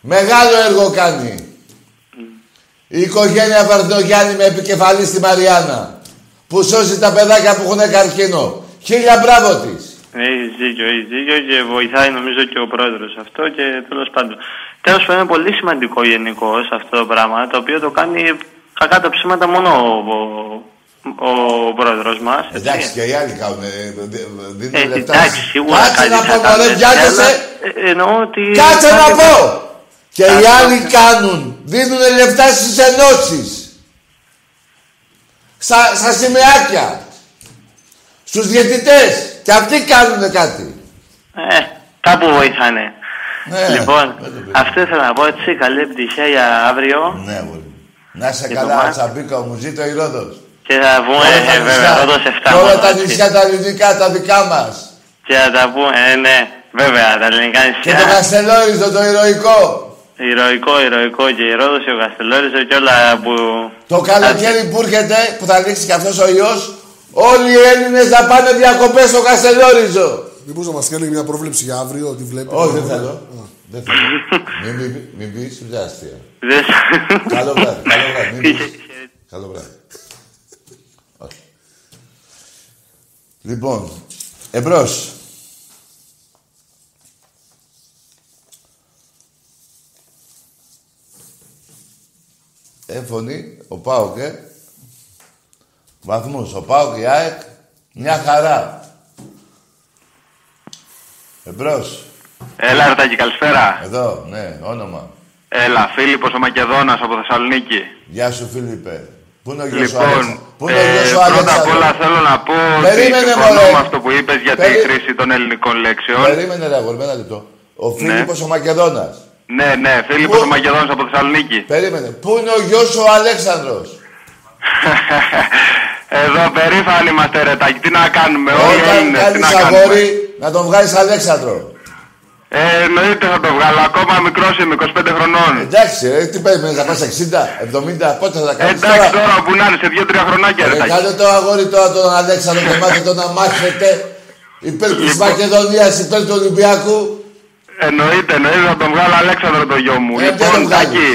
Μεγάλο έργο κάνει. Η οικογένεια Βαρδινογιάννη με επικεφαλή στη Μαριάννα. Που σώζει τα παιδάκια που έχουν καρκίνο. Χίλια μπράβο της. Έχει δίκιο, έχει δίκιο και βοηθάει νομίζω και ο πρόεδρος αυτό και τέλος πάντων. Τέλος πάντων, είναι πολύ σημαντικό γενικώ αυτό το πράγμα το οποίο το κάνει κακά τα ψήματα μόνο ο, ο, ο πρόεδρος μας. Εντάξει και οι άλλοι κάνουν. ε, δε- δίνουν Ε, λεφτά. εντάξει, σίγουρα Κάτσε καλή να θα πω, κάνουν, μωρέ, έτσι, βιάζεσαι. αλλά, ε, Εννοώ ότι... Κάτσε να πω! Και οι Κάτσε. άλλοι κάνουν. Δίνουν λεφτά στις ενώσεις. Στα, στα σημαίακια. Στους διαιτητές. Και αυτοί κάνουν κάτι. Ε, κάπου βοηθάνε. Ναι, λοιπόν, αυτό ήθελα να πω έτσι, καλή επιτυχία για αύριο. Ναι, μπορεί. Να είσαι Και το καλά, μάτς. Τσαμπίκα μου, ζήτω η Ρόδος. Και θα πούμε, Όλα τα ε, βέβαια, νησιά- εδώ σε 7 και όλα μόνο, τα έτσι. νησιά τα ελληνικά, τα δικά μας. Και θα τα πούμε, ε, ναι, βέβαια, τα ελληνικά Και το νησιά. Καστελόριζο, το ηρωικό. Ηρωικό, ηρωικό και η Ρόδος και ο Καστελόριζο και όλα που... Το καλοκαίρι που έρχεται, που θα λήξει και αυτός ο ιός, όλοι οι Έλληνες θα πάνε διακοπές στο Καστελόριζο. Μήπως να μας κάνει μια πρόβλεψη για αύριο, ότι βλέπει. Όχι, δεν θέλω. Δεν θέλω. Μην, μην, μην πεις ούτε αστεία. Δεν- Καλό βράδυ, καλό βράδυ. Μην πεις. Καλό βράδυ. Όχι. Λοιπόν, εμπρός. Ε, φωνή, ο Πάοκ, ε. Βαθμούς, ο Πάοκ, η ΑΕΚ, μια χαρά. Εμπρός. Έλα, Ρετάκη, καλησπέρα. Εδώ, ναι, όνομα. Έλα, Φίλιππος ο Μακεδόνας από Θεσσαλονίκη. Γεια σου, Φίλιππε. Πού είναι ο γιος σου Λοιπόν, Αλέξανδρος. Πού είναι ο ε, γιος σου πρώτα απ' Αλέξανδρος. όλα θέλω να πω Περίμενε, ότι συμφωνώ μωρέ. με αυτό που είπες για Περί- τη χρήση των ελληνικών λέξεων. Περίμενε, ρε αγόρι, ένα λεπτό. Ο Φίλιππος ο Μακεδόνας. Ναι, ναι, Φίλιππος Πού- ο Μακεδόνας από Θεσσαλονίκη. Περίμενε. Πού είναι ο γιος σου ο Αλέξανδρος; [laughs] Εδώ περήφανοι είμαστε, Ρετάκη. Τι να κάνουμε, όλοι Όταν Έλληνες, τι κάνεις να κάνουμε. αγόρι, να τον βγάλεις Αλέξανδρο. Ε, εννοείται θα το βγάλω. Ακόμα μικρός είμαι, 25 χρονών. Εντάξει, ρε, τι περιμένεις να πας 60, 70, πότε θα τα κάνεις Εντάξει, τώρα; που να είναι σε 2-3 χρονάκια, Ρε, Ρετάκη. κάνε το αγόρι τώρα τον Αλέξανδρο και μάθε τον να μάχεται υπέρ της Λοιπόν. Μακεδονίας, υπέρ του Ολυμπιακού. Εννοείται, εννοείται θα τον βγάλω Αλέξανδρο το γιο μου. Ε, δεν τον λοιπόν, βγάλεις. Τάκη,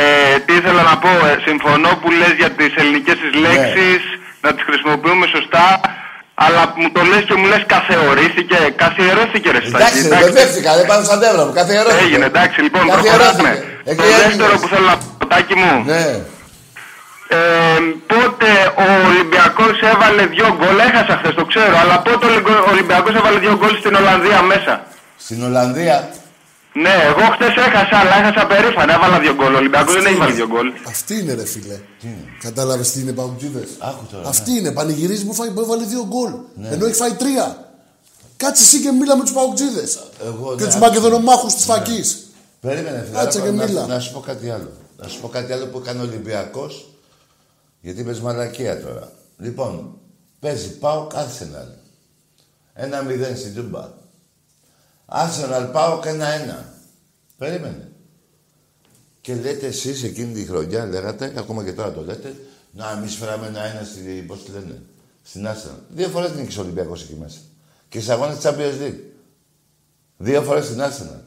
ε, τι ήθελα να πω, ε, συμφωνώ που λες για τις ελληνικές τις λέξεις, να τις χρησιμοποιούμε σωστά, Αλλά μου το λες και μου λες καθεωρήθηκε, καθιερώθηκε ρε Στάκη. Εντάξει, δεν μπερδεύτηκα, δεν πάνω στα νεύρα μου. Καθιερώθηκε. Έγινε, εντάξει, λοιπόν, Καθιερώθηκε. προχωράμε. Εκεί Το έγινε. δεύτερο που θέλω να πω, Τάκη μου. Ναι. Ε, πότε ο Ολυμπιακός έβαλε δύο γκολ, έχασα χθες, το ξέρω, αλλά πότε ο Ολυμπιακός έβαλε δύο γκολ στην Ολλανδία μέσα. Στην Ολλανδία. Ναι, εγώ χθες έχασα, αλλά έχασα περήφανα, έβαλα δύο γκολ. Ο Ολυμπιακός δεν έχει βάλει δύο γκολ. Αυτή είναι ρε φίλε. Κατάλαβες τι είναι παγκοτζίδε. Άκου τώρα. Αυτή είναι. Πανηγυρίζει που, φάει, που έβαλε δύο γκολ. Ναι. Ενώ έχει φάει τρία. Κάτσε εσύ και μίλα με τους παγκοτζίδε. Εγώ, Και ναι, τους άκου. μακεδονομάχους της φακής. Περίμενε, φίλε. Κάτσε άκου, και να- μίλα. Να σου πω κάτι άλλο. Να σου πω κάτι άλλο που έκανε ο Ολυμπιακός. Γιατί είπες μαλακία τώρα. Λοιπόν, παίζει πάω Arsenal. Ένα μηδέν στην Τούμπα. Arsenal πάω και ένα ένα. Περίμενε. Και λέτε εσείς εκείνη τη χρονιά, λέγατε, ακόμα και τώρα το λέτε, να εμείς φέραμε ένα ένα στη, πώς τη λένε, στην Arsenal. Δύο φορές νίκησε ο Ολυμπιακός εκεί μέσα. Και στις αγώνες της Champions League. Δύο φορές στην Arsenal.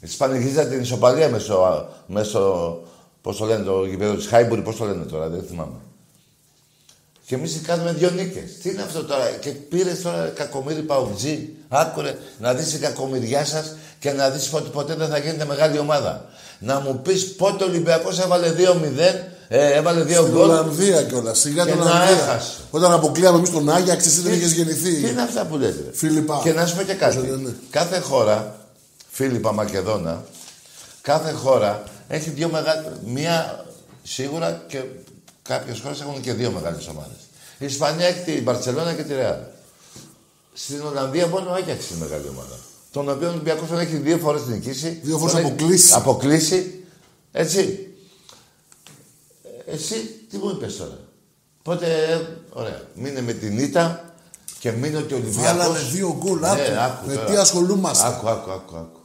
Εσείς πανηγυρίζατε την ισοπαλία μέσω, μέσω πώς το λένε το γηπέδο της Χάιμπουρη, πώς το λένε τώρα, δεν θυμάμαι. Και εμείς κάνουμε δύο νίκες. Τι είναι αυτό τώρα, και πήρες τώρα κακομύρι παουτζή, άκουρε να δεις την κακομυριά σας και να δεις ότι ποτέ δεν θα γίνετε μεγάλη ομάδα. Να μου πεις πότε ο Ολυμπιακός έβαλε 2-0, ε, έβαλε δύο Στην γκολ. Ολλανδία κιόλας. Σιγά Και την να Ολλανδία. έχασες. Όταν αποκλείαμε εμείς τον Άγιαξ, εσύ δεν είχες γεννηθεί. Τι είναι αυτά που λέτε; Φίλιππα. Και να σου πω και κάτι. Πώς λένε. Κάθε χώρα, Φίλιππα Μακεδόνα, κάθε χώρα έχει δύο μεγάλε. Μία σίγουρα και κάποιες χώρες έχουν και δύο μεγάλες ομάδες. Η Ισπανία έχει την Μπαρσελόνα και τη Ρεάλ. Στην Ολλανδία μόνο ο Άγιαξ είναι μεγάλη ομάδα. Τον οποίο ο Ολυμπιακός τον έχει δύο φορές νικήσει. Δύο φορές τον έχει αποκλείσει. Αποκλείσει. Έτσι. Ε, Εσύ τι μου είπες τώρα; Οπότε, ε, ωραία. Μείνε με την ήττα και μείνε ότι ο Ολυμπιακός... Βάλανε δύο γκολ, άκου. Με τώρα. τι ασχολούμαστε; Άκου, άκου, άκου. άκου.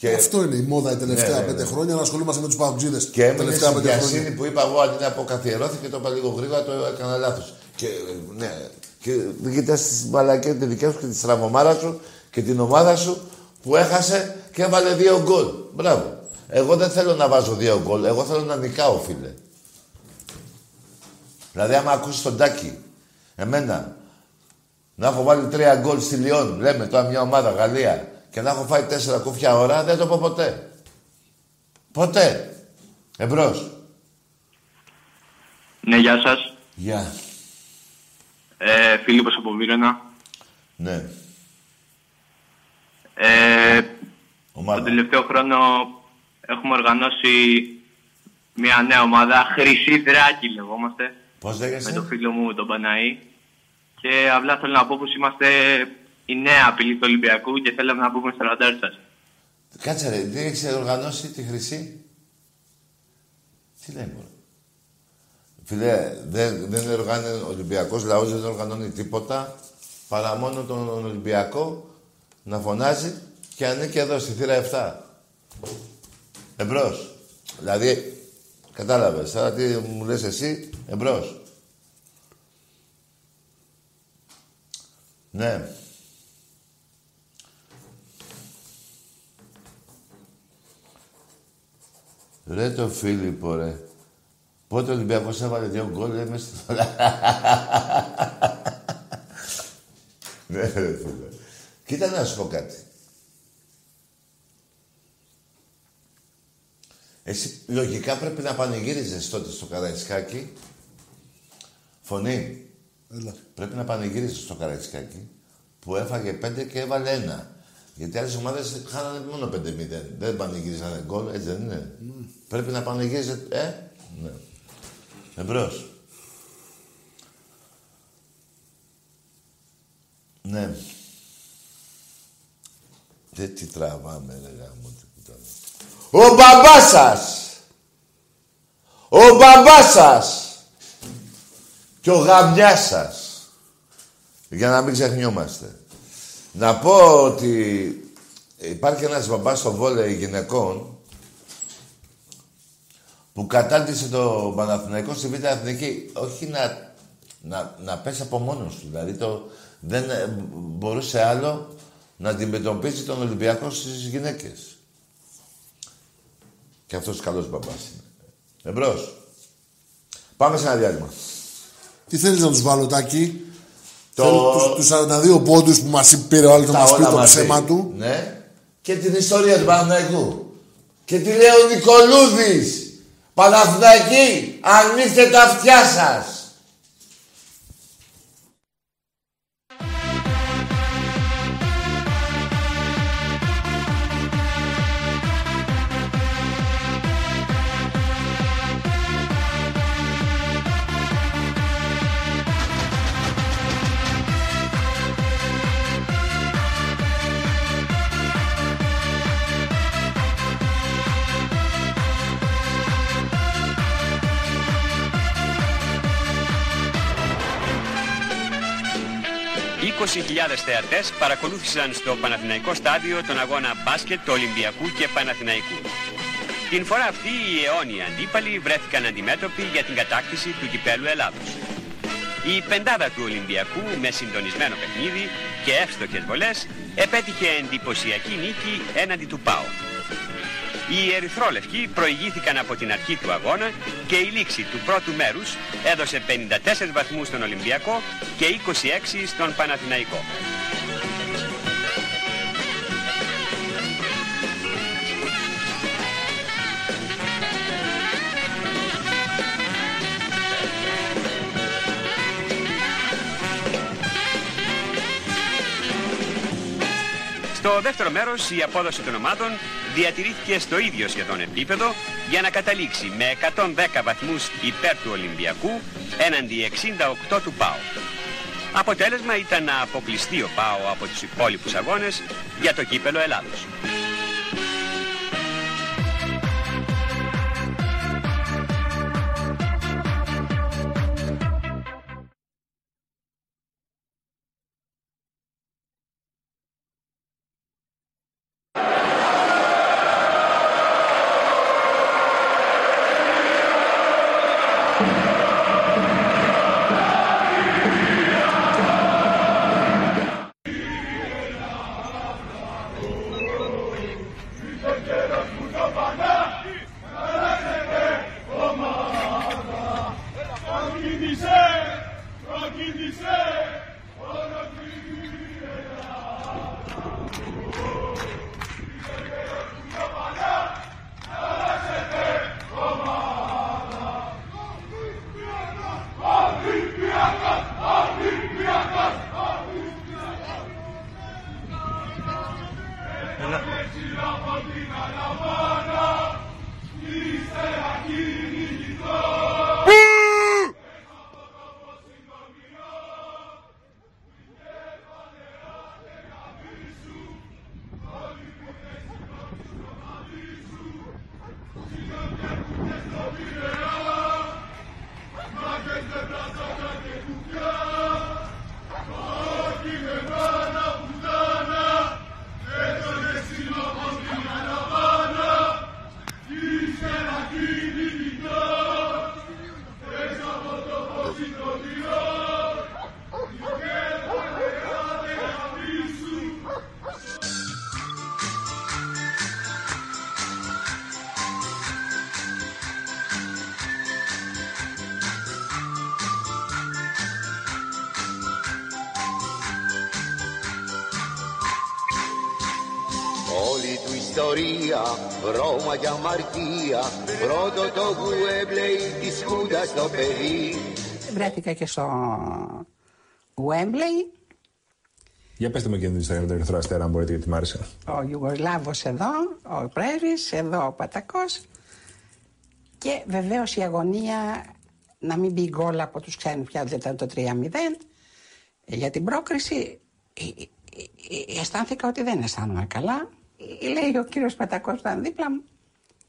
Και, Αυτό είναι η μόδα η τελευταία Ναι, ναι, πέντε ναι. χρόνια να ασχολούμαστε με τους παγκοτζίδε. και έμεινε τελευταία στην πέντε βιασύνη χρόνια. που είπα εγώ αντί να πω καθιερώθηκε, το είπα λίγο γρήγορα, το έκανα λάθος. Και, ε, ναι, και δεν κοιτάς τις μαλακές τη δικιά σου και της στραβωμάρα σου και την ομάδα σου που έχασε και έβαλε δύο γκολ. Μπράβο. Εγώ δεν θέλω να βάζω δύο γκολ, εγώ θέλω να νικάω, φίλε. Δηλαδή, άμα ακούσεις τον Τάκη, εμένα, να έχω βάλει τρία γκολ στη Λιόν, λέμε τώρα μια ομάδα Γαλλία, και να έχω φάει τέσσερα κουφιά ώρα, δεν το πω ποτέ. Ποτέ. Εμπρός. Ναι, γεια σας. Γεια. Ε, Φίλιππος από Βύρονα. Ναι. Ε, Ομάδα. τον τελευταίο χρόνο έχουμε οργανώσει μια νέα ομάδα, Χρυσή Δράκη λεγόμαστε, Πώς με λέγεσαι. τον φίλο μου τον Παναή. Και απλά θέλω να πω πως είμαστε η νέα απειλή του Ολυμπιακού και θέλαμε να πούμε στο ραντάρ σας. Κάτσε ρε, τι έχεις οργανώσει τη χρυσή. Τι λέει μόνο. Φίλε, δεν, δεν οργάνει ο Ολυμπιακός λαός, δεν οργανώνει τίποτα παρά μόνο τον Ολυμπιακό να φωνάζει και ανήκει εδώ στη θύρα 7. Εμπρός. Δηλαδή, κατάλαβες, τώρα τι μου λες εσύ, εμπρός. Ναι. Ρε το Φίλιππο, ρε. Πότε ο Ολυμπιακός έβαλε δύο γκολ, λέμε στο... [laughs] ναι, ρε φίλε. Κοίτα να σου πω κάτι. Εσύ λογικά πρέπει να πανηγύριζες τότε στο Καραϊσκάκι. Φωνή. Έλα. Πρέπει να πανηγύριζες στο Καραϊσκάκι που έφαγε πέντε και έβαλε ένα. Γιατί άλλες ομάδες χάνανε μόνο 5-0. Δεν πανηγύριζαν γκολ, έτσι δεν είναι; Πρέπει να πανηγύριζε. Ε, ναι. Εμπρός. Ναι. Δεν τι τραβάμε, ρε γάμο. τι κουτάνε. Ο μπαμπάς σας! Ο μπαμπάς σας! Και ο γαμιάς σας. Για να μην ξεχνιόμαστε. Να πω ότι υπάρχει ένας μπαμπάς στο βόλεϊ γυναικών που κατάντησε το Παναθηναϊκό στη Β' Εθνική. Όχι να, να, να πέσει από μόνος του. Δηλαδή το, δεν ε, μπορούσε άλλο να αντιμετωπίσει τον Ολυμπιακό στις γυναίκες. Και αυτός καλός μπαμπάς είναι. Εμπρός. Πάμε σε ένα διάλειμμα. Τι θέλεις να τους βάλω, Τάκη; Το- Θέλω τους, τους 42 πόντους που μας πήρε ο άλλος να Τα μας πει όλα το μαζί. ψέμα του. Ναι. Και την ιστορία του Παναθηναϊκού. Και τη λέει ο Νικολούδης. Παναθηναϊκοί, ανοίξτε τα αυτιά σας. ...20.000 θεατές παρακολούθησαν στο Παναθηναϊκό στάδιο τον αγώνα μπάσκετ του Ολυμπιακού και Παναθηναϊκού. Την φορά αυτή οι αιώνιοι αντίπαλοι βρέθηκαν αντιμέτωποι για την κατάκτηση του κυπέλου Ελλάδος. Η πεντάδα του Ολυμπιακού με συντονισμένο παιχνίδι και εύστοχες βολές επέτυχε εντυπωσιακή νίκη έναντι του ΠΑΟ. Οι ερυθρόλευκοι προηγήθηκαν από την αρχή του αγώνα και η λήξη του πρώτου μέρους έδωσε 54 βαθμούς στον Ολυμπιακό και 26 στον Παναθηναϊκό. Στο δεύτερο μέρος η απόδοση των ομάδων διατηρήθηκε στο ίδιο σχεδόν επίπεδο για να καταλήξει με 110 βαθμούς υπέρ του Ολυμπιακού έναντι 68 του ΠΑΟ. Αποτέλεσμα ήταν να αποκλειστεί ο ΠΑΟ από τους υπόλοιπους αγώνες για το κύπελο Ελλάδος. Βρώμα και αμαρτία. Πρώτο το Γουέμπλεϊ της Χούντας το παιδί. Βρέθηκα και στο Wembley, Για πετε μου και την Instagram του Ερυθρό Αστέρα, αν μπορείτε, γιατί μ' άρεσε. ο Ιουγκοσλάβος εδώ, ο πρέσβης, εδώ ο Πατακός. Και βεβαίως η αγωνία να μην μπει γκολ από τους ξένους πια δεν ήταν το 3-0 για την πρόκριση ε, ε, ε, ε, αισθάνθηκα ότι δεν αισθάνομαι καλά. Ε, λέει ο κύριος Πατακός που ήταν δίπλα μου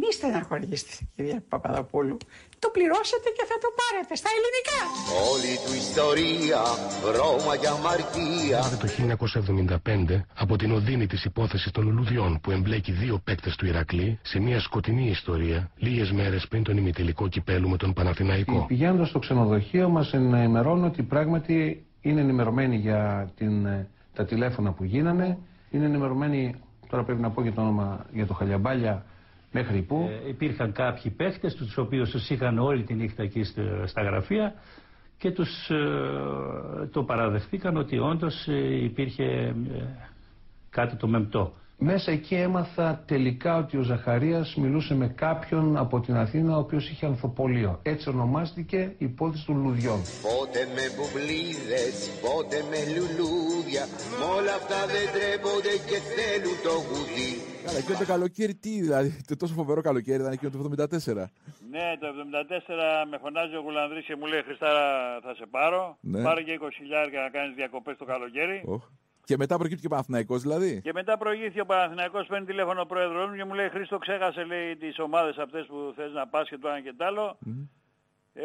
Μη στεναχωρήσετε, κυρία Παπαδοπούλου. Το πληρώσετε και θα το πάρετε στα ελληνικά. Όλη του ιστορία, βρώμα για αμαρτία Το 1975, από την οδύνη της υπόθεσης των λουλουδιών που εμπλέκει δύο παίκτες του Ηρακλή σε μια σκοτεινή ιστορία, λίγες μέρες πριν τον ημιτελικό κυπέλου με τον Παναθηναϊκό. Πηγαίνοντας στο ξενοδοχείο μας ενημερώνουν ότι πράγματι είναι ενημερωμένοι για την, ε, τα τηλέφωνα που γίνανε. Είναι ενημερωμένοι, τώρα πρέπει να πω και το όνομα για το Χαλιαμπάλια, μέχρι που. Ε, υπήρχαν κάποιοι παίχτες, τους οποίους τους είχαν όλη τη νύχτα εκεί στο- στα γραφεία και τους ε, το παραδεχτήκαν ότι όντως ε, υπήρχε ε, κάτι το μεμπτό. Μέσα εκεί έμαθα τελικά ότι ο Ζαχαρίας μιλούσε με κάποιον από την Αθήνα ο οποίος είχε ανθοπολείο. Έτσι ονομάστηκε η υπόθεση των λουδιών. Πότε με μπουμπλίδες, πότε με λουλούδια Μ' όλα αυτά δεν τρέπονται και θέλουν το γουδί Καλά, εκείνο το καλοκαίρι τι, δηλαδή, το τόσο φοβερό καλοκαίρι ήταν εκείνο το 74. Ναι, το 74 με φωνάζει ο Γουλανδρής και μου λέει Χριστάρα θα σε πάρω. Ναι. Πάρε και 20 χιλιάρια να κάνεις διακοπές το καλοκαίρι. Οχ. Και μετά προκύπτει και Παναθηναϊκός δηλαδή. Και μετά προηγήθηκε ο Παναθηναϊκός, παίρνει τηλέφωνο ο πρόεδρος μου και μου λέει Χρήστο ξέχασε λέει τις ομάδες αυτές που θες να πας και το ένα και το άλλο. Ε,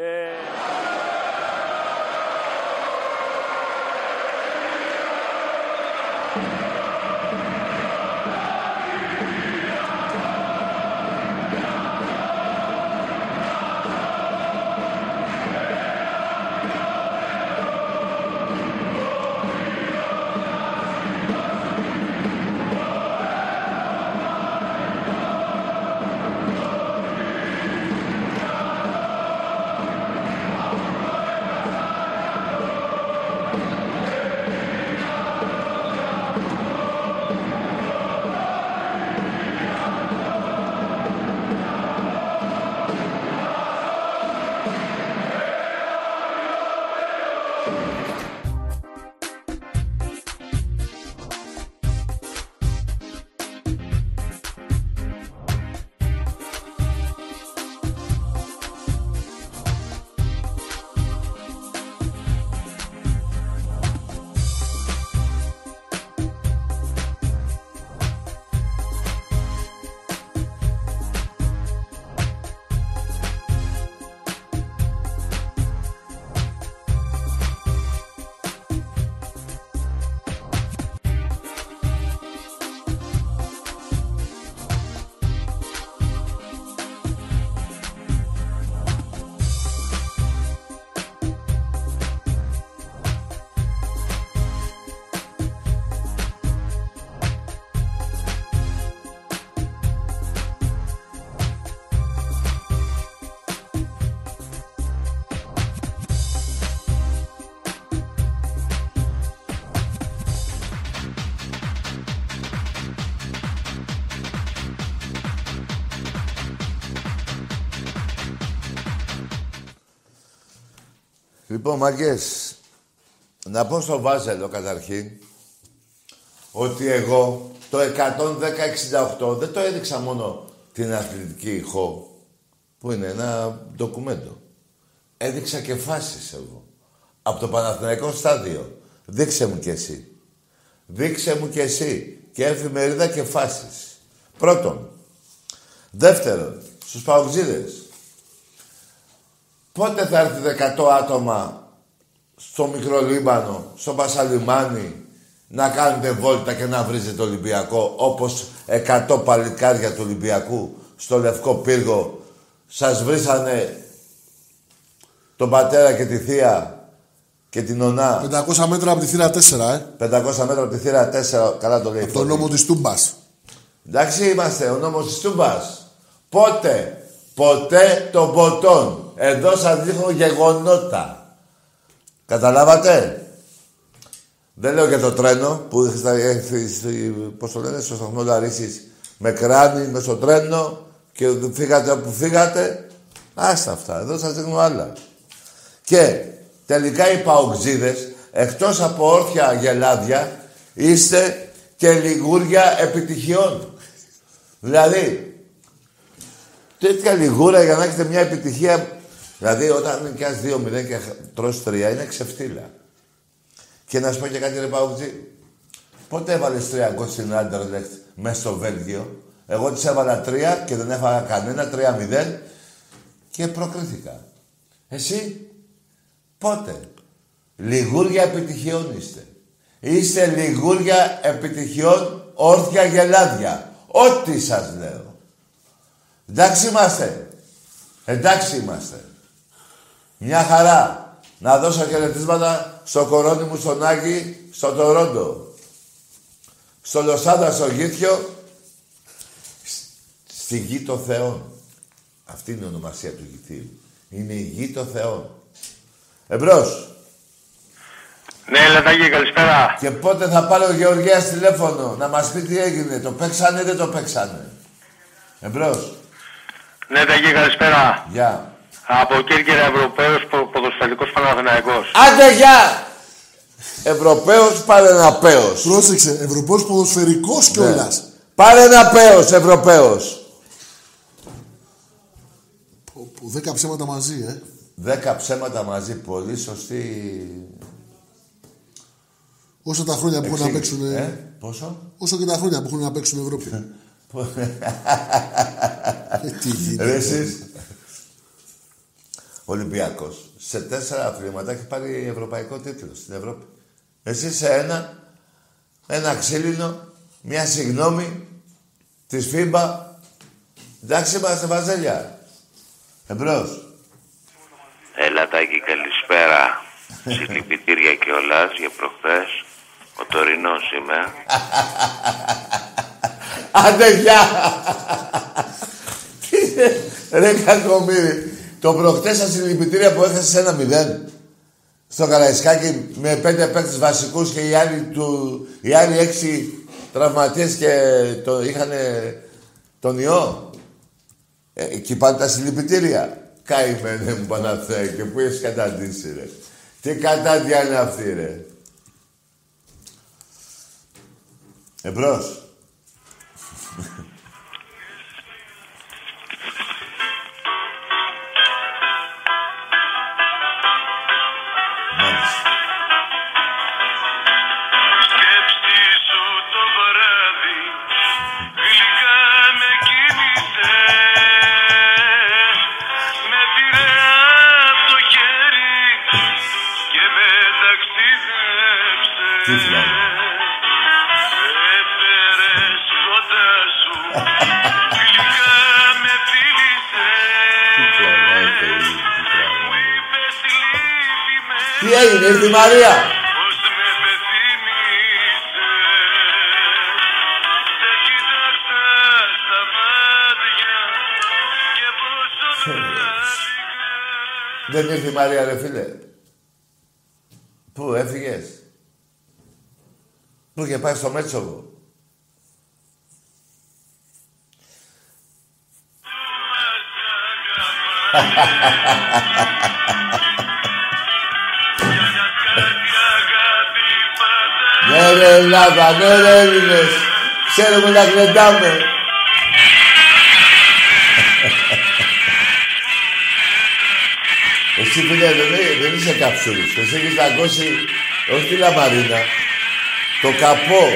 Λοιπόν, μαγκές, να πω στο Βάζελο καταρχήν ότι εγώ το 110-68 δεν το έδειξα μόνο την αθλητική ηχό που είναι ένα ντοκουμέντο. Έδειξα και φάσεις εγώ. Από το Παναθηναϊκό στάδιο. Δείξε μου κι εσύ. Δείξε μου κι εσύ. Και εφημερίδα και φάσεις. Πρώτον. Δεύτερον, στους παουτζίδες. Πότε θα έρθει 100 άτομα στο μικρό Λίμπανο, στο Πασαλιμάνι, να κάνετε βόλτα και να βρίζετε το Ολυμπιακό, όπως 100 παλικάρια του Ολυμπιακού στο Λευκό Πύργο; Σας βρίσανε τον πατέρα και τη θεία και την ονά. 500 μέτρα από τη θύρα 4, ε. 500 μέτρα από τη θύρα 4, καλά το λέει. Από τον νόμο της Τούμπας. Εντάξει είμαστε, ο νόμος της Τούμπας. Πότε, ποτέ των ποτών. Εδώ σας δείχνω γεγονότα. Καταλάβατε; Δεν λέω για το τρένο που έχεις, έχεις, πώς το λένε, στο σταθμό Λαρίσης με κράνη, μες στο τρένο και φύγατε όπου φύγατε. Άστα αυτά, εδώ σας δείχνω άλλα. Και τελικά οι παοξίδες, εκτός από όρθια γελάδια, είστε και λιγούρια επιτυχιών. Δηλαδή, τέτοια λιγούρα για να έχετε μια επιτυχία. Δηλαδή, όταν νοικιάς 2-0 και τρως 3, είναι ξεφτύλα. Και να σου πω και κάτι, ρε Παουτζή. Πότε έβαλες 300 στην Άντερλεχτ μέσα στο Βέλγιο; Εγώ της έβαλα τρία και δεν έφαγα κανένα, τρία μηδέν και προκρίθηκα. Εσύ, πότε; Λιγούρια επιτυχιών είστε. Είστε λιγούρια επιτυχιών όρθια γελάδια. Ό,τι σας λέω. Εντάξει είμαστε. Εντάξει είμαστε. Μια χαρά. Να δώσω χαιρετίσματα στο κορώνι μου στον Άγη, στο Τορόντο. Στο Λοσάντα, στο Γήθιο. Στη γη των Θεών. Αυτή είναι η ονομασία του γηθίου. Είναι η γη των Θεών. Εμπρός. Ναι, Λατάκη, καλησπέρα. Και πότε θα πάρει ο Γεωργίας τηλέφωνο να μας πει τι έγινε. Το παίξανε ή δεν το παίξανε. Εμπρός. Ναι, Τάκη, καλησπέρα. Γεια. Από Κέρκυρα, Ευρωπαίος πο- Ποδοσφαιρικός Παναθηναϊκός. Άντε γεια! Ευρωπαίος πάρε ένα πέος. Πρόσεξε, Ευρωπαίος ποδοσφαιρικός κιόλας. Ναι. Πάρε ένα πέος, Ευρωπαίος. Που, που δέκα ψέματα μαζί, ε. Δέκα ψέματα μαζί, πολύ σωστή. Όσο τα χρόνια που έχουν να Εξήγηση. παίξουν. Ε, πόσο; Όσο και τα χρόνια που έχουν να παίξουν Ευρώπη. [laughs] Ε, τι γίνεται. Ρε εσείς. Ολυμπιακός. Σε τέσσερα αθλήματα έχει πάρει ευρωπαϊκό τίτλο στην Ευρώπη. Εσύ σε ένα, ένα ξύλινο, μια συγγνώμη της ΦΥΜΠΑ. Εντάξει είμαστε βαζέλια. Εμπρός. Έλα, Τάκη, καλησπέρα. [laughs] Συλληπιτήρια κιόλας για προχθές. Ο Τωρινός είμαι. [laughs] Άντε γεια! [laughs] Τι είναι, Ρε κακομύρι. Το προχτές στα συλληπιτήρια που έχασες ένα μηδέν. Στο Καραϊσκάκι με πέντε παίκτες βασικούς και οι άλλοι, του, οι άλλοι έξι τραυματίες και το, είχαν τον ιό. Ε, εκεί πάνε τα συλληπιτήρια. Καημένε μου Παναθέ και πού έχεις καταντήσει ρε. Τι κατάντια είναι αυτή ρε. Εμπρός. Έγινε, ήρθε η Μαρία. Πώς με πεθύμησε Σε κοίταξα στα μάτια Και πόσο Δεν ήρθε η Μαρία, ρε φίλε. Πού έφυγες; Πού είχε πάει στο Μέτσοβο. [laughs] Ναι ρε Ελλάδα, ναι ρε Έλληνες. Ξέρουμε να κλεντάμε. Εσύ φίλε δεν, δεν είσαι καψούρης. Εσύ έχεις δαγκώσει όχι τη λαμαρίνα. Το καπό,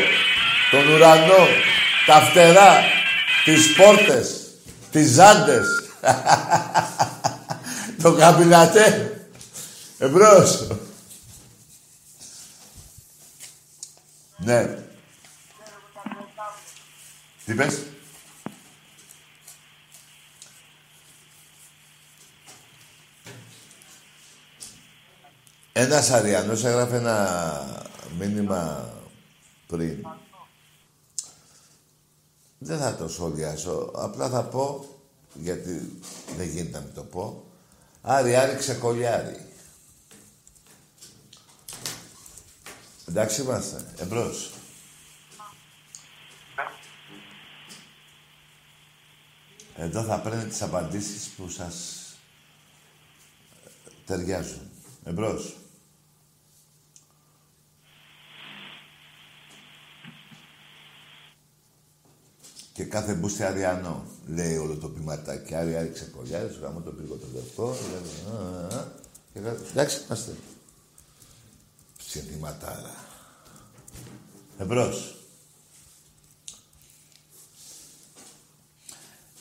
τον ουρανό, τα φτερά, τις πόρτες, τις ζάντες. [laughs] το καπηλατέ. Εμπρός. Ναι. Τι πες; Ένας Αριανός έγραφε ένα μήνυμα πριν. Δεν θα το σχολιάσω. Απλά θα πω, γιατί δεν γίνεται να μην το πω. Άρη, Άρη, ξεκολλιάρι. Εντάξει είμαστε. Εμπρός. Εδώ θα παίρνετε τις απαντήσεις που σας ταιριάζουν. Εμπρός. Και κάθε μπούστη αριανό, λέει όλο το ποιηματάκι. Άρη, άρη, ξεκολλιάρι, σου γάμω το πήγο το λευκό. α, α, α. Και κα- Εντάξει, είμαστε. Συνθηματάρα. Εμπρός.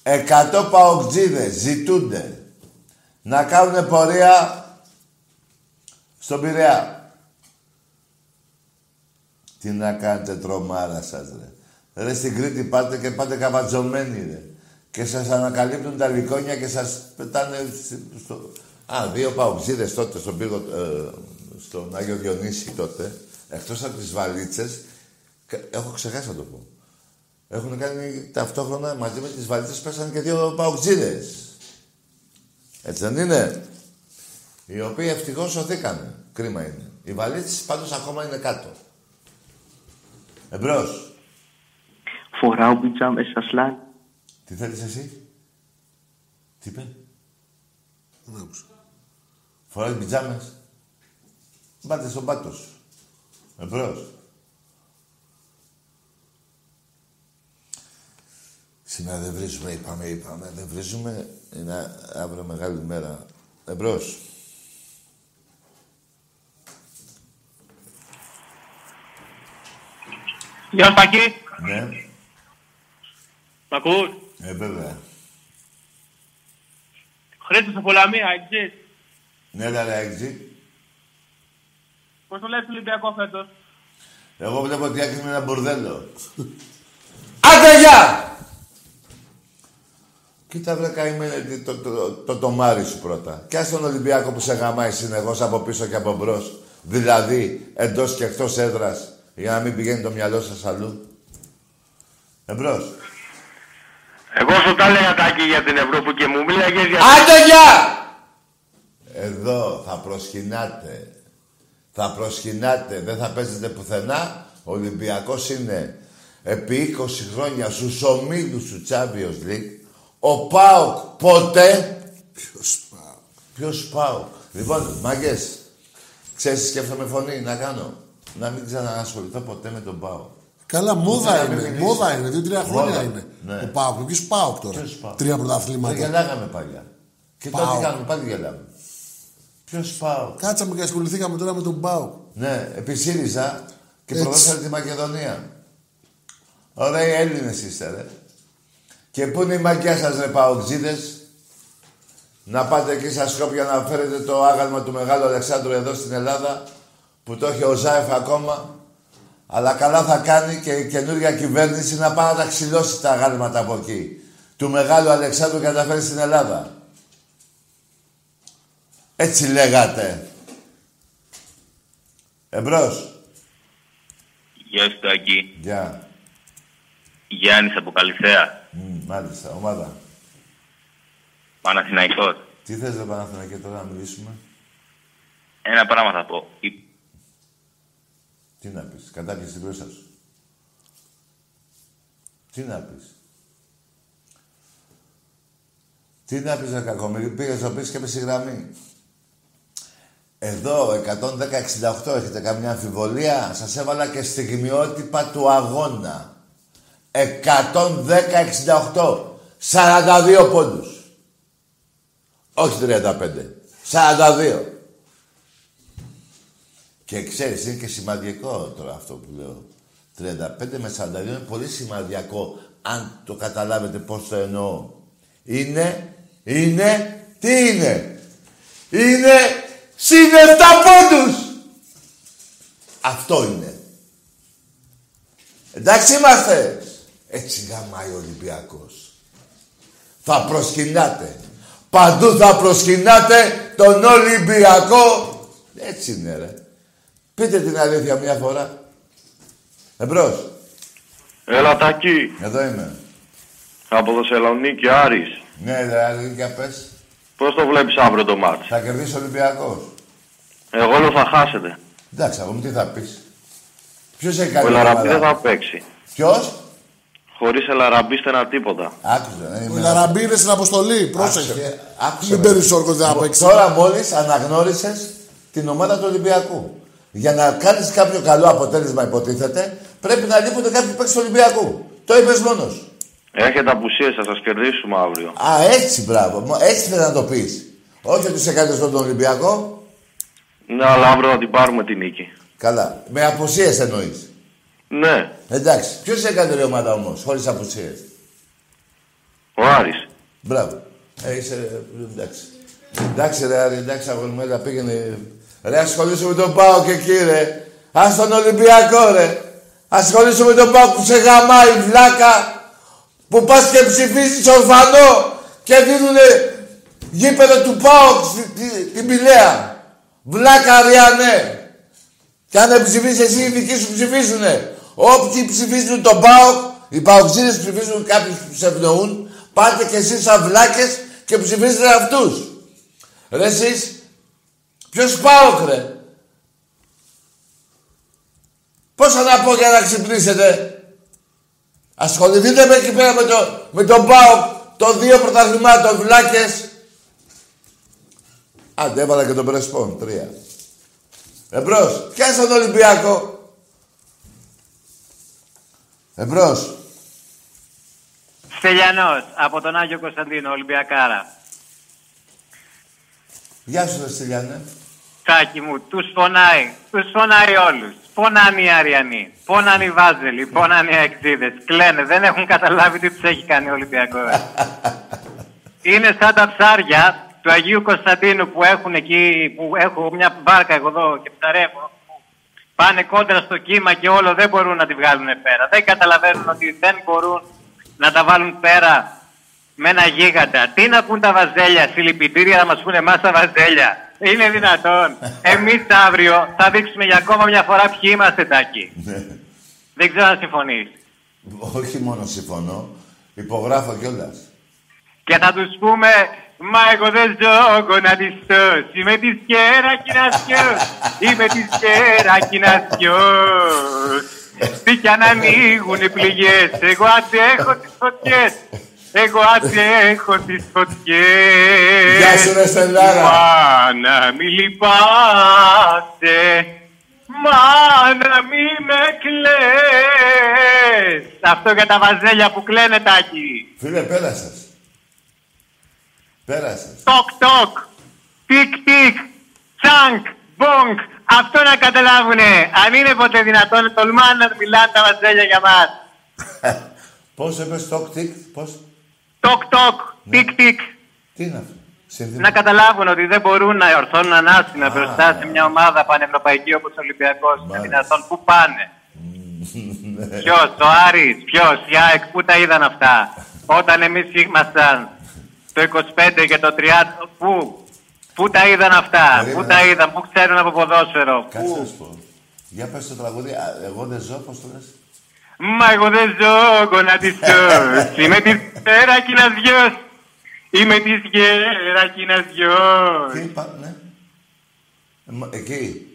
Εκατό παοκτζίδες ζητούνται να κάνουν πορεία στον Πειραιά. Τι να κάνετε τρομάρα σας, ρε. Ρε στην Κρήτη πάτε και πάτε καβατζωμένοι, ρε. Και σας ανακαλύπτουν τα λικόνια και σας πετάνε στο... Α, δύο παοξίδες τότε στον πύργο, ε, στον Άγιο Διονύση τότε, εκτός από τις βαλίτσες, κα- έχω ξεχάσει να το πω. Έχουν κάνει ταυτόχρονα μαζί με τις βαλίτσες πέσανε και δύο παοξίδες. Έτσι δεν είναι; Οι οποίοι ευτυχώς σωθήκανε. Κρίμα είναι. Οι βαλίτσες πάντως ακόμα είναι κάτω. Εμπρός. Φοράω πιτζάμες σας λένε. Τι θέλεις εσύ; Τι είπε; Δεν άκουσα. Φοράει πιτζάμες. Μπάτε στον πάτο σου. Εμπρός. Σήμερα δεν βρίζουμε, είπαμε, είπαμε. Δεν βρίζουμε. Είναι αύριο μεγάλη μέρα. Εμπρός. Γεια σου Τάκη. Ναι. Μ' ακούς; Ε, βέβαια. Χρήστος από Λαμία, έτσι. Ναι, ναι, ναι, έξι. Πώς το λες Ολυμπιακό φέτος; Εγώ βλέπω ότι άκρη με ένα μπορδέλο. [laughs] Άντε, γεια! Κοίτα βρε καημένε τι- το, το, το, το τομάρι σου πρώτα. Και ας τον Ολυμπιακό που σε γαμάει συνεχώς από πίσω και από μπρος. Δηλαδή εντός και εκτός έδρας. Για να μην πηγαίνει το μυαλό σας αλλού. Εμπρός. Εγώ σου τα έλεγα τάκι για την Ευρώπη και μου μίλαγες για... Άντε, γεια! Εδώ θα προσκυνάτε. Θα προσκυνάτε. Δεν θα παίζετε πουθενά. Ο Ολυμπιακός είναι επί 20 χρόνια στους ομίλους του Champions League. Ο ΠΑΟΚ ποτέ. Ποιος πάω. Ποιος ΠΑΟΚ. Λοιπόν, μάγκες, ξέρεις τι σκέφτομαι φωνή να κάνω; Να μην ξανασχοληθώ ποτέ με τον ΠΑΟΚ. Καλά, Ούτε μόδα να μην είναι. μιλήσω. Μόδα είναι. Δύο-τρία χρόνια Μόδα. είναι. Ναι. Ο Πάοκ. Ποιος Πάοκ τώρα; Ποιος ΠΑΟΚ. Τρία Δεν πρωταθλήματα. γελάγαμε παλιά. Και τώρα τι ΠΑΟΚ. κάνουμε, πάλι γελάμε. Ποιος ΠΑΟΚ. Κάτσαμε και ασχοληθήκαμε τώρα με τον Πάοκ. Ναι, επί ΣΥΡΙΖΑ και Έτσι. προδώσατε τη Μακεδονία. Ωραίοι Έλληνες είστε, ρε. Και πού είναι η μαγιά σας, ρε παοξίδες. Να πάτε εκεί στα Σκόπια να φέρετε το άγαλμα του Μεγάλου Αλεξάνδρου εδώ στην Ελλάδα, που το έχει ο Ζάεφ ακόμα. Αλλά καλά θα κάνει και η καινούργια κυβέρνηση να πάει να τα ξυλώσει τα αγάλματα από εκεί. Του Μεγάλου Αλεξάνδρου και να τα φέρει στην Ελλάδα. Έτσι λέγατε. Εμπρός. Γεια σου Τάκη. Γεια. Γιάννης από Καλυθέα. Μμ, μάλιστα, ομάδα. Παναθηναϊκός. Τι θες ρε Παναθηναϊκέ τώρα να μιλήσουμε; Ένα πράγμα θα πω. Η- Τι να πεις, κατάπιες την μπροστά σου. Τι να πεις. Τι να πεις ρε κακομύρι, πήγες να πεις και με στη γραμμή. Εδώ, 110-68, έχετε καμιά αμφιβολία; Σας έβαλα και στιγμιότυπα του αγώνα. 110-68. 42 πόντους. Όχι 35. 42. Και ξέρεις, είναι και σημαντικό τώρα αυτό που λέω. 35 με 42 είναι πολύ σημαντικό, αν το καταλάβετε πώς το εννοώ. Είναι, είναι, τι είναι; Είναι συν 7 πόντους. Αυτό είναι. Εντάξει είμαστε. Έτσι γαμάει ο Ολυμπιακός. Θα προσκυνάτε. Παντού θα προσκυνάτε τον Ολυμπιακό. Έτσι είναι ρε. Πείτε την αλήθεια μια φορά. Εμπρός. Έλα τάκι. Εδώ είμαι. Από Θεσσαλονίκη, Άρης. Ναι, ρε, αλήθεια πες. Πώς το βλέπεις αύριο το μάτς; Θα κερδίσει ο Ολυμπιακός. Εγώ λέω θα χάσετε. Εντάξει, εγώ μου τι θα πεις. Ποιος έχει Ο κάνει Ελαραμπή δεν θα παίξει. Ποιος; Χωρίς Ελαραμπή στενά τίποτα. Άκουσε. Ο Λαραμπή είναι στην αποστολή. Πρόσεχε. Άκουσε. Μην με. παίρνεις όρκο δεν θα παίξεις. Τώρα μόλις αναγνώρισες την ομάδα του Ολυμπιακού. Για να κάνεις κάποιο καλό αποτέλεσμα υποτίθεται, πρέπει να λείπονται κάποιοι παίκτες του Ολυμπιακού. Το είπες μόνος. Έχετε απουσίες, θα σας κερδίσουμε αύριο. Α, έτσι μπράβο. Μο- Έτσι θέλει να το πεις. Όχι ότι σε κάνεις τον Ολυμπιακό. Ναι, αλλά αύριο θα την πάρουμε την νίκη. Καλά. Με απουσίες εννοείς. Ναι. Εντάξει. Ποιος έκανε η ομάδα όμως, χωρίς απουσίες; Ο Άρης. Μπράβο. Ε, είσαι, ε, εντάξει. Εντάξει ρε Άρη, εντάξει αγόρι μου, έλα πήγαινε. Ρε ασχολήσου με τον Πάο και εκεί ρε. Ας τον Ολυμπιακό ρε. Ασχολήσου με τον Πάο που σε γαμάει βλάκα. Που πας και ψηφίζεις ορφανό και δίνουνε γήπεδο του Πάο την Πηλαία. Βλάκα Ριανέ. Και αν δεν ψηφίσεις εσύ, οι δικοί σου ψηφίζουνε. Όποιοι ψηφίζουν τον ΠΑΟΚ, οι παοξίδες ψηφίζουν κάποιους που σε ευνοούν, πάτε κι εσείς σαν βλάκες και ψηφίζετε αυτούς. Ρε εσείς, ποιος ΠΑΟΚ ρε; Πόσα να πω για να ξυπνήσετε; Ασχοληθείτε με εκεί πέρα με, το, με τον ΠΑΟΚ των δύο πρωταθλημάτων, βλάκες. Άντε, έβαλα και τον Πρεσπόν, τρία. Εμπρός, πιάσε τον Ολυμπιακό; Εμπρός. Στελιανός, από τον Άγιο Κωνσταντίνο, Ολυμπιακάρα. Γεια σου, ρε Στυλιανέ. Τάκη μου, τους φωνάει, τους φωνάει όλους. Πονάνε οι Αριανοί, πονάνε οι Βάζελοι, πονάνε οι Αεξίδες. Κλαίνε, δεν έχουν καταλάβει τι τους έχει κάνει ο Ολυμπιακός. [laughs] Είναι σαν τα ψάρια του Αγίου Κωνσταντίνου που έχουν εκεί, που έχω μια μπάρκα εγώ εδώ και ψαρεύω. Πάνε κόντρα στο κύμα και όλο δεν μπορούν να τη βγάλουν πέρα. Δεν καταλαβαίνουν ότι δεν μπορούν να τα βάλουν πέρα με ένα γίγαντα. Τι να πούν τα βαζέλια, συλληπιτήρια να μας πούνε εμάς τα βαζέλια. Είναι δυνατόν. Εμείς αύριο θα δείξουμε για ακόμα μια φορά ποιοι είμαστε τάκι. δεν ξέρω αν συμφωνείς. Όχι μόνο συμφωνώ, υπογράφω κιόλας. Και θα τους πούμε, μα εγώ δεν ζω γονατιστός, είμαι της κερακινασιός, είμαι της κερακινασιός. Τι κι αν ανοίγουν οι πληγές, εγώ αντέχω τις φωτιές, εγώ αντέχω τις φωτιές. Γεια σου, ρε Στελάρα. Μα να μη λυπάσαι, μα να μη με κλαις. Αυτό για τα βαζέλια που κλαίνε τάκι. Φίλε, πέρασες. Πέρασες. Τοκ τοκ, τικ τικ, τσάνκ, μπονκ. Αυτό να καταλάβουνε. Αν είναι ποτέ δυνατόν, τολμάνε να μιλάνε τα βαζέλια για μας. [laughs] Πώς είπες τοκ τικ, πώς; Τοκ τοκ, τικ τικ. Τι είναι αυτό; Συνδυ- Να καταλάβουν ότι δεν μπορούν να ορθώνουν ανάστημα μπροστά σε μια ομάδα πανευρωπαϊκή όπως ο Ολυμπιακός. Είναι δυνατόν. Πού πάνε; Ποιος, ο Άρης, ποιος, η ΑΕΚ, πού τα είδαν αυτά; Όταν εμείς ήμασταν το 25 και το 30, πού, πού τα είδαν αυτά, πού τα είδαν, πού ξέρουν από ποδόσφαιρο; Κάτσε να Πού. σου πω. Για πες το τραγούδι. Α, Εγώ δεν ζω, πώς το λες; Μα εγώ δεν ζω γονατιστός, [laughs] είμαι της Γερακίνας γιος, είμαι της Γερακίνας Τι γιος. είπα, ναι. Ε, μα- Εκεί.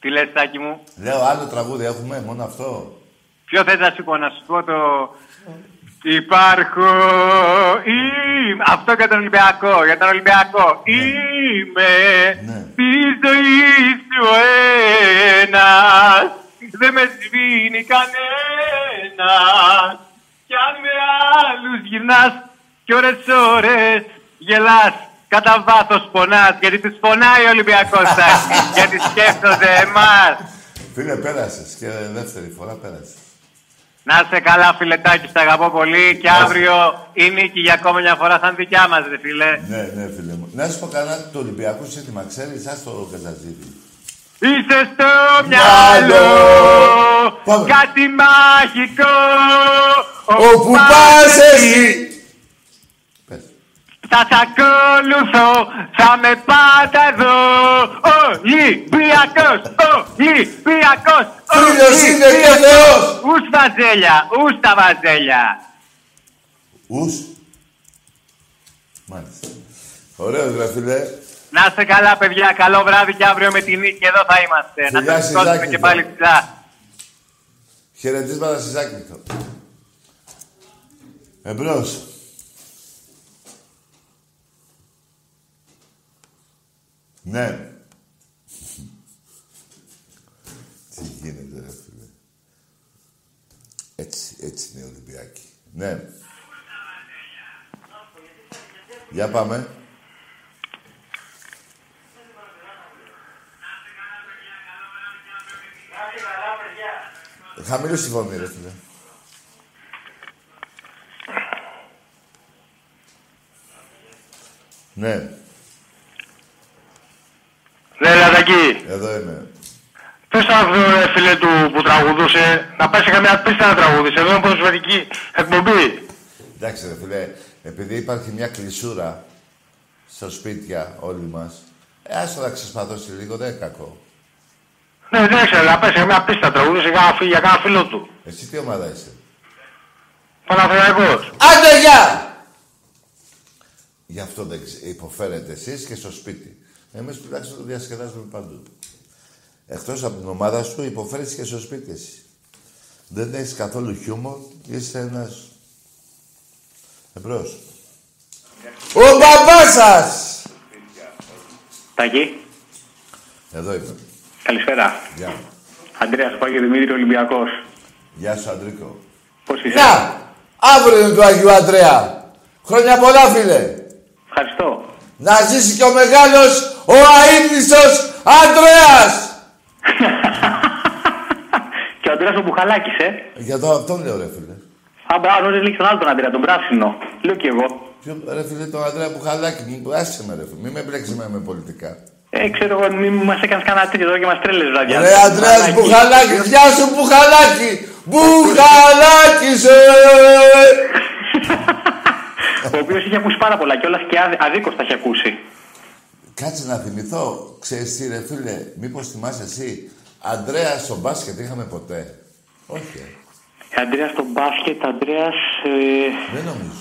Τι λες Τάκη μου, Λέω άλλο τραγούδι έχουμε, μόνο αυτό. ποιο θες να σου πω, να σου πω το... Υπάρχω, είμαι, αυτό για τον Ολυμπιακό, για τον Ολυμπιακό. Είμαι τη ζωή σου ένας, δεν με σβήνει κανένας. Κι αν με άλλους γυρνάς κι ώρες ώρες γελάς, κατά βάθος πονάς, γιατί τους πονάει ο Ολυμπιακός Τάκη, [laughs] γιατί σκέφτονται εμάς. Φίλε, πέρασες και δεύτερη φορά πέρασες. Να είσαι καλά, φιλετάκι, σ' αγαπώ πολύ. Και αύριο η νίκη για ακόμα μια φορά θα είναι δικιά μας, ρε φίλε. Ναι, ναι, φίλε μου. Να σου πω κανένα το Ολυμπιακό σύνθημα, ξέρεις, ας το καζαζίδι. Είσαι στο μυαλό κάτι μαγικό. Όπου πας εσύ. Θα σ' ακολουθώ, θα με πάντα εδώ. Ολυμπιακός, Ολυμπιακός, Φίλος είναι και Θεός. Ους βαζέλια, ους τα βαζέλια. Ους. Μάλιστα. Ωραίος, ρε φίλε. Να είστε καλά, παιδιά. Καλό βράδυ και αύριο με τη νίκη εδώ θα είμαστε. Να Φιλιά, τα σηκώσουμε Σιζάκη, και πάλι τώρα. ψηλά. Χαιρετίσματα στη Ζάκνητο. Εμπρός. Ναι. [laughs] Τι γίνεται, ρε φίλε. Έτσι, έτσι είναι οι Ολυμπιακοί. Ναι. Για πάμε. Χαμηλώσει τη βόμβη, ρε φίλε. Ναι. Ναι, Λαδακή. Εδώ είμαι. Πες να δω, ρε φίλε του που τραγουδούσε, να πάει σε καμιά πίστα να τραγουδήσει. Εδώ είναι ποδοσφαιρική εκπομπή. Εντάξει, ρε φίλε, επειδή υπάρχει μια κλεισούρα στα σπίτια όλοι μας, ε, άσε να ξεσπαθώσει λίγο, δεν είναι κακό. Ναι, δεν ξέρω, να πάει σε καμιά πίστα να τραγουδήσει για κάνα φίλο- για κάνα φίλο του. Εσύ τι ομάδα είσαι; Παναθηναϊκός. Άντε, γεια! Γι' αυτό δεν ξε- υποφέρετε εσείς και στο σπίτι. Εμείς τουλάχιστον το διασκεδάζουμε παντού. Εκτός από την ομάδα σου, υποφέρεις και στο σπίτι εσύ. Δεν έχεις καθόλου χιούμορ, είσαι ένας... Εμπρός. Ο μπαμπάς σας! Τάκη, Εδώ είμαι. Καλησπέρα. Γεια. Αντρέας Πάγιο Δημήτρη Ολυμπιακός. Γεια σου, Αντρίκο. Πώς είσαι; Να! Αύριο είναι του Αγίου Αντρέα. Χρόνια πολλά, φίλε. Ευχαριστώ. Να ζήσει και ο μεγάλος, ο αείμνηστος Αντρέας! [laughs] Και ο Αντρέας ο Μπουχαλάκης, ε. Για το αυτόν λέω, ρε φίλε. Α, μπράβο, νόμιζα λέει τον άλλο τον Αντρέα, τον πράσινο. Λέω κι εγώ. Ποιο, ρε φίλε, τον Αντρέα Μπουχαλάκη, μου άσε με ρε φίλε. Μην με μπλέξεις με, με πολιτικά. Ε, ξέρω εγώ, μην μας έκανες κανένα τέτοιο εδώ και μας τρέλες βραδιά. Ρε Αντρέας Μπουχαλάκη, γεια σου Μπουχαλάκη! Μπουχαλάκη σε! Ο οποίος είχε ακούσει πάρα πολλά κιόλας και άδι- αδίκως τα είχε ακούσει. Κάτσε να θυμηθώ, ξέρεις τι ρε φίλε, μήπως θυμάσαι εσύ, Αντρέα στο μπάσκετ είχαμε ποτέ; Όχι, ε. Αντρέας στο μπάσκετ, Αντρέας... Ε, δεν νομίζω.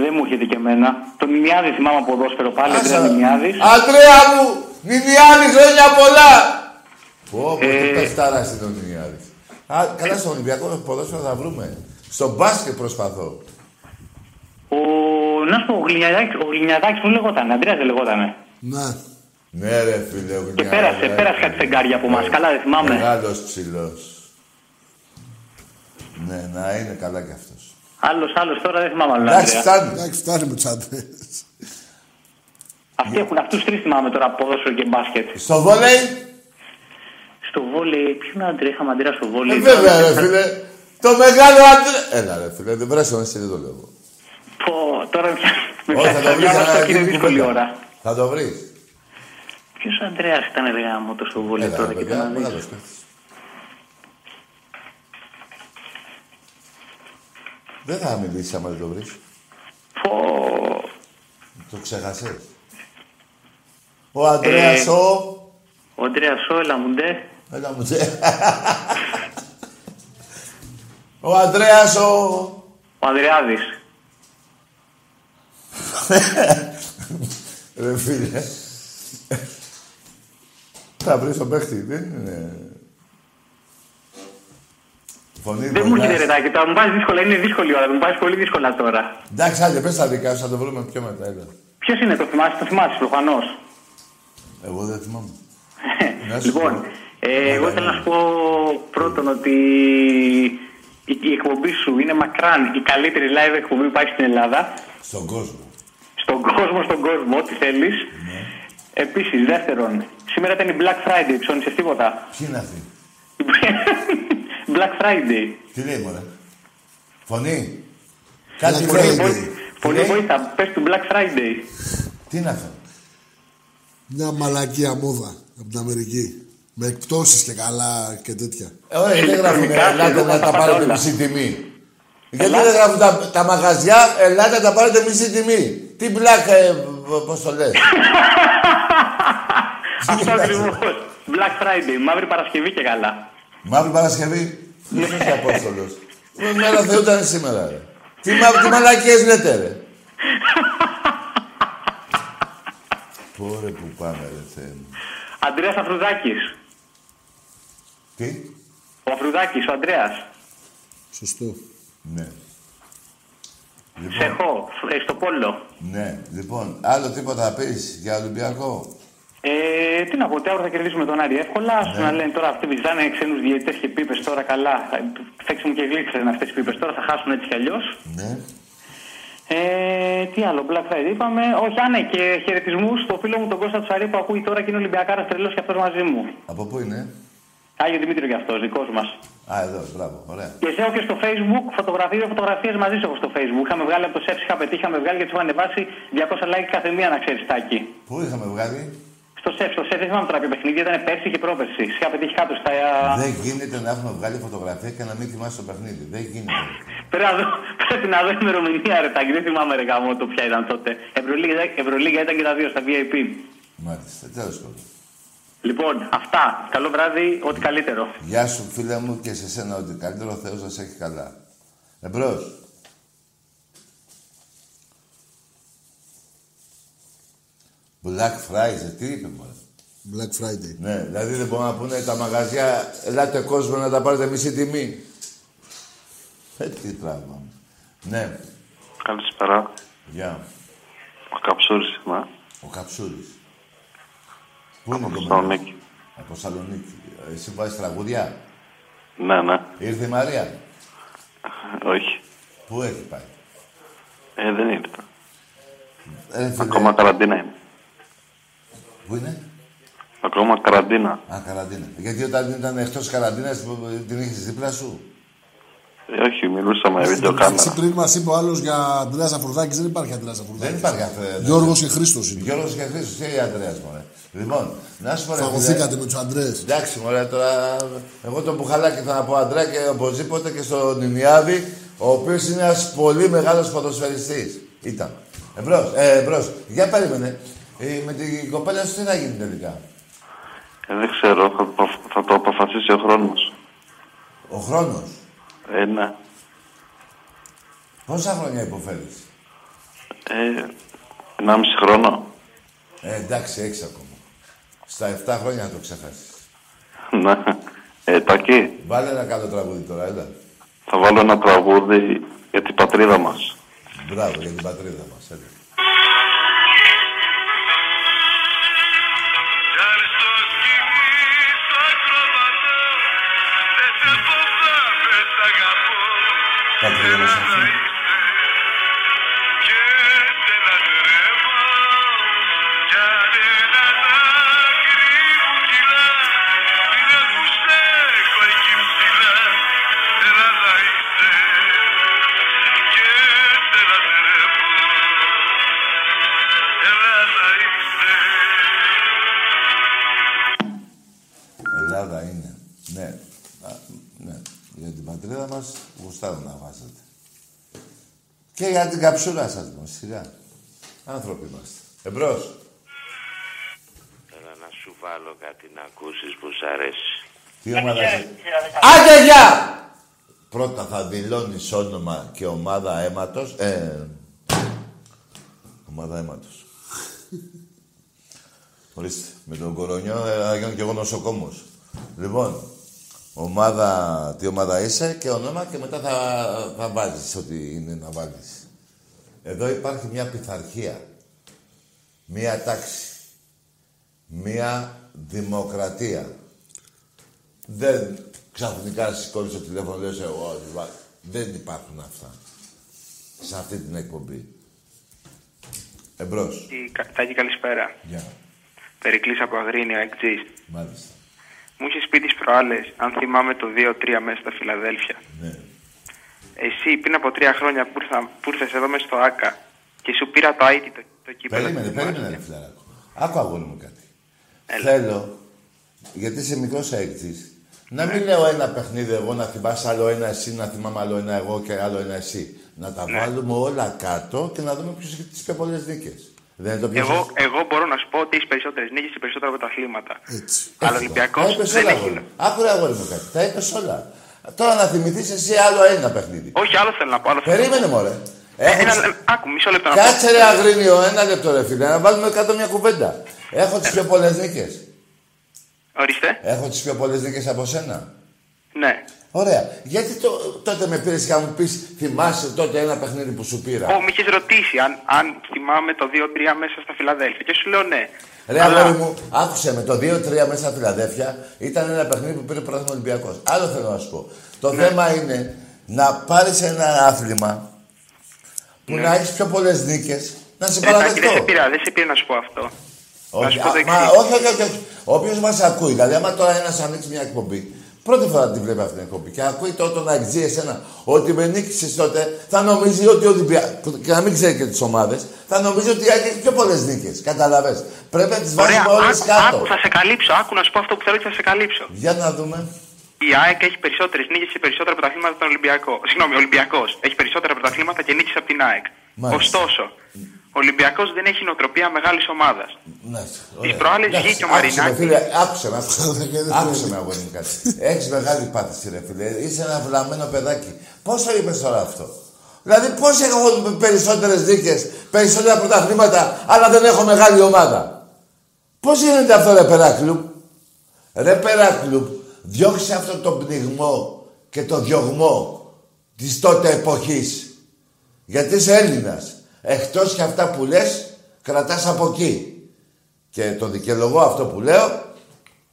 Δεν μου έρχεται και εμένα. Το Μιμιάδη θυμάμαι από ποδόσφαιρο πάλι, Άσε, Αντρέα Μιμιάδης. Αντρέα μου, Μιμιάδη χρόνια πολλά! Πω, πω, Ε. τι πεστάρα είναι ο Μιμιάδης. Α, καλά στον Ολυμπιακό ποδόσφαιρο θα βρούμε. Στο μπάσκετ προσπαθώ. Ο, να σου πω, ο Γλινιαδάκης, ο Γλινιαδάκης που λεγόταν, Αντρέας δεν λεγότανε. Ναι. Ναι ρε φίλε, ο Και πέρασε, πέρασε κάτι φεγγάρια από μας. Καλά δεν θυμάμαι. Μεγάλος ψηλός. Ναι, να είναι καλά κι αυτός. Άλλος, άλλος τώρα δεν θυμάμαι άλλον Εντάξει, Αντρέα. φτάνει. Εντάξει, φτάνει με τους άντρες. Αυτοί έχουν, αυτούς τρεις θυμάμαι τώρα, ποδόσφαιρο και μπάσκετ. Στο βόλεϊ, Στο βόλεϊ, ποιον Αντρέα, είχαμε Αντρέα στο ε, βόλεϊ. βέβαια ρε φίλε. Το μεγάλο Αντρέα. Έλα ρε φίλε, δεν πράσινο εσύ δεν το λέω. εγώ. Πω, τώρα πια με Όχι, θα το [laughs] βρεις, πιάσεις θα αυτό και είναι γίνει δύσκολη κουβέντα. ώρα. Θα το βρεις. Ποιος Αντρέας ήταν ρε γάμο το στο βόλεϊ Έλα, τώρα ρε και παιδιά, τον να δεις. μεγάλος παίκτης. Δεν θα μιλήσεις άμα δεν το βρεις. Πω, Το ξέχασες. Ο Αντρέας Ε, ο... ο Αντρέας ο Ελαμουντέ. Έλα μου τσε. Ο Αντρέας ο... Ο Ανδρεάδης. Ρε φίλε. Θα βρεις τον παίχτη, δεν είναι... Φωνή Δεν μου έρχεται βοηθάς. ρε Τάκη, τώρα μου βάζεις δύσκολα, είναι δύσκολη ώρα, μου βάζεις πολύ δύσκολα τώρα. Εντάξει, άντε, πες τα δικά σου, θα το βρούμε πιο μετά, έλα. Ποιος είναι το θυμάσαι, το θυμάσαι προφανώς. Εγώ δεν θυμάμαι. [laughs] Να σου Λοιπόν, πω. ε, εγώ θέλω να σου πω πρώτον ότι η, η εκπομπή σου είναι μακράν η καλύτερη live εκπομπή που υπάρχει στην Ελλάδα. Στον κόσμο. Στον κόσμο, στον κόσμο, ό,τι θέλεις. Ναι. Επίσης, δεύτερον, σήμερα ήταν η Black Friday, ψώνισες τίποτα; Ποιοι είναι αυτοί; [laughs] Black Friday. Τι λέει, μωρέ. Φωνή. Κάτι Black λέει. Friday. Πολύ λέει; βοήθα, πες του Black Friday. Τι είναι αυτό. Μια μαλακία μόδα από την Αμερική. Με εκπτώσεις και καλά και τέτοια. Ε, ωραία, δεν γράφουν Ηλεκτρονικά, ελάτε εγώ να θα τα πάω πάρετε όλα. μισή τιμή. Γιατί δεν γράφουν τα, τα μαγαζιά, ελάτε να τα πάρετε μισή τιμή. Τι μπλάκα, ε, πώς το λες; [laughs] Αυτό ακριβώς. Black Friday, μαύρη Παρασκευή και καλά. Μαύρη Παρασκευή, ποιος είσαι Απόστολος. Η μέρα Θεού ήταν σήμερα, ρε. Τι, μα, τι μαλακίες λέτε, ρε. Πόρε που πάμε, ρε Θεέ μου. Αντρέας Αφρουδάκης. Τι; Ο Αφρουδάκης, ο Αντρέας. Σωστό. Ναι. Σε έχω, ε, στο Πόλο. Ναι, λοιπόν, άλλο τίποτα θα πεις για Ολυμπιακό; Ε, τι να πω, τι αύριο θα κερδίσουμε τον Άρη εύκολα. Άσου Ναι. να λένε τώρα αυτοί ζητάνε ξένους διαιτητές και πίπες τώρα καλά. Φέξε μου και γλύξε αυτές οι πίπες τώρα, θα χάσουν έτσι κι αλλιώς. Ναι. Ε, τι άλλο, Black Friday είπαμε. Όχι, α, ναι, και χαιρετισμούς στο φίλο μου τον Κώστα Τσαρή που ακούει τώρα και είναι Ολυμπιακάρας τρελός και αυτός μαζί μου. Από πού είναι; Άγιο Δημήτριο κι αυτός, δικός μας. Α, εδώ, μπράβο, ωραία. Και σε έχω και στο Facebook φωτογραφίε, φωτογραφίες μαζί σου έχω στο Facebook. Είχαμε βγάλει από το σεφ, είχα πετύχει, είχαμε βγάλει γιατί σου είχαν ανεβάσει 200 like κάθε μία να ξέρεις τάκι. Πού είχαμε βγάλει; Στο σεφ, στο σεφ δεν θυμάμαι τώρα ποιο παιχνίδι, ήταν πέρσι και πρόπερσι. Σε είχα πετύχει κάτω στα. Δεν γίνεται να έχουμε βγάλει φωτογραφία και να μην θυμάσαι το παιχνίδι. Δεν γίνεται. Πρέπει να δω, πρέπει να δω ημερομηνία ρε τάκι, δεν θυμάμαι ρε γάμο το ποια ήταν τότε. Ευρωλίγα, Ευρωλίγα ήταν και τα δύο στα VIP. Μάλιστα, τέλος πάντων. Λοιπόν, αυτά. Καλό βράδυ, ό,τι καλύτερο. Γεια σου, φίλε μου, και σε σένα ότι καλύτερο ο Θεός να σε έχει καλά. Εμπρός. Black Friday, τι είπε μωρέ. Black Friday. Ναι, δηλαδή δεν μπορούν να πούνε τα μαγαζιά, ελάτε κόσμο να τα πάρετε μισή τιμή. Ε, τι πράγμα. Ναι, Καλησπέρα. γεια. Ο Καψούρης είμαι. Ο Καψούρης. Πού είναι Από το Θεσσαλονίκη. Από Σαλονίκη. Εσύ βάζεις τραγουδιά; Ναι, ναι. Ήρθε η Μαρία; Όχι. Πού έχει πάει; Ε, δεν ήρθε. Ε, φίλε, Ακόμα καραντίνα είναι. Πού είναι; Ακόμα καραντίνα. Α, καραντίνα. Γιατί όταν ήταν εκτός καραντίνας την είχες δίπλα σου; Ε, όχι, μιλούσαμε με βίντεο Εντάξει, κάμερα. πριν μας είπε ο άλλος για Αντρέας Αφροδάκη, δεν υπάρχει Αντρέας Αφροδάκη. Δεν υπάρχει αυτό. Γιώργος και Χρήστος είναι. Γιώργος και Χρήστος, τι Αντρέας, μωρέ. Λοιπόν, να σου πω ρε φίλε. Φαγωθήκατε με τους Αντρέε. Εντάξει, μωρέ, τώρα... Εγώ τον Μπουχαλάκη θα να πω Αντρέα και οπωσδήποτε και στον Ινιάδη, ο οποίος είναι ένας πολύ μεγάλος ποδοσφαιριστής. Ήταν. Εμπρός, ε, εμπρός. Για περίμενε. Ε, με την κοπέλα σου τι θα γίνει τελικά; Ε, δεν ξέρω, θα, το- θα το αποφασίσει ο χρόνος. Ο χρόνος; Ε, ναι. Πόσα χρόνια υποφέρεις; Ε, 1,5 χρόνο. Ε, εντάξει, έχεις ακόμα. Στα 7 χρόνια θα το ξεχάσεις. [laughs] Ναι. Ε, Τακί, Βάλε ένα καλό τραγούδι τώρα, έλα. θα βάλω ένα τραγούδι για την πατρίδα μας. Μπράβο, για την πατρίδα μας, έλα. Πατρίδα μας αυτή. Ελλάδα είναι. Ναι. Α, ναι. Για την πατρίδα μας γουστάρω να βάζετε. Και για την καψούρα σας, μας, σιγά. Άνθρωποι είμαστε. Εμπρός. Θέλω να σου βάλω κάτι να ακούσεις που σ' αρέσει. Τι ομάδα είσαι; Άντε, γεια! Πρώτα θα δηλώνεις όνομα και ομάδα αίματος. Ε, ομάδα αίματος. Ορίστε, με τον κορονιό ε, θα γίνω κι εγώ νοσοκόμος. Λοιπόν, ομάδα, τι ομάδα είσαι και όνομα και μετά θα, θα βάζεις ό,τι είναι να βάλεις. Εδώ υπάρχει μια πειθαρχία, μια τάξη, μια δημοκρατία. Δεν ξαφνικά σηκώνεις το τηλέφωνο λες εγώ, βα- δεν υπάρχουν αυτά σε αυτή την εκπομπή. Εμπρός. Τάκη, καλησπέρα. Γεια. Περικλής από Αγρίνιο, εκτζής. Μάλιστα. Μου είχε πει τις προάλλες, αν θυμάμαι το 2-3 μέσα στα Φιλαδέλφια. Ναι. Εσύ πριν από τρία χρόνια που, ήρθα, που ήρθες εδώ μέσα στο ΆΚΑ και σου πήρα το IT, το, το κύπελο. Περίμενε, θυμάσαι; περίμενε, ρε φιλαράκο. Άκου αγόρι μου κάτι. Θέλω, γιατί είσαι μικρός έκτης, να μην λέω ένα παιχνίδι εγώ να θυμάσαι άλλο ένα εσύ, να θυμάμαι άλλο ένα εγώ και άλλο ένα εσύ. Να τα βάλουμε όλα κάτω και να δούμε ποιος έχει τις πιο πολλές νίκες. Δεν είναι το πιο Εγώ, σωστό. εγώ μπορώ να σου πω ότι έχεις περισσότερες νίκες και περισσότερα πρωταθλήματα. Έτσι. Αλλά ο Ολυμπιακός Τα είπες δεν όλα, έχει. αγόρι. Άκου ρε αγόρι μου κάτι. Τα είπες όλα. Τώρα να θυμηθείς εσύ άλλο ένα παιχνίδι. Όχι, άλλο θέλω να πω. Άλλο θέλω Περίμενε να πω. μωρέ. Ε, Έχω ένα, τις- ε, άκου, μισό λεπτό να πω. Κάτσε ρε αγρίνιο, ένα λεπτό ρε φίλε, να βάλουμε κάτω μια κουβέντα. Έχω τις πιο πολλές νίκες. Ορίστε. Έχω τις πιο πολλές νίκες από σένα. Ναι. Ωραία. Γιατί το, τότε με πήρες και να μου πεις θυμάσαι τότε ένα παιχνίδι που σου πήρα; Ω, με είχες ρωτήσει αν, αν θυμάμαι το 2-3 μέσα στα Φιλαδέλφια. Και σου λέω ναι. Ρε αγόρι μου, άκουσε με το 2-3 μέσα στα Φιλαδέφια ήταν ένα παιχνίδι που πήρε πρωτάθλημα Ολυμπιακός. Άλλο θέλω να σου πω. Το Ναι. θέμα είναι να πάρεις ένα άθλημα που Ναι. να έχεις πιο πολλές νίκες, να σε Ε, Τάκη, δεν σε παραδεχτώ. πήρα, δεν σε πήρα να σου πω αυτό. Να Όχι, σου πω το α, μα, εξής. όχι, όχι, όχι, όχι. Όποιο μας ακούει, δηλαδή, άμα τώρα ένας ανοίξει μια εκπομπή, πρώτη φορά την βλέπει αυτή την εκπομπή και ακούει τότε να εξηγεί εσένα ότι με νίκησες τότε, θα νομίζει ότι ο Ολυμπιακό. και να μην ξέρει και τις ομάδες, θα νομίζει ότι η ΑΕΚ έχεις πιο πολλές νίκες. Καταλαβέ. Πρέπει να τις Ωραία, βάζουμε όλες άκου, κάτω. άκου, θα σε καλύψω. Άκου να σου πω αυτό που θέλω και θα σε καλύψω. Για να δούμε. Η ΑΕΚ έχει περισσότερες νίκες και περισσότερα πρωταθλήματα από τον Ολυμπιακό. Συγγνώμη, ο Ολυμπιακός έχει περισσότερα πρωταθλήματα και νίκες από την ΑΕΚ. Μάλιστα. Ωστόσο, ο Ολυμπιακός δεν έχει νοοτροπία μεγάλης ομάδας. Ναι, Τι προάλλες βγήκε ο Άκουσε με, Μαρινάκης. φίλε, άκουσε με. άκουσε με, αγόρι μου κάτι. Έχεις μεγάλη πάθηση, ρε φίλε. Είσαι ένα βλαμμένο παιδάκι. Πώς το είπες τώρα αυτό; Δηλαδή, πώς έχω περισσότερες νίκε, περισσότερα πρωταθλήματα, αλλά δεν έχω μεγάλη ομάδα; Πώς γίνεται αυτό, ρε Περάκλουμπ. Ρε Περάκλουμπ, διώξε αυτό το πνιγμό και το διωγμό της τότε εποχής. Γιατί είσαι Έλληνας. Εκτός και αυτά που λες, κρατάς από εκεί. Και το δικαιολογώ αυτό που λέω,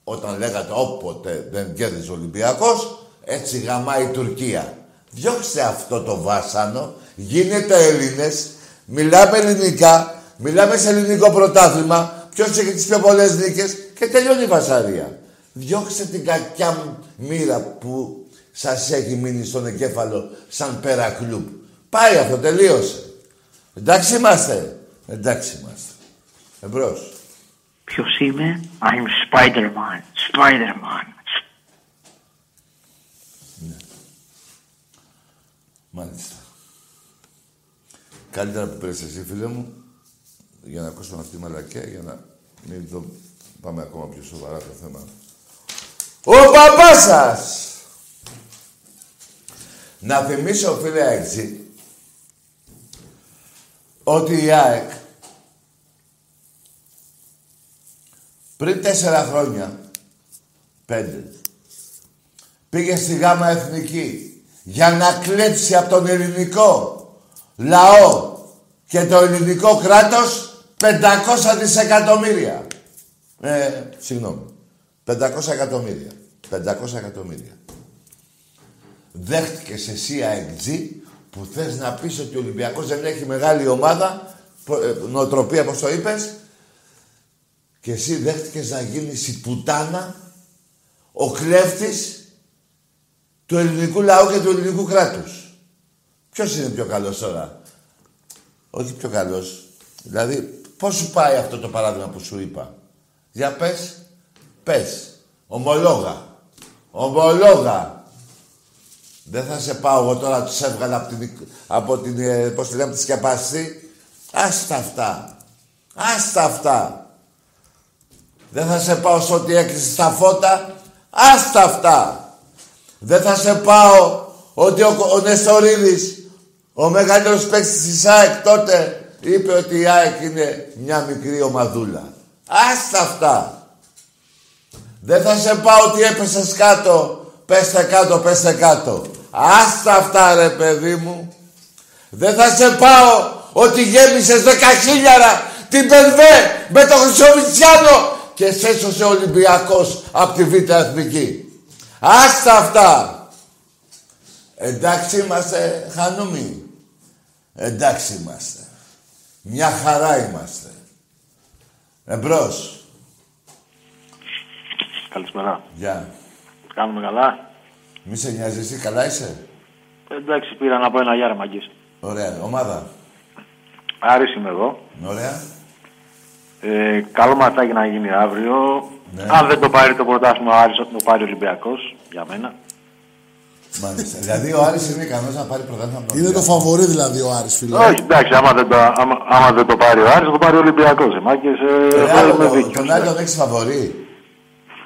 όταν λέγατε όποτε δεν κέρδιζε ο Ολυμπιακός, έτσι γαμάει η Τουρκία. Διώξτε αυτό το βάσανο, γίνετε Έλληνες, μιλάμε ελληνικά, μιλάμε σε ελληνικό πρωτάθλημα, ποιος έχει τις πιο πολλές νίκες και τελειώνει η βασαρία. Διώξτε την κακιά μου μοίρα που σας έχει μείνει στον εγκέφαλο σαν πέρα κλουμπ. Πάει αυτό, τελείωσε. Εντάξει είμαστε. Εντάξει είμαστε. Εμπρός. Ποιος είμαι, I'm Spider-Man. Spider-Man. Μάλιστα. Καλύτερα που πήρες εσύ, φίλε μου, για να ακούσουμε αυτή τη μαλακία, για να μην το πάμε ακόμα πιο σοβαρά το θέμα. Ο παπάς σας! Να θυμίσω, φίλε Αεξή, ότι η ΑΕΚ πριν τέσσερα χρόνια, πέντε, πήγε στη Γάμα Εθνική για να κλέψει από τον ελληνικό λαό και το ελληνικό κράτος 500 δισεκατομμύρια. Ε, συγγνώμη. 500 εκατομμύρια. 500 εκατομμύρια. Δέχτηκες εσύ αεξή που θες να πεις ότι ο Ολυμπιακός δεν έχει μεγάλη ομάδα, πο- ε, νοοτροπία, πώς το είπες, και εσύ δέχτηκες να γίνεις η πουτάνα, ο κλέφτης του ελληνικού λαού και του ελληνικού κράτους. Ποιος είναι πιο καλός τώρα; Όχι πιο καλός. Δηλαδή, πώς σου πάει αυτό το παράδειγμα που σου είπα; Για πες. Πες. Ομολόγα. Ομολόγα. Δεν θα σε πάω εγώ τώρα, τους έβγαλα από την, από την ε, πώς τη λέμε, τη σκεπαστή. Άστα αυτά. Άστα αυτά. Δεν θα σε πάω σε ό,τι έκλεισε τα φώτα. Άστα αυτά. Δεν θα σε πάω ότι ο, ο Νεστορίδης, ο μεγαλύτερος παίκτης της ΑΕΚ τότε, είπε ότι η ΑΕΚ είναι μια μικρή ομαδούλα. Άστα αυτά. Δεν θα σε πάω ότι έπεσες κάτω, πέστε κάτω, πέστε κάτω. Άστα αυτά ρε παιδί μου. Δεν θα σε πάω ότι γέμισες δεκαχίλιαρα την Περβέ με το Χρυσοβιτσιάνο και σε έσωσε ο Ολυμπιακός από τη Β' Εθνική. Άστα αυτά. Εντάξει είμαστε χανούμοι. Εντάξει είμαστε. Μια χαρά είμαστε. Εμπρός. Καλησπέρα. Γεια. Κάνουμε καλά; Μη σε νοιάζει εσύ, καλά είσαι; Εντάξει, πήρα να πω ένα γεια ρε μαγκής. Ωραία. Ομάδα. Άρης είμαι εγώ. Ωραία. Ε, καλό ματάκι να γίνει αύριο. Ναι. Αν δεν το πάρει το πρωτάθλημα ο Άρης, θα το πάρει ο Ολυμπιακός, για μένα. Μάλιστα. δηλαδή ο Άρης είναι ικανός να πάρει πρωτάθλημα από τον Είναι το Ολυμπιακό. φαβορή δηλαδή ο Άρης, φίλε. Όχι, εντάξει, άμα δεν, το, άμα, άμα δεν το πάρει ο Άρης, θα το πάρει ο Ολυμπιακός. Ε, μάγκες, ε, Ε, εγώ άλλο είμαι το- δίκαιος. Τον άλλο τον έχεις φαβορεί.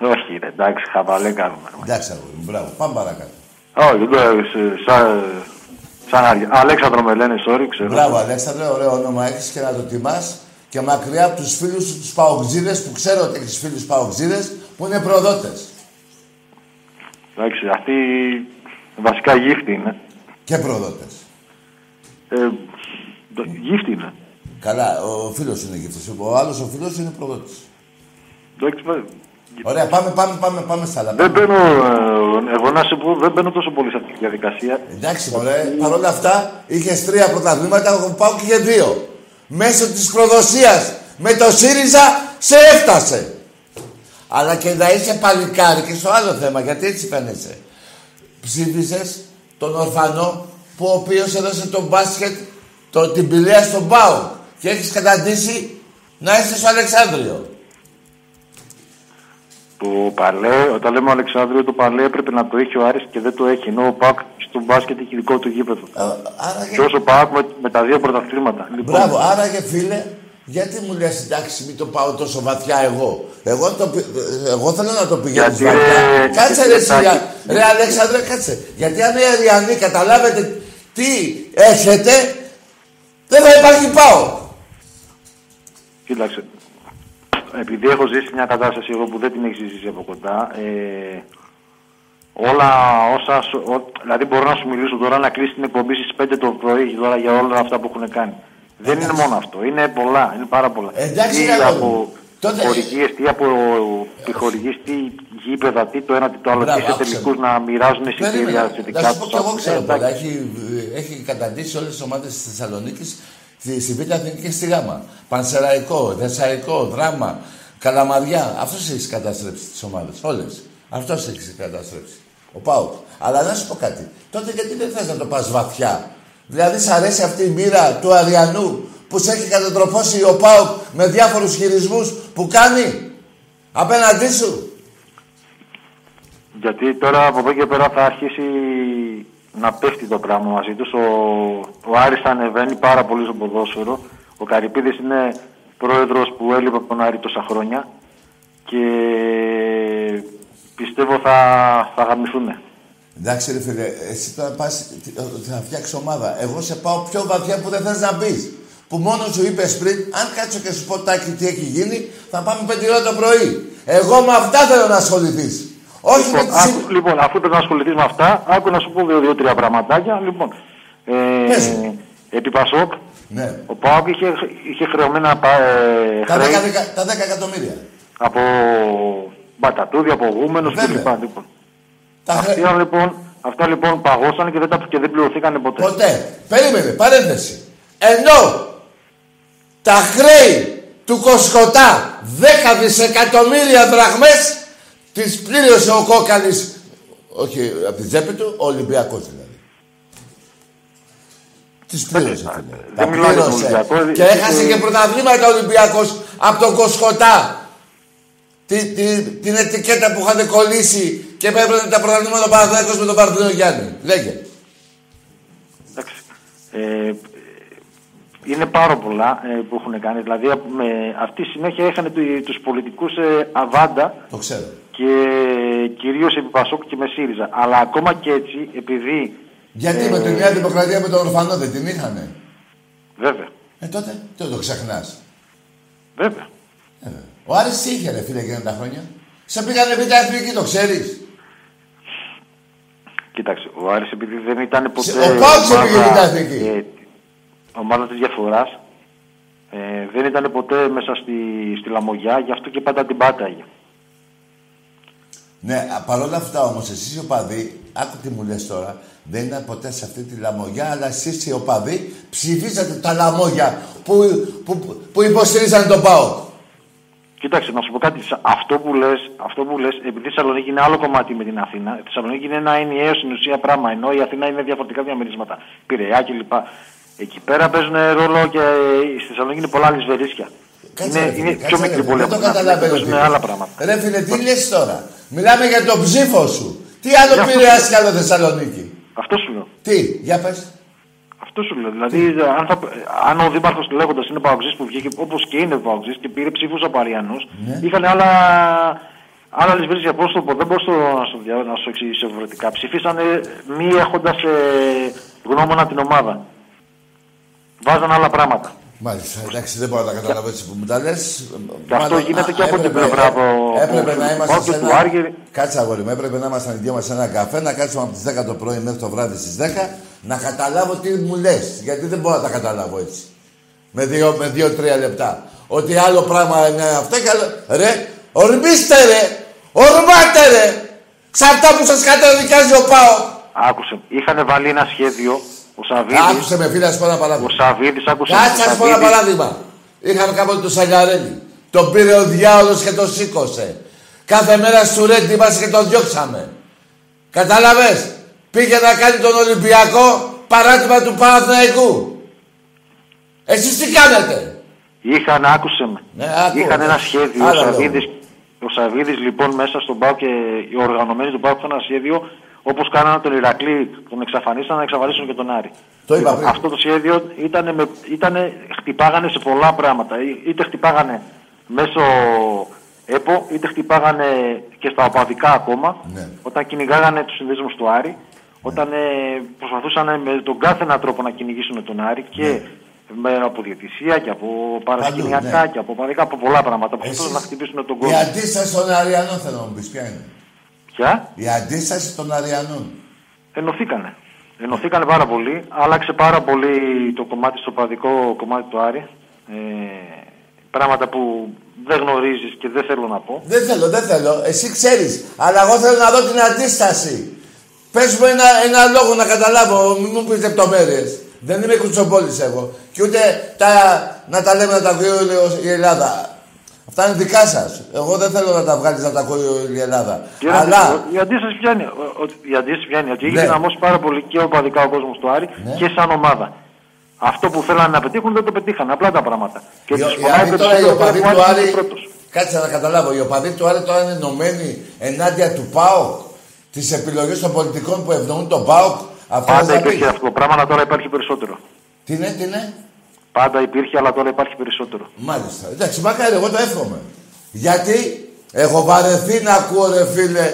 Όχι, ρε, εντάξει, χαβαλέ κάνουμε. Εντάξει, αγόρι μου, μπράβο. Πάμε παρακάτω. Όχι, δεν σε- σαν, σαν αργ- Αλέξανδρο με λένε, sorry, ξέρω. Μπράβο, Αλέξανδρε, ωραίο όνομα έχεις και να το τιμάς. Και μακριά από τους φίλους σου, τους παοξίδες, που ξέρω ότι έχεις φίλους παοξίδες, που είναι προδότες. Εντάξει, αυτή βασικά γύφτη είναι. Και προδότες. Ε, το- γύφτη είναι. Καλά, ο φίλος είναι γύφτης. Ο άλλος ο φίλος είναι προδότης. Εντάξει, με- Ωραία, πάμε, πάμε, πάμε, πάμε στα άλλα. Δεν μπαίνω, ε, εγώ να σου πω, δεν μπαίνω τόσο πολύ σε αυτή τη διαδικασία. Εντάξει, μωρέ, παρόλα αυτά είχες τρία πρωταθλήματα, εγώ πάω και για δύο. Μέσω της προδοσίας Με το ΣΥΡΙΖΑ σε έφτασε. Αλλά και να είσαι παλικάρι και στο άλλο θέμα, γιατί έτσι φαίνεσαι. Ψήφισες τον ορφανό που ο οποίος έδωσε τον μπάσκετ, το, την πηλαία στον Πάο και έχεις καταντήσει να είσαι στο Αλεξάνδριο. Το παλέ, όταν λέμε Αλεξάνδριο, το παλέ έπρεπε να το έχει ο Άρης και δεν το έχει. Ενώ ο Πάκ στο μπάσκετ έχει δικό του γήπεδο. άρα Και όσο Πάκ με, με τα δύο πρωταθλήματα. Λοιπόν, Μπράβο, άρα και φίλε, γιατί μου λες εντάξει μην το πάω τόσο βαθιά εγώ. Εγώ, το, πη- εγώ θέλω να το πηγαίνεις Γιατί, βαθιά. ρε, κάτσε ρε, ρε, εσύ, Τάκη, ρε Αλέξανδρε, κάτσε. Γιατί αν οι Αριανοί καταλάβετε τι έχετε, δεν θα υπάρχει πάω. Κοίταξε. Επειδή έχω ζήσει μια κατάσταση εγώ που δεν την έχεις ζήσει από κοντά, ε, όλα όσα. σου- ο- δηλαδή, μπορώ να σου μιλήσω τώρα να κλείσει την εκπομπή στις 5 το πρωί τώρα για όλα αυτά που έχουν κάνει. Δεν είναι μόνο αυτό. Είναι πολλά. Είναι πάρα πολλά. Εντάξει, τι καλό μου. από Τότε- χορηγίες, τι από επιχορηγίε, τι γήπεδα, τι το ένα, τι το άλλο. Μπράβο, τι σε άκουσε τελικούς με. να μοιράζουν εισιτήρια Περίμενε. σε Να δικά σου πω του. κι εγώ ξέρω πολλά. Έχει, έχει καταντήσει όλες τις ομάδες της Θεσσαλονίκης στη, στη Β' Αθηνική και στη Γάμα. Πανσεραϊκό, Δεσσαϊκό, Δράμα, Καλαμαριά. Αυτός έχεις καταστρέψει τις ομάδες. Όλες. Αυτός έχεις καταστρέψει. Ο Πάουκ. Αλλά να σου πω κάτι. Τότε γιατί δεν θες να το πας βαθιά; Δηλαδή, σ' αρέσει αυτή η μοίρα του Αριανού που σε έχει κατατροπώσει ο Πάουκ με διάφορους χειρισμούς που κάνει απέναντί σου; Γιατί τώρα από εδώ και πέρα θα αρχίσει να πέφτει το πράγμα μαζί τους. Ο, ο Άρης θα ανεβαίνει πάρα πολύ στο ποδόσφαιρο. Ο Καρυπίδης είναι πρόεδρος που έλειπε από τον Άρη τόσα χρόνια και πιστεύω θα, θα γαμηθούν. Εντάξει ρε φίλε, εσύ τώρα πας, τι- θα φτιάξεις ομάδα. Εγώ σε πάω πιο βαθιά που δεν θες να μπεις. Που μόνος σου είπες πριν, αν κάτσω και σου πω τάκι τι έχει γίνει, θα πάμε πέντε ώρα το πρωί. Εγώ με αυτά θέλω να ασχοληθείς. Όχι με Λοιπόν, τις... άκου, λοιπόν, αφού πρέπει να ασχοληθείς με αυτά, άκου να σου πω δύο-τρία πραγματάκια. Λοιπόν, ε, επί Πασόκ, Ναι. ο Πάοκ είχε, είχε χρεωμένα πα- ε, Τα 10, χρέη δεκα- τα 10 εκατομμύρια. από μπατατούδι, από γούμενους Βέβαια. κλπ. Λοιπόν. Τα Αυτά, λοιπόν, αυτά λοιπόν παγώσαν και δεν, τα, και δεν πληρωθήκαν ποτέ. Ποτέ. Περίμενε, παρένθεση. Ενώ τα χρέη του Κοσκοτά 10 δισεκατομμύρια δραχμές τις πλήρωσε ο Κόκαλης, όχι από την τσέπη του, ο Ολυμπιακός δηλαδή. Τις πλήρωσε. φίλε. Τα δεν μιλάω για τον πλήρωσε. Ολυμπιακό, Και ε, έχασε ε, και πρωταθλήματα ο Ολυμπιακός από τον Κοσκοτά. Τι, τι, την ετικέτα που είχατε κολλήσει και έπαιρνε τα πρωταθλήματα ο Παναθηναϊκός με τον Παρθένο Γιάννη. Λέγε. Ε, είναι πάρα πολλά ε, που έχουν κάνει. Δηλαδή, με, αυτή συνέχεια είχαν του, τους πολιτικούς ε, αβάντα Το ξέρω. Και κυρίως επί Πασόκ και με ΣΥΡΙΖΑ. Αλλά ακόμα και έτσι, επειδή... Γιατί ε, με τη Νέα Δημοκρατία με τον Ορφανό δεν την είχανε; Βέβαια, Ε, τότε τι το ξεχνάς. βέβαια. Ο Άρης τι είχε ρε φίλε εκείνα τα χρόνια. Σε πήγανε β' εθνική, το ξέρεις. Κοίταξε, ο Άρης επειδή δεν ήταν ποτέ... ο Πάοκ σε πήγε ομάδα, την εθνική. ε, ομάδα της διαφοράς, ε, δεν ήταν ποτέ μέσα στη, στη Λαμογιά, γι' αυτό και πάντα την πάταγε. Ναι, α, παρόλα αυτά όμως εσείς οι οπαδοί, άκου τι μου λες τώρα, δεν ήταν ποτέ σε αυτή τη λαμογιά, αλλά εσείς οι οπαδοί ψηφίσατε τα λαμόγια που, που, που, που υποστηρίζανε τον ΠΑΟΚ. Κοίταξε, να σου πω κάτι. Σα- Αυτό που λες, αυτό που λες, επειδή η Θεσσαλονίκη είναι άλλο κομμάτι με την Αθήνα, η Θεσσαλονίκη είναι ένα ενιαίο στην ουσία πράγμα, ενώ η Αθήνα είναι διαφορετικά διαμερίσματα. Πειραιά κλπ. Εκεί πέρα παίζουν ρόλο και στη Θεσσαλονίκη είναι πολλά λησβερίσια. Κάτσε, Είναι, ρε, φίλε, είναι κάτσε, πιο ρε, μικρή φίλε, πόλη δεν από το την Αθήνα, καταλαβαίνω. παίζουν τι άλλα λες. πράγματα. Ρε φίλε, τι λες τώρα; Μιλάμε για τον ψήφο σου. Τι άλλο Για αυτό Πειραιάς σου- και άλλο Θεσσαλονίκη; Αυτό σου λέω. Τι, για πες. Αυτό σου λέω. Δηλαδή, αν, θα, αν ο Δήμαρχος λέγοντας είναι Παοξής που βγήκε όπως και είναι Παοξής και πήρε ψήφους από Αριανούς, Ναι. είχαν άλλα, άλλα λησβρίσια. Πώ το πω, δεν μπορώ να σου, δια- να σου εξηγήσω διαφορετικά. Ψηφίσανε μη έχοντας ε, γνώμονα την ομάδα. Βάζαν άλλα πράγματα. Μάλιστα, εντάξει, δεν μπορώ να τα καταλάβω έτσι που μου τα λες. Και αυτό Μάλλον, γίνεται α, και από την έπρεπε- πλευρά από- Έπρεπε από- να από- είμαστε και σε του ένα... Άργυρη. Κάτσε αγόρι μου, έπρεπε να ήμασταν οι δυο μας σε ένα καφέ, να κάτσουμε από τις 10 το πρωί μέχρι το βράδυ στις 10, να καταλάβω τι μου λες. Γιατί δεν μπορώ να τα καταλάβω έτσι. Με δύο, με δύο τρία λεπτά. Ότι άλλο πράγμα είναι αυτό και άλλο... Ρε, ορμήστε ρε! Ορμάτε ρε! Σε αυτά που σας καταδικάζει ο ΠΑΟ. Άκουσε. Είχαν βάλει ένα σχέδιο. Ο Σαββίδης, Άκουσε με φίλε, να σου πω ένα παράδειγμα. Ο Σαββίδης, άκουσε. Κάτσε να ο σου πω ένα Σαββίδης- παράδειγμα. Είχαμε κάποτε το Σαλιαρέλη. Τον πήρε ο διάολος και το σήκωσε. Κάθε μέρα στο Ρέντι είμαστε και τον διώξαμε. Κατάλαβες; Πήγε να κάνει τον Ολυμπιακό παράτημα του Παναθηναϊκού. Εσείς τι κάνετε; Είχαν, άκουσε με. Ναι, άκου. Είχαν ένα σχέδιο. Ο Άλλα λόγω. Σαββίδης, ο Σαββίδης λοιπόν μέσα στον ΠΑΟ και οι οργανωμένοι του ΠΑΟ είχαν ένα σχέδιο όπως κάνανε τον Ηρακλή, τον εξαφανίσαν, να εξαφανίσουν και τον Άρη. Το είπα Λοιπόν, πριν. Αυτό το σχέδιο ήταν με, ήτανε, χτυπάγανε σε πολλά πράγματα. Ή- Είτε χτυπάγανε μέσω ΕΠΟ, είτε χτυπάγανε και στα οπαδικά ακόμα, Ναι. όταν κυνηγάγανε τους συνδέσμους του Άρη, όταν ε, προσπαθούσαν με τον κάθε έναν τρόπο να κυνηγήσουν τον Άρη και Ναι. με, από διαιτησία και από παρασκηνιακά ναι. και από οπαδικά, από πολλά πράγματα. Προσπαθούσαν να χτυπήσουν τον Η κόσμο. αντίσταση των Αριανών θέλω να μου πεις ποια είναι; Ποια; Η αντίσταση των Αριανών. Ενωθήκανε. Ενωθήκανε πάρα πολύ. Άλλαξε πάρα πολύ το κομμάτι στο παδικό κομμάτι του Άρη. Ε, πράγματα που δεν γνωρίζεις και δεν θέλω να πω. Δεν θέλω, δεν θέλω. Εσύ ξέρεις. Αλλά εγώ θέλω να δω την αντίσταση. Πες μου ένα, ένα λόγο να καταλάβω. Μην μου πεις λεπτομέρειες. Δεν είμαι κουτσομπόλης εγώ. Και ούτε τα, να τα λέμε να τα ακούει όλη η Ελλάδα. Αυτά είναι δικά σας. Εγώ δεν θέλω να τα βγάλεις να τα ακούει όλη η Ελλάδα. Και Αλλά Η αντίσταση πιάνει, ο- ο- η αντίσταση πιάνει ότι είχε Ναι. δυναμώσει πάρα πολύ και οπαδικά ο κόσμος του Άρη και σαν ομάδα. Αυτό που θέλανε να πετύχουν δεν το πετύχαν. Απλά τα πράγματα. Και Οι- τους οι πονάει Άρη τώρα οι περισσότερο οπαδοί που του Άρης είναι Άρη. πρώτος. Κάτσε να καταλάβω. Οι οπαδοί του Άρη τώρα είναι ενωμένοι ενάντια του ΠΑΟΚ. Τι επιλογέ των πολιτικών που ευνοούν τον ΠΑΟΚ. Αυτό Πάντα θα υπήρχε πεις. αυτό το πράγμα, αλλά τώρα υπάρχει περισσότερο. Τι είναι, τι είναι; Πάντα υπήρχε, αλλά τώρα υπάρχει περισσότερο. Μάλιστα. Εντάξει, μακάρι, εγώ το εύχομαι. Γιατί έχω βαρεθεί να ακούω, ρε φίλε,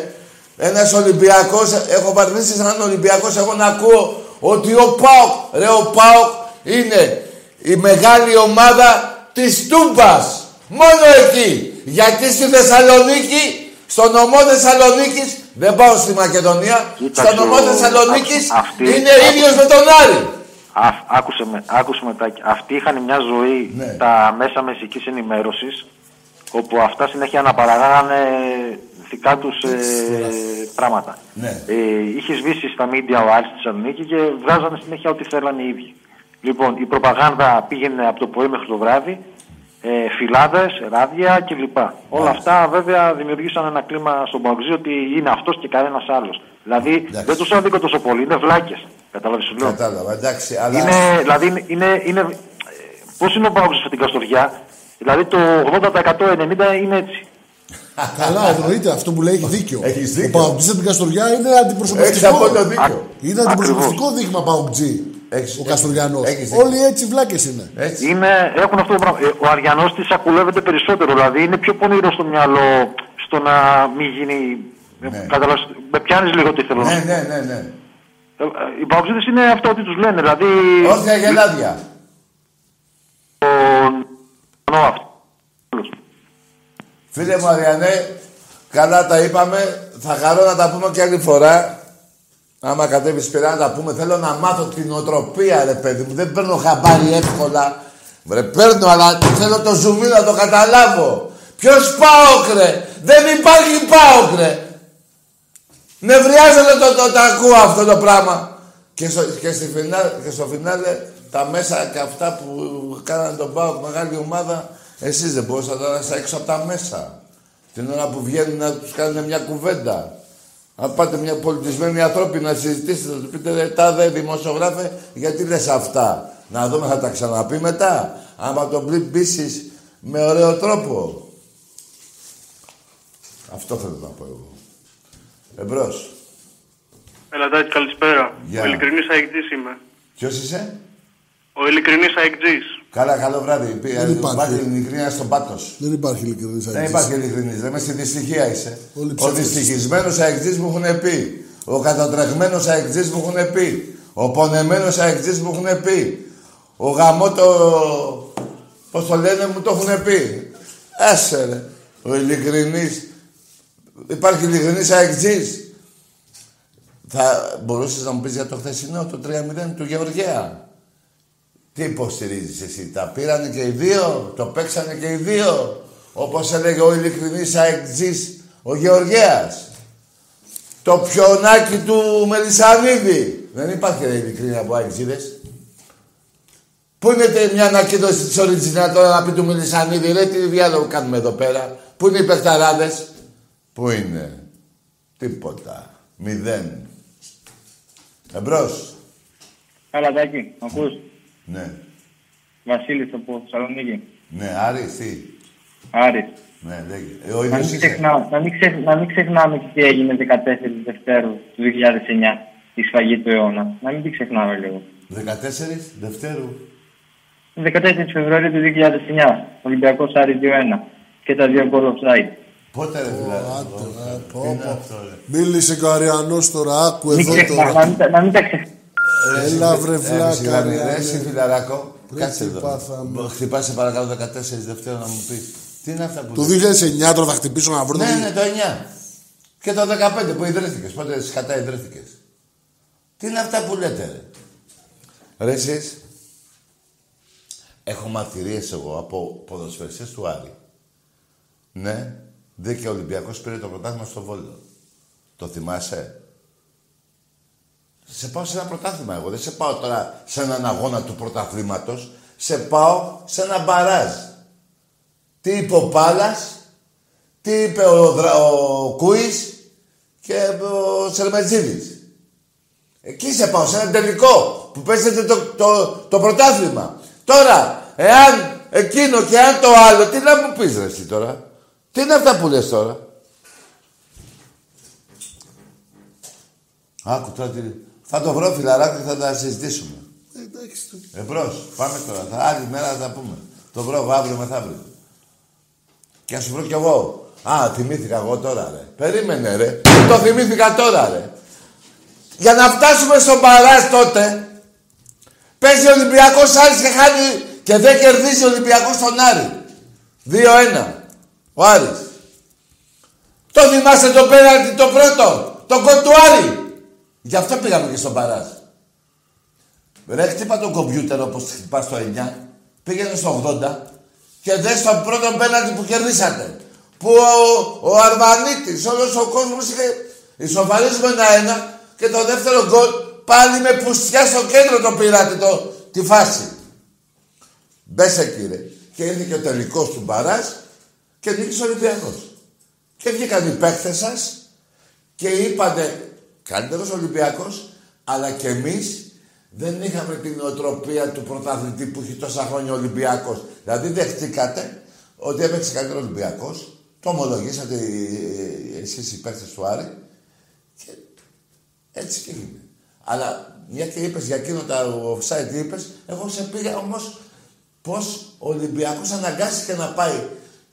ένας Ολυμπιακός, έχω βαρεθεί σαν έναν Ολυμπιακός, εγώ να ακούω ότι ο Πάοκ, ρε, ο Πάοκ είναι η μεγάλη ομάδα της Τούμπας. Μόνο εκεί. Γιατί στη Θεσσαλονίκη, στο νομό Θεσσαλονίκης, δεν πάω στη Μακεδονία, Κοίταξε, στο νομό ο- Θεσσαλονίκης αυ- αυτή- είναι ίδιος με τον Άρη. Α, άκουσε με, άκουσε με Τάκη. Αυτοί είχαν μια ζωή Ναι. τα μέσα μεσικής ενημέρωσης όπου αυτά συνέχεια αναπαραγάγανε δικά τους ε, πράγματα. Ναι. Ε, είχε σβήσει στα μίντια ο Άρης στη Θεσσαλονίκη και βγάζανε συνέχεια ό,τι θέλανε οι ίδιοι. Λοιπόν, η προπαγάνδα πήγαινε από το πρωί μέχρι το βράδυ, ε, φυλάδες, ράδια κλπ. Όλα αυτά βέβαια δημιουργήσαν ένα κλίμα στον Παγκοσμίο ότι είναι αυτός και κανένας άλλος. Δηλαδή δεν τους άδικο τόσο πολύ, είναι βλάκες. Κατάλαβες σου λέω; Κατάλαβα, εντάξει, αλλά. Είναι, δηλαδή είναι, είναι, είναι Πώς είναι ο Πάουκ στην Καστοριά, δηλαδή το 80% 90% είναι έτσι. Καλά, εννοείται αυτό που λέει έχει δίκιο. Έχεις Ο δίκιο. Παοκτζή από την Καστοριά είναι Έχεις αντιπροσωπευτικό. απόλυτο δίκιο. Είναι αντιπροσωπευτικό δείγμα Παοκτζή. Ο Καστοριανός. έχεις δίκιο. Όλοι έτσι βλάκες είναι. Έτσι. Είναι, έχουν αυτό το πράγμα. Ε, Ο Αριανός της ακουλεύεται περισσότερο, δηλαδή είναι πιο πονηρός στο μυαλό στο να μην γίνει. Ναι. Καταλαβαίνεις, με πιάνεις λίγο τι θέλω να Ναι, σου ναι, ναι, ναι. Πω. Ε, ε, Οι Παοκτζίδε είναι αυτό ότι τους λένε, δηλαδή. Όρθια γελάδια. Εννοώ αυτό. Φίλε μου Αριανέ, καλά τα είπαμε. Θα χαρώ να τα πούμε και άλλη φορά. Άμα κατέβεις πειρά να τα πούμε. Θέλω να μάθω την οτροπία, ρε παιδί μου. Δεν παίρνω χαμπάρι εύκολα. Βρε, παίρνω, αλλά θέλω το ζουμί να το καταλάβω. Ποιος πάω, ρε. Δεν υπάρχει πάω, ρε. Νευριάζομαι το, το, το ακούω αυτό το πράγμα. Και στο, και, στη φινάλε, και στο φινάλε τα μέσα και αυτά που κάνανε τον ΠΑΟΚ μεγάλη ομάδα, εσείς δεν μπορούσατε να είστε έξω από τα μέσα. Την ώρα που βγαίνουν να τους κάνουν μια κουβέντα. Αν πάτε μια πολιτισμένη ανθρώπη να συζητήσετε, να του πείτε ρε τάδε δημοσιογράφε, γιατί λες αυτά. Να δούμε, θα τα ξαναπεί μετά. Άμα τον πλήν πείσεις με ωραίο τρόπο. Αυτό θέλω να πω εγώ. Εμπρός. Ελατάκη, καλησπέρα. Γεια. Ο ειλικρινής αεκτής είμαι. Ποιος είσαι; Ο ειλικρινής αεκτής. Καλά, καλό βράδυ. Πει- Δεν υπάρχει. Υπάρχει ειλικρίνεια στον πάτος. Δεν υπάρχει ειλικρινής Δεν υπάρχει ειλικρινής. Δεν με στη δυστυχία είσαι. Όλοι Ο ψεύτες. δυστυχισμένος αεκτής μου έχουν πει. Ο κατατρεγμένος αεκτής μου έχουν πει. Ο πονεμένος αεκτής μου έχουν πει. Ο γαμότο... Πώς το λένε μου το έχουν πει. Άσε ρε. Ο ειλικρινής. Υπάρχει ειλικρινής αεκτής. Θα μπορούσες να μου πεις για το χθεσινό, το 3-0 του Γεωργέα. Τι υποστηρίζεις εσύ, τα πήρανε και οι δύο, το παίξανε και οι δύο. Όπως έλεγε ο ειλικρινής αεκτζής, ο Γεωργέας. Το πιονάκι του Μελισανίδη. Δεν υπάρχει ρε, ειλικρίνη από αεκτζίδες. Πού είναι τε- μια ανακοίνωση της Οριτζινά τώρα να πει του Μιλισανίδη, ρε τι διάλογο κάνουμε εδώ πέρα. Πού είναι οι παιχταράδες. Πού είναι; Τίποτα. Μηδέν. Εμπρός. Καλά, Τάκη, μ' ακούς; Ναι. Βασίλης από Θεσσαλονίκη. Ναι, Άρη, τι. Άρης. Ναι, λέγε. Ε, ο Να ίδιος μην, είσαι. ξεχνά, να, μην ξεχ- να μην ξεχνάμε και τι έγινε 14 Δευτέρου του 2009, η σφαγή του αιώνα. Να μην την ξεχνάμε λίγο. 14 Δευτέρου. 14 Φεβρουαρίου του 2009, Ολυμπιακός Άρης 2-1 και τα δύο γκολ offside. Πότε ρε δηλαδή. Πω, πω. Μίλησε και ο Αριανός τώρα, άκου Μην εδώ ξεχνά- τώρα. να μην τα- να μην τα ξεχνάμε. Έλα βρε βλάκα, Ρε Αριανέ. εσύ φιλαράκο. Ρε, Κάτσε τι εδώ. πάθαμε. Χτυπάς σε παρακαλώ 14 Δευτέρου να μου πεις. Τι είναι αυτά που Το λες; 2009 τώρα θα χτυπήσω να βρω. Ναι, το- ναι, το 9. Και το 15 που ιδρύθηκες. Πότε σκατά ιδρύθηκες. Τι είναι αυτά που λέτε, ρε; Ρε εσείς, έχω μαρτυρίες εγώ από ποδοσφαιριστές του Άρη. Ναι, δε και ο Ολυμπιακός πήρε το πρωτάθλημα στο Βόλο. Το θυμάσαι; Σε πάω σε ένα πρωτάθλημα εγώ. Δεν σε πάω τώρα σε έναν αγώνα του πρωταθλήματος. Σε πάω σε ένα μπαράζ. Τι είπε ο Πάλας, τι είπε ο, Δρα... ο Κούης και ο Σερμετζίδης. Εκεί σε πάω, σε ένα τελικό που παίζετε το, το, το πρωτάθλημα. Τώρα, εάν εκείνο και αν το άλλο, τι να μου πεις ρε εσύ τώρα; Τι είναι αυτά που λες τώρα; Άκου τώρα τι... Θα το βρω φιλαράκι και θα τα συζητήσουμε. Ε, Εντάξει. το- Εμπρός, πάμε τώρα. Θα, άλλη μέρα θα τα πούμε. Το βρω εγώ αύριο μεθαύριο. Και ας σου βρω κι εγώ. Α, θυμήθηκα εγώ τώρα, ρε. Περίμενε, ρε. Το θυμήθηκα τώρα, ρε. Για να φτάσουμε στον Παράς τότε, παίζει ο Ολυμπιακός Άρης και χάνει και δεν κερδίζει ο Ολυμπιακός τον Άρη. 2-1. Ο Άρης. Το θυμάστε το πέναλτι το πρώτο. Το γκολ του Άρη. Γι' αυτό πήγαμε και στον Παράς. Ρε, χτύπα το κομπιούτερ όπως χτυπάς το 9. Πήγαινε στο 80 και δες τον πρώτο πέναλτι που κερδίσατε. Που ο, ο Αρμανίτης, όλος ο κόσμος είχε ισοφαρίσει με ένα-ένα και το δεύτερο γκολ πάλι με πουστιά στο κέντρο το πήρατε το, τη φάση. Μπες εκεί ρε. Και ήρθε και ο τελικός του Μπαράς και νίκησε ο Ολυμπιακός. Και βγήκαν οι παίκτες σας και είπατε καλύτερος Ολυμπιακός, αλλά και εμείς δεν είχαμε την νοοτροπία του πρωταθλητή που έχει τόσα χρόνια ο Ολυμπιακός. Δηλαδή δεχτήκατε ότι έπαιξε καλύτερος Ολυμπιακός, το ομολογήσατε ε, ε, εσείς οι παίκτες του Άρη και έτσι και είναι. Αλλά μια και είπες για εκείνο τα offside είπες, εγώ σε πήγα όμως πως ο Ολυμπιακός αναγκάστηκε να πάει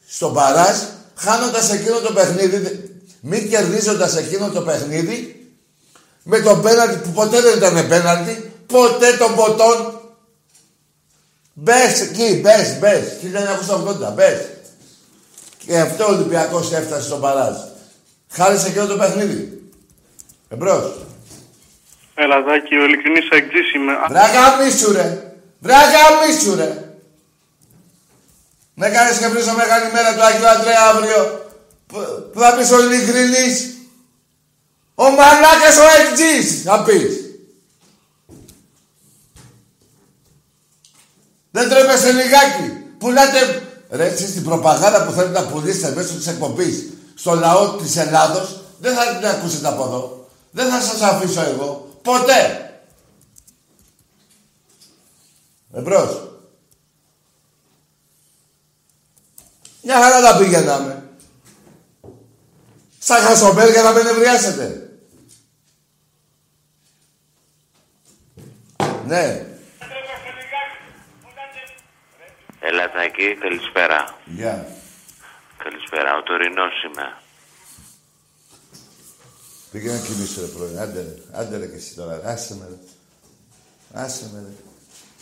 στον Παράζ χάνοντας εκείνο το παιχνίδι, μη κερδίζοντας εκείνο το παιχνίδι με τον πέναλτι που ποτέ δεν ήταν πέναλτι, ποτέ τον ποτόν. Μπες εκεί, μπες, μπες, 1980, μπες. Και αυτό ο Ολυμπιακός έφτασε στον Παράζ. Χάρη σε εκείνο το παιχνίδι. Εμπρός. Ελαδάκι, ο ειλικρινής αεκτζής είμαι. Βράγα μίσου ρε. Βράγα μίσου ρε. Με κάνεις και βρίσω μεγάλη μέρα του Αγίου Αντρέα αύριο. Που, που θα πεις ο ειλικρινής. Ο μαλάκας ο αεκτζής θα πεις. Δεν τρέπεσαι λιγάκι. Πουλάτε... Ρε, εσείς την προπαγάνδα που θέλετε να πουλήσετε μέσω της εκπομπής στο λαό της Ελλάδος, δεν θα την ακούσετε από εδώ. Δεν θα σας αφήσω εγώ. Ποτέ. Εμπρός. Μια χαρά τα πήγαιναμε. Σαν χασομέρια να με νευριάσετε. Ναι. Ελατακή, καλησπέρα. Γεια. Καλησπέρα, ο Τωρινός είμαι. Πήγαινε να κοιμήσω ρε πρωί. Άντε ρε. Άντε ρε και εσύ τώρα. Άσε με ρε. Άσε με ρε.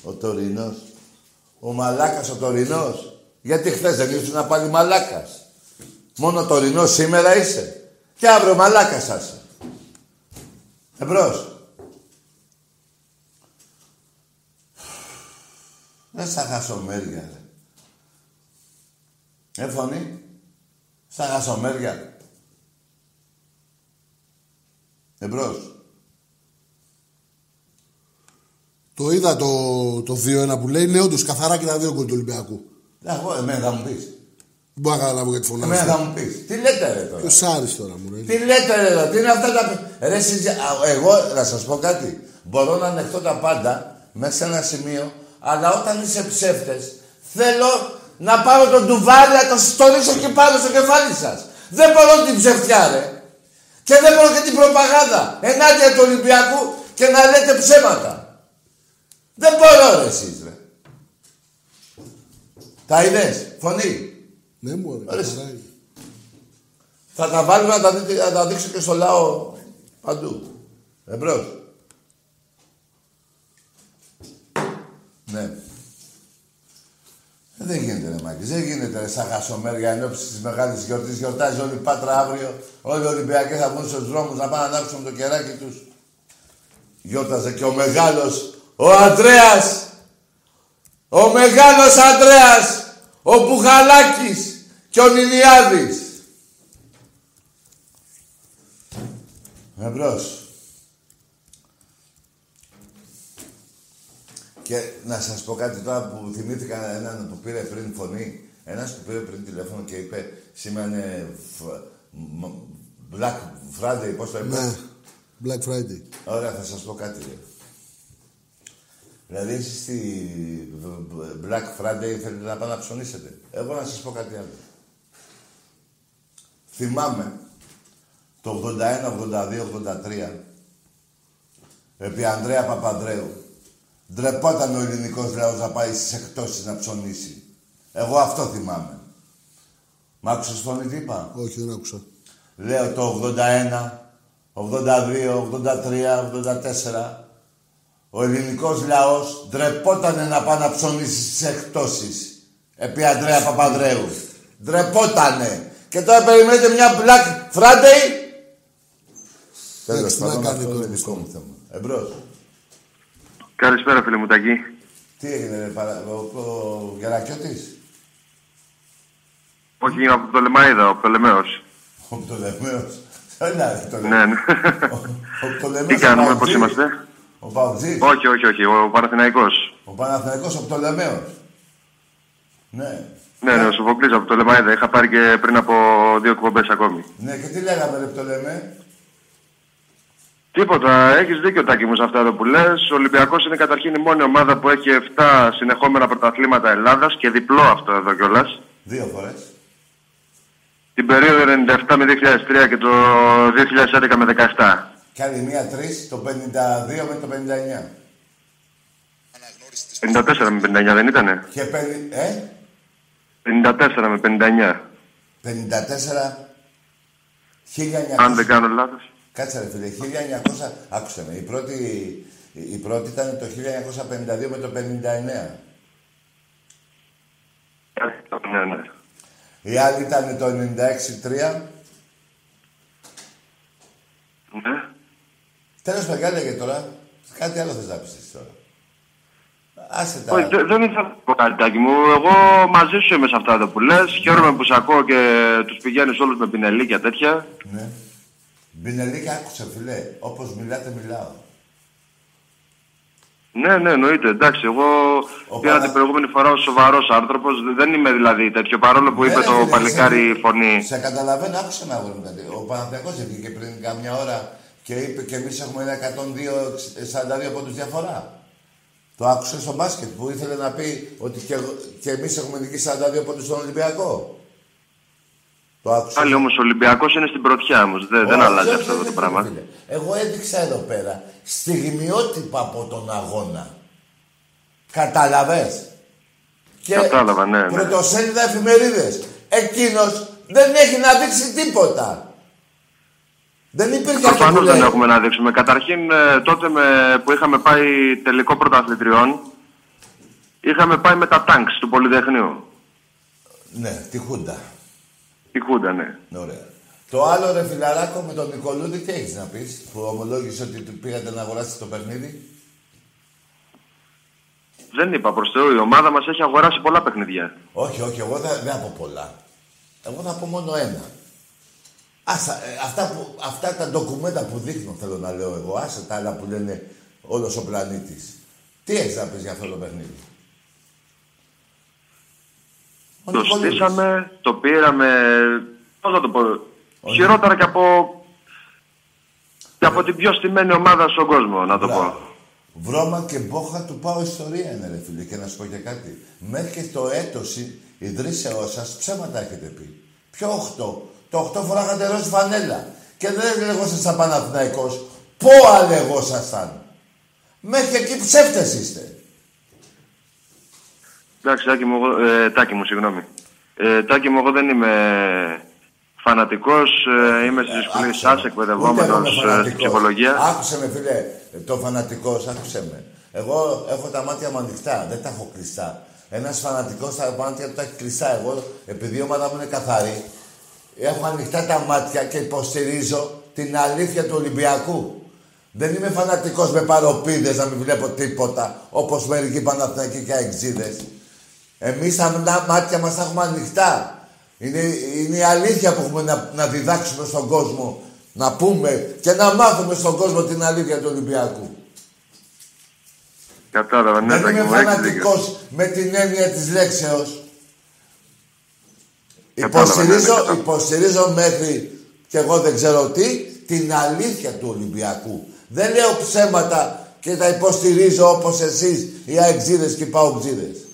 Ο τωρινός. Ο μαλάκας ο τωρινός. Γιατί χθες δεν ήσουν πάλι μαλάκας. Μόνο τωρινός σήμερα είσαι. Και αύριο μαλάκας θα είσαι. Εμπρός. Δεν στα χασομέρια, ρε. Ε, φωνή. Στα χασομέρια. Εμπρός. Το είδα το, το 2-1 που λέει. Ναι, όντως καθαρά και τα δύο γκολ του Ολυμπιακού. Εγώ, εμένα θα μου πεις. Δεν μπορώ να καταλάβω γιατί φωνάζεις. Εμένα θα μου πεις. Τι λέτε, ρε τώρα; Ποιος Άρης τώρα μου λέει. Τι λέτε, ρε, τώρα, τι είναι αυτά τα. Ρε, εσείς- α, εγώ να σας πω κάτι. Μπορώ να ανεχτώ τα πάντα μέσα σε ένα σημείο, αλλά όταν είσαι ψεύτες, θέλω να πάρω τον τουβάρι, να το στορίσω και πάνω στο κεφάλι σας. Δεν μπορώ την ψευτιά, ρε. Και δεν μπορώ και την προπαγάνδα ενάντια του Ολυμπιακού και να λέτε ψέματα. Δεν μπορώ, ρε, εσείς, ρε. Τα είδες, φωνή; Ναι, μου Ωραία. καθαρά είναι. Θα τα βάλουμε να τα, δείτε, να τα δείξω και στο λαό παντού. Εμπρός. Ναι. Ε, Δεν γίνεται ρε Μάκης, δεν γίνεται ρε σαν χασομέρια εν ώψη της μεγάλης γιορτής. Γιορτάζει όλη η Πάτρα αύριο, όλοι οι Ολυμπιακοί θα βγουν στους δρόμους να πάνε να ανάψουν το κεράκι τους. Γιόρταζε και ο μεγάλος, ο Αντρέας, ο μεγάλος Αντρέας, ο Μπουχαλάκης και ο Νινιάδης. Εμπρός. Και να σας πω κάτι τώρα που θυμήθηκα έναν που πήρε πριν φωνή. Ένας που πήρε πριν τηλέφωνο και είπε σήμερα είναι φ- μ- Black Friday, πώς το είπε; Ναι. Black Friday. Ωραία, θα σας πω κάτι. Ρε. Δηλαδή, εσείς στη Black Friday θέλετε να πάτε να ψωνίσετε. Εγώ να σας πω κάτι άλλο. Θυμάμαι το 81, 82, 83 επί Ανδρέα Παπανδρέου. Ντρεπόταν ο ελληνικός λαός να πάει στις εκτόσεις να ψωνίσει. Εγώ αυτό θυμάμαι. Μ' άκουσες φωνή τι είπα; Όχι, δεν άκουσα. Λέω το 81, 82, 83, 84. Ο ελληνικός λαός ντρεπότανε να πάει να ψωνίσει στις εκτόσεις. Επί Ανδρέα Παπανδρέου. Ντρεπότανε. Και τώρα περιμένετε μια Black Friday; Τέλος Εντάξει, τι να πάντων, κάνει αυτό ο είναι κόσμος δικό μου θέμα. Εμπρός. Καλησπέρα, φίλε μου Τακί. Τι έγινε, ρε, παρα... ο, ο Γερακιώτης; Όχι, είμαι από το Λεμαίδα, ο Πτολεμαίος. Ο Πτολεμαίος. Έλα, ρε, Πτολεμαίος. Ναι, ναι. Ο Πτολεμαίος Τι ο κάνουμε, πώς Παουτζής. είμαστε; Ο Παουτζής. Όχι, όχι, όχι, ο Παναθηναϊκός. Ο Παναθηναϊκός, ο Πτολεμαίος. Ναι. Ναι, ναι, ο Σοφοκλής από το Λεμαίδα. Είχα πάρει και πριν από δύο εκπομπές ακόμη. Ναι, και τι λέγαμε, ρε Πτολεμέ. Τίποτα, έχεις δίκιο Τάκη μου σε αυτά εδώ που λες. Ο Ολυμπιακός είναι καταρχήν η μόνη ομάδα που έχει 7 συνεχόμενα πρωταθλήματα Ελλάδας και διπλό αυτό εδώ κιόλας. Δύο φορές. Την περίοδο 97 με 2003 και το 2011 με 17. Κι άλλη μία τρεις, το 52 με το 59. 54 με 59 δεν ήτανε; Και πεν... Ε, 54 με 59. 54... 1900... Αν δεν κάνω λάθος. Κάτσε ρε φίλε, 1900... Άκουσε με, η πρώτη, η πρώτη ήταν το 1952 με το 59. Ναι, ναι. Η άλλη ήταν το 96-3. Ναι. Τέλος παιδιά λέγε τώρα. Κάτι άλλο θες να πεις εσύ τώρα. Άσε τα... Όχι, δεν- δεν ήθελα να πω κάτι, Τάκη μου. Εγώ μαζί σου είμαι σε αυτά εδώ που λες. Χαίρομαι που σε ακούω και τους πηγαίνεις όλους με πινελί και τέτοια. Ναι. Μπινελίκη άκουσε φίλε. Όπως μιλάτε μιλάω. Ναι, ναι, εννοείται. Εντάξει, εγώ πήρα την προηγούμενη φορά ως σοβαρός άνθρωπος. Δεν είμαι δηλαδή τέτοιο, παρόλο που είπε Ναι, το φίλε, παλικάρι σε- φωνή. Σε καταλαβαίνω, άκουσε με αγόρι μου κάτι. Ο Παναθηναϊκός βγήκε πριν κάμια ώρα και είπε και εμείς έχουμε ένα 102-42 πόντους διαφορά. Το άκουσε στο μπάσκετ που ήθελε να πει ότι και, εγώ- και εμείς έχουμε νικήσει 42 πόντους στον Ολυμπιακό. Το άκουσε. Πάλι όμως ο Ολυμπιακός είναι στην πρωτιά όμως. Δεν, δεν Όχι, αλλάζει όχι, αυτό εδώ όχι, το πράγμα. φίλε. Εγώ έδειξα εδώ πέρα στιγμιότυπα από τον αγώνα. Κατάλαβες; Και Κατάλαβα, ναι, ναι. πρωτοσέλιδα εφημερίδες. Εκείνος δεν έχει να δείξει τίποτα. Δεν υπήρχε αυτό που Προφανώ δεν λέει. έχουμε να δείξουμε. Καταρχήν, ε, τότε με, που είχαμε πάει τελικό πρωταθλητριών, είχαμε πάει με τα τάγκς του Πολυτεχνείου. Ναι, τη Χούντα. Η Χούντα, ναι. Ωραία. Το άλλο ρε φιλαράκο με τον Νικολούδη τι έχεις να πεις που ομολόγησε ότι του πήγατε να αγοράσετε το παιχνίδι; Δεν είπα προς Θεού, η ομάδα μας έχει αγοράσει πολλά παιχνίδια. Όχι, όχι, εγώ θα, δεν θα πω πολλά. Εγώ θα πω μόνο ένα. Άσα, ε, αυτά, που, αυτά τα ντοκουμέντα που δείχνω θέλω να λέω εγώ, άσε τα άλλα που λένε όλος ο πλανήτης. Τι έχεις να πεις για αυτό το παιχνίδι; Ο Το Νικολίδης. στήσαμε, το πήραμε. Πώς να το πω. Χειρότερα και από. και από την πιο στημένη ομάδα στον κόσμο, να το πω. Βρώμα και μπόχα του πάω ιστορία είναι ρε φίλε και να σου πω και κάτι. Μέχρι και το έτος η- ιδρύσεώς σας ψέματα έχετε πει. Ποιο 8. Το 8 φοράγατε ροζ φανέλα. Και δεν λεγόσασταν Παναθηναϊκός. Πόα λεγόσασταν. Μέχρι εκεί ψεύτες είστε. Εντάξει, Τάκη μου, εγώ- ε, Τάκη μου, συγγνώμη. Ε, Τάκη μου, εγώ δεν είμαι φανατικός, ε, είμαι στη σχολή σας, Ούτε εγώ εκπαιδευόμενος είμαι ε, στη φανατικός. ψυχολογία. Άκουσε με φίλε, το φανατικός, άκουσε με. Εγώ έχω τα μάτια μου ανοιχτά, δεν τα έχω κλειστά. Ένας φανατικός τα μάτια του τα έχει κλειστά. Εγώ, επειδή η ομάδα μου είναι καθαρή, έχω ανοιχτά τα μάτια και υποστηρίζω την αλήθεια του Ολυμπιακού. Δεν είμαι φανατικός με παροπίδες να μην βλέπω τίποτα, όπως μερικοί Παναθηναϊκοί και αεξίδες. Εμείς τα μ- μάτια μας τα έχουμε ανοιχτά. Είναι, είναι η αλήθεια που έχουμε να, να διδάξουμε στον κόσμο. Να πούμε και να μάθουμε στον κόσμο την αλήθεια του Ολυμπιακού. Κατάλαβα, ναι, Δεν Τάκη είμαι μου, έχεις δίκιο. φανατικός με την έννοια της λέξεως. Κατάλαβα, ναι, ναι, Υποστηρίζω, κατάλαβα. υποστηρίζω μέχρι και εγώ δεν ξέρω τι, την αλήθεια του Ολυμπιακού. Δεν λέω ψέματα και τα υποστηρίζω όπως εσείς οι αεξίδες και οι παοξίδες.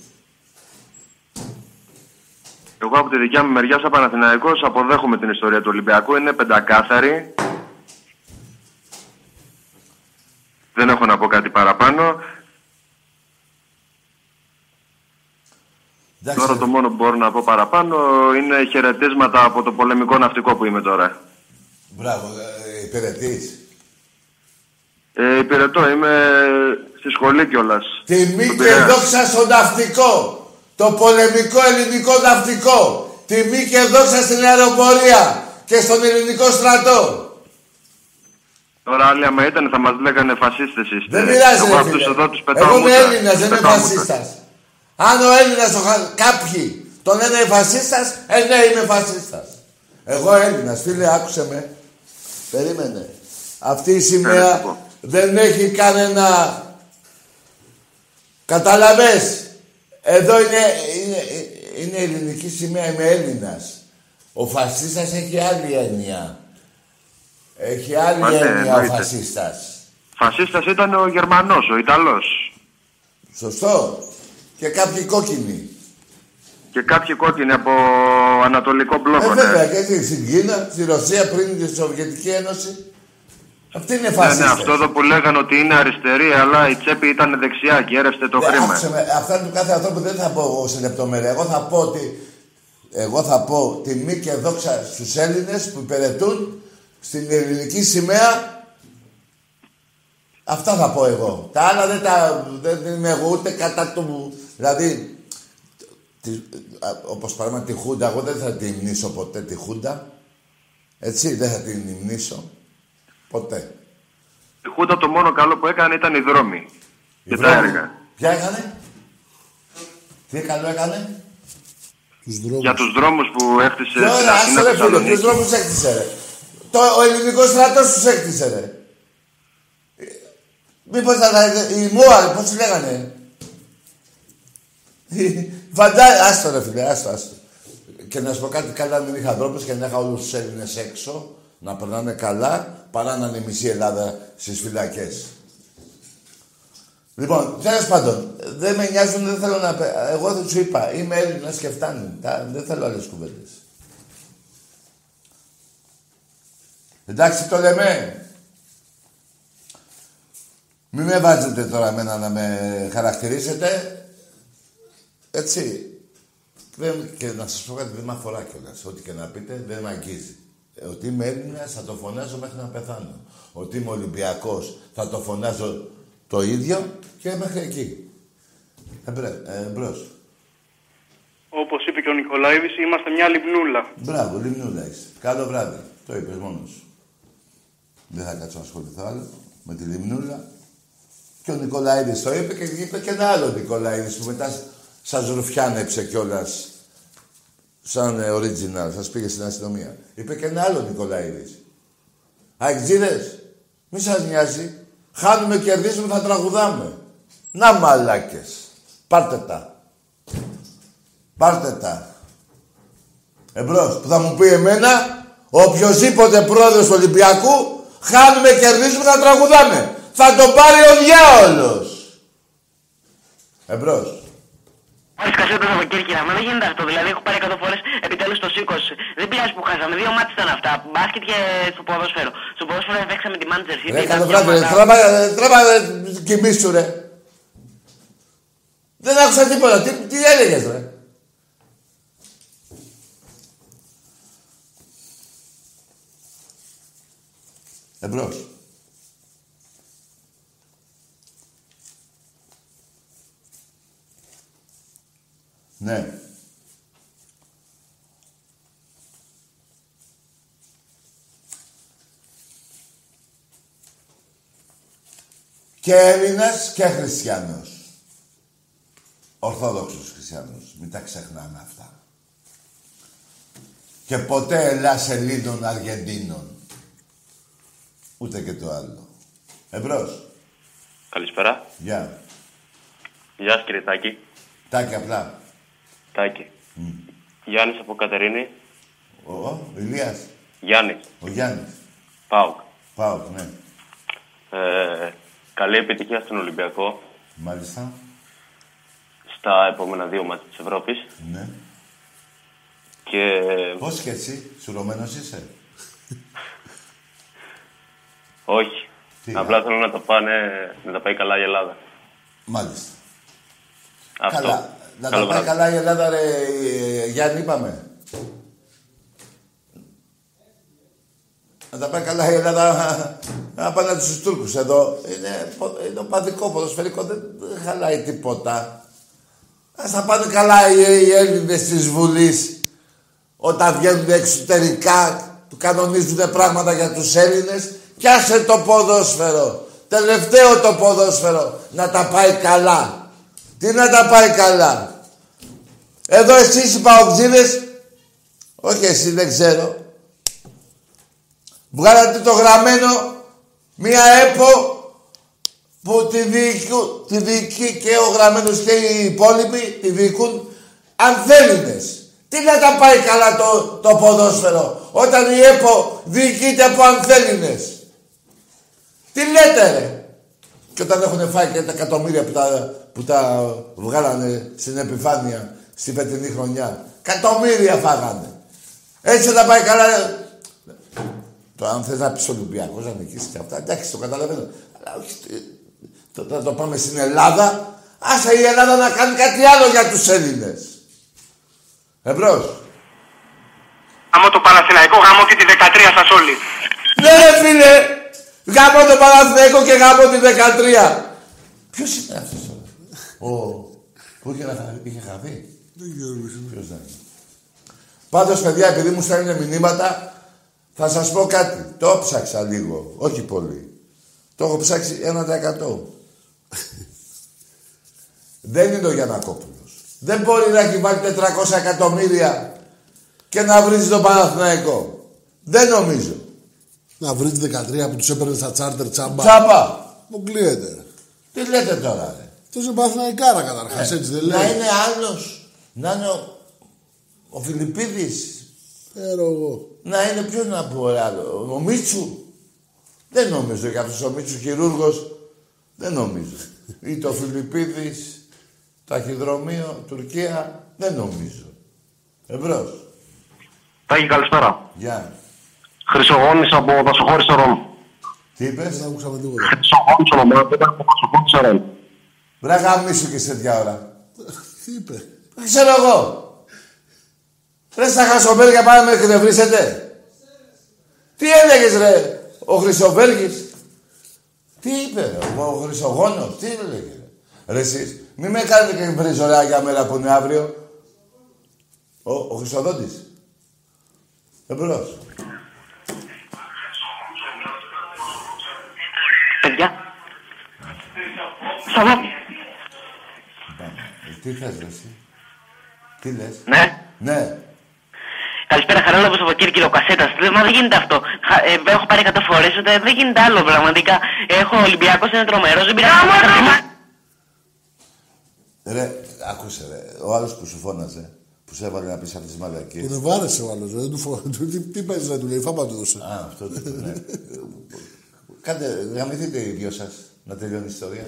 Εγώ από τη δικιά μου μεριά, σαν Παναθηναϊκός, αποδέχομαι την ιστορία του Ολυμπιακού. Είναι πεντακάθαρη. Δεν έχω να πω κάτι παραπάνω. Τώρα το μόνο που μπορώ να πω παραπάνω είναι χαιρετίσματα από το πολεμικό ναυτικό που είμαι τώρα. Μπράβο, ε, υπηρετείς. Ε, υπηρετώ, είμαι στη σχολή κιόλας. Τιμή και δόξα στο ναυτικό. Το πολεμικό ελληνικό ναυτικό. Τιμή και δόξα στην αεροπορία και στον ελληνικό στρατό. Τώρα άλλοι άμα ήταν θα μας λέγανε φασίστες είστε. Δεν πειράζει, Εγώ ρε αυτούς φίλε. εδώ τους πετάω Εγώ είμαι μούτρα. Έλληνας, δεν είμαι Πετάω μούτρα. φασίστας. Αν ο Έλληνας, ο χα- κάποιοι τον λένε φασίστας, ε, ναι, είμαι φασίστας. Εγώ Έλληνας, φίλε, άκουσε με. Περίμενε. Αυτή η σημαία δεν έχει κανένα... Καταλαβες. Εδώ είναι, είναι, είναι ελληνική σημαία, είμαι Έλληνας. Ο φασίστας έχει άλλη έννοια. Έχει άλλη Μα ναι, έννοια ο εννοείται. φασίστας. Φασίστας ήταν ο Γερμανός, ο Ιταλός. Σωστό. Και κάποιοι κόκκινοι. Και κάποιοι κόκκινοι από Ανατολικό Μπλόκο, Ε, ναι. βέβαια, και τι, στην Κίνα, στη Ρωσία πριν τη Σοβιετική Ένωση. Αυτή είναι Ναι, φασίστες. ναι, αυτό εδώ που λέγανε ότι είναι αριστερή, αλλά η τσέπη ήταν δεξιά και έρευστε το Ναι, χρήμα. άκουσε με, αυτά είναι του κάθε ανθρώπου δεν θα πω εγώ σε λεπτομέρεια. Εγώ θα πω ότι εγώ θα πω τιμή και δόξα στους Έλληνες που υπηρετούν στην ελληνική σημαία. Αυτά θα πω εγώ. Τα άλλα δεν τα... Δεν είμαι εγώ ούτε κατά του... Δηλαδή, τη, α, όπως παράδειγμα τη Χούντα, εγώ δεν θα την υμνήσω ποτέ τη Χούντα. Έτσι, δεν θα την υμνήσω. Ποτέ. Η Χούντα το μόνο καλό που έκανε ήταν οι δρόμοι. Και τα δρόμοι. έργα. Ποια έκανε; Τι καλό έκανε; Τους δρόμους. Για τους δρόμους που έκτισε Τώρα, στην άσε Αθήνα ρε φίλε, Θεσσαλονίκη. ποιους δρόμους έκτισε ρε; Το, ο ελληνικός στρατός τους έκτισε ρε. Ε, Μήπως θα τα... Η ΜΟΑ, πώς τη λέγανε; [laughs] Φαντά... Άστο ρε φίλε, άστο, άστο. Και να σου πω κάτι καλά, δεν είχα δρόμους και να είχα όλους τους Έλληνες έξω να περνάνε καλά, παρά να είναι η μισή Ελλάδα στις φυλακές. Λοιπόν, τέλος πάντων, δεν με νοιάζουν, δεν θέλω να. πε- Εγώ δεν σου είπα, είμαι Έλληνας και φτάνει. Τα- Δεν θέλω άλλες κουβέντες. Εντάξει, το λέμε. Μην με βάζετε τώρα εμένα να με χαρακτηρίσετε. Έτσι. Δεν, και να σας πω κάτι, δεν με αφορά κιόλας. Ό,τι και να πείτε, δεν με αγγίζει. Ε, Ότι είμαι Έλληνας θα το φωνάζω μέχρι να πεθάνω. Ότι είμαι Ολυμπιακός θα το φωνάζω το ίδιο και μέχρι εκεί. Εμπρέ, ε, εμπρός. Όπως είπε και ο Νικολαίδης, είμαστε μια λιμνούλα. Μπράβο, λιμνούλα είσαι. Καλό βράδυ. Το είπες μόνος σου. Δεν θα κάτσω να ασχοληθώ άλλο με τη λιμνούλα. Και ο Νικολαίδης το είπε και είπε και ένα άλλο Νικολαίδης που μετά σας ρουφιάνεψε κιόλας σαν ε, original, σας πήγε στην αστυνομία. Είπε και ένα άλλο Νικολαίδης. Αεξίδες, μη σας νοιάζει. Χάνουμε, κερδίζουμε, θα τραγουδάμε. Να μαλάκες. Πάρτε τα. Πάρτε τα. Εμπρός, που θα μου πει εμένα, οποιοδήποτε πρόεδρος του Ολυμπιακού, χάνουμε, κερδίζουμε, θα τραγουδάμε. Θα το πάρει ο διάολος. Εμπρός. Όλες κασέτες από Κέρκυρα, μα δεν γίνεται αυτό. Δηλαδή έχω πάρει 100 φορές επιτέλους το σήκωσε. Δεν πειράζει που χάσαμε. Δύο μάτς ήταν αυτά. Μπάσκετ και στο ποδόσφαιρο. Στο ποδόσφαιρο παίξαμε τη Manchester City. Ρε, ήταν καλό μια βράδυ, ρε. ομάδα- Τράβα, τράβα, ρε, κοιμήσου, ρε. Δεν άκουσα τίποτα. Τι, τι έλεγες, ρε. Εμπρός. Ναι. Και Έλληνας και χριστιανός. Ορθόδοξος χριστιανός. Μην τα ξεχνάμε αυτά. Και ποτέ Ελλάς Ελλήνων Αργεντίνων. Ούτε και το άλλο. Εμπρός. Καλησπέρα. Γεια. Γεια σας κύριε Τάκη. Τάκη απλά. Τάκη. Γιάννης από Κατερίνη. Ο, ο Ηλίας. Γιάννης. Ο Γιάννης. Πάουκ. Πάω, ναι. Ε, καλή επιτυχία στον Ολυμπιακό Μάλιστα. στα επόμενα δύο μάτια της Ευρώπης. Ναι. Και Πώς και εσύ, σουρωμένος είσαι; [laughs] όχι. Τι, Απλά θέλω να τα, πάνε, να τα πάει καλά η Ελλάδα. Μάλιστα. Αυτό. Καλά. Να Καλό τα πάει βράδυ. καλά η Ελλάδα, ρε, ε, Γιάννη, είπαμε. Να τα πάει καλά η Ελλάδα απέναντι στους Τούρκους εδώ. Είναι, πο- είναι οπαδικό ποδοσφαιρικό, δεν δεν χαλάει τίποτα. Ας τα πάνε καλά οι, οι Έλληνες της Βουλής όταν βγαίνουν εξωτερικά, του κανονίζουν πράγματα για τους Έλληνες. Πιάσε το ποδόσφαιρο. Τελευταίο το ποδόσφαιρο. Να τα πάει καλά. Τι να τα πάει καλά. Εδώ εσείς οι παοξίδες, όχι εσύ δεν ξέρω, βγάλατε το γραμμένο μία ΕΠΟ που τη, διοικού, τη διοικεί και ο γραμμένος και οι υπόλοιποι τη διοικούν ανθέληνες. Τι να τα πάει καλά το, το ποδόσφαιρο όταν η ΕΠΟ διοικείται από ανθέληνες. Τι λέτε ρε. Και όταν έχουν φάει και τα εκατομμύρια που τα, που τα βγάλανε στην επιφάνεια στη φετινή χρονιά. Εκατομμύρια φάγανε. Έτσι θα τα πάει καλά. ρε. Το αν θες να πεις Ολυμπιακός να νικήσεις και αυτά, εντάξει, το καταλαβαίνω. Αλλά όχι, ε, το, το, το πάμε στην Ελλάδα, άσε η Ελλάδα να κάνει κάτι άλλο για τους Έλληνες. Εμπρός. Άμα το Παναθηναϊκό γαμώ και τη 13 σας όλοι. Ναι ρε φίλε, γάμω το Παναθηναϊκό και γάμω τη 13. Ποιος είναι αυτός; τώρα. Ο... Πού είχε, να- είχε χαθεί. Ποιος δεν είναι. Πάντως, παιδιά, επειδή μου στέλνουν μηνύματα, θα σας πω κάτι. Το ψάξα λίγο, όχι πολύ. Το έχω ψάξει 1%. [laughs] Δεν είναι ο Γιανακόπουλος. Δεν μπορεί να έχει βάλει 400 εκατομμύρια και να βρίζει τον Παναθηναϊκό. Δεν νομίζω. Να βρει τη 13 που τους έπαιρνε στα τσάρτερ τσάμπα. Τσάμπα. Μου κλείεται. Τι λέτε τώρα, ρε; Αυτό είναι Παναθηναϊκάρα καταρχάς, έτσι δεν λέει. Να είναι άλλος. Να είναι ο, ο Φιλιππίδης. Ξέρω εγώ. Να είναι ποιος να πω ρε, άλλο. Ο Μίτσου. Δεν νομίζω για αυτός ο Μίτσου χειρούργος. Δεν νομίζω. Ή το Φιλιππίδης, ταχυδρομείο, Τουρκία. Δεν νομίζω. Εμπρός. Τάκη, καλησπέρα. Γεια. Χρυσογόνης από Δασοχώρη Σερών. Τι είπες; Δεν ακούσαμε τίποτα. Χρυσογόνης ονομάζεται από Δασοχώρη Σερών. Βρε γαμίσου και σε τέτοια ώρα. Τι είπε; Δεν ξέρω εγώ. Ρε στα χασομέρια πάμε μέχρι δεν βρίσκεται. Τι έλεγες ρε, ο Χρυσοβέργης. Τι είπε ρε, ο Χρυσογόνος, τι έλεγες ρε; Ρε εσείς, μη με κάνετε και βρίζωρά για μέρα που είναι αύριο. Ο, ο Χρυσοδότης. Εμπρός. Παιδιά. Σταυρό. Ε, Τι θες ρε εσύ; Τι λες; Ναι. Ναι. Καλησπέρα, Χαράλαμπο από Κύρκυρο Κασέτας. Μα δεν γίνεται αυτό. Χα- ε, έχω πάρει 100 φορές, δεν γίνεται άλλο πραγματικά. Έχω Ολυμπιακός, είναι τρομερός, δεν πειράζει. Ρε, άκουσε ρε. Ο άλλος που σου φώναζε, που σε έβαλε να πεις αυτές τις μαλακίες. Που δεν βάρεσε ο άλλος. Δεν του φο... [laughs] του- Τι, τι παίζεις να του λέει, φάμα του δώσε. Α, αυτό το ναι. Κάντε, γαμηθείτε οι δυο σας, να τελειώνει η ιστορία.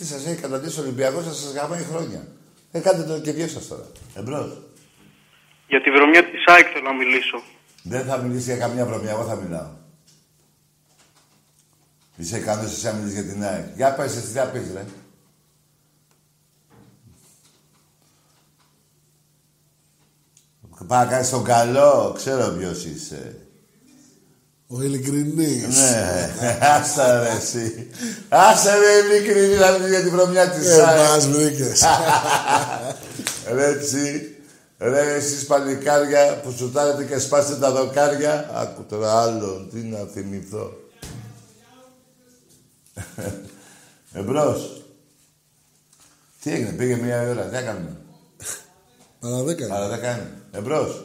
Τι σας έχει καταντήσει ο Ολυμπιακός, θα σας γαμάει χρόνια. Ε, κάντε το και δυο σας τώρα. Εμπρός. Για τη βρωμιά της ΑΕΚ θέλω να μιλήσω. Δεν θα μιλήσεις για καμιά βρωμιά, εγώ θα μιλάω. Είσαι ικανός εσύ να μιλήσεις για την ΑΕΚ. Για πες εσύ, τι θα πεις, ρε. Πάει να κάνεις τον καλό, ξέρω ποιος είσαι. Ο ειλικρινής. Ναι, άσε ρε εσύ. Άσε ρε ειλικρινή να μιλήσεις για την βρωμιά της Ε, ΑΕΚ. μας βρήκες. [laughs] ρε έτσι. Ρε εσείς παλικάρια που σουτάρετε και σπάσετε τα δοκάρια. Άκου τώρα άλλο, τι να θυμηθώ. [laughs] Εμπρός. Τι έγινε, πήγε μία ώρα, τι έκαναμε. Παρά δέκα. Παρά δέκα είναι. Εμπρός.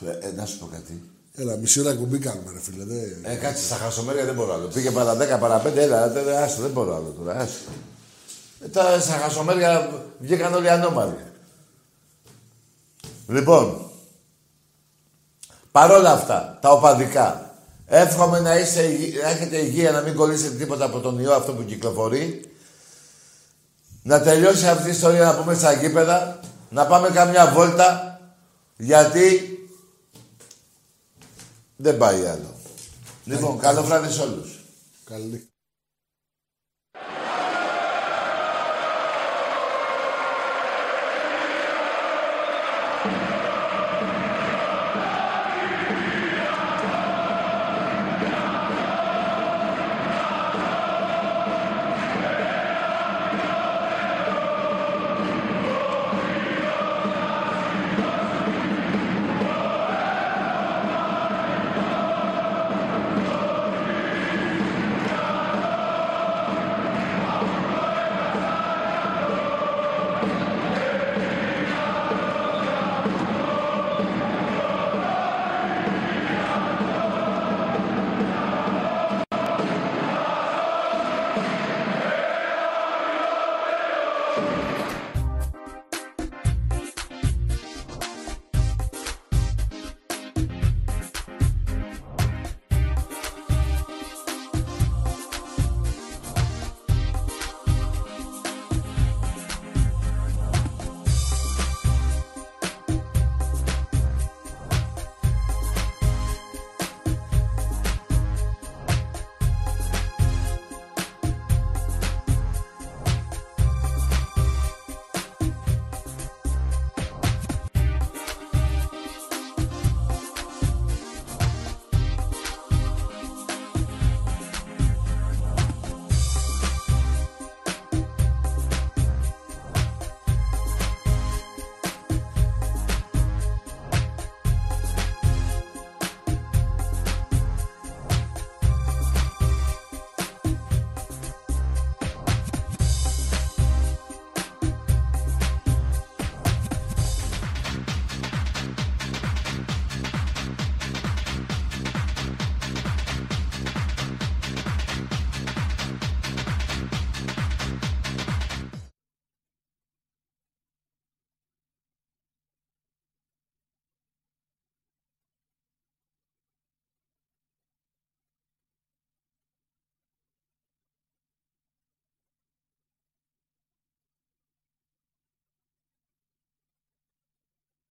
Ε, ε, να σου πω κάτι. Έλα, μισή ώρα κουμπί κάνουμε, ρε φίλε. Δε... Ε, κάτσε στα χασομέρια δεν μπορώ άλλο. Πήγε παρά 10, παρά 5, έλα, τε- άστο, δεν μπορώ άλλο τώρα. Άστο. Ε, τα στα χασομέρια βγήκαν όλοι ανώμαλοι. Λοιπόν, παρόλα αυτά, τα οπαδικά, εύχομαι να, είστε, υγι- να έχετε υγεία, να μην κολλήσετε τίποτα από τον ιό αυτό που κυκλοφορεί. Να τελειώσει αυτή η ιστορία, να πούμε στα γήπεδα, να πάμε καμιά βόλτα, γιατί δεν πάει άλλο. Λοιπόν, καλό βράδυ σε όλους. Καλή.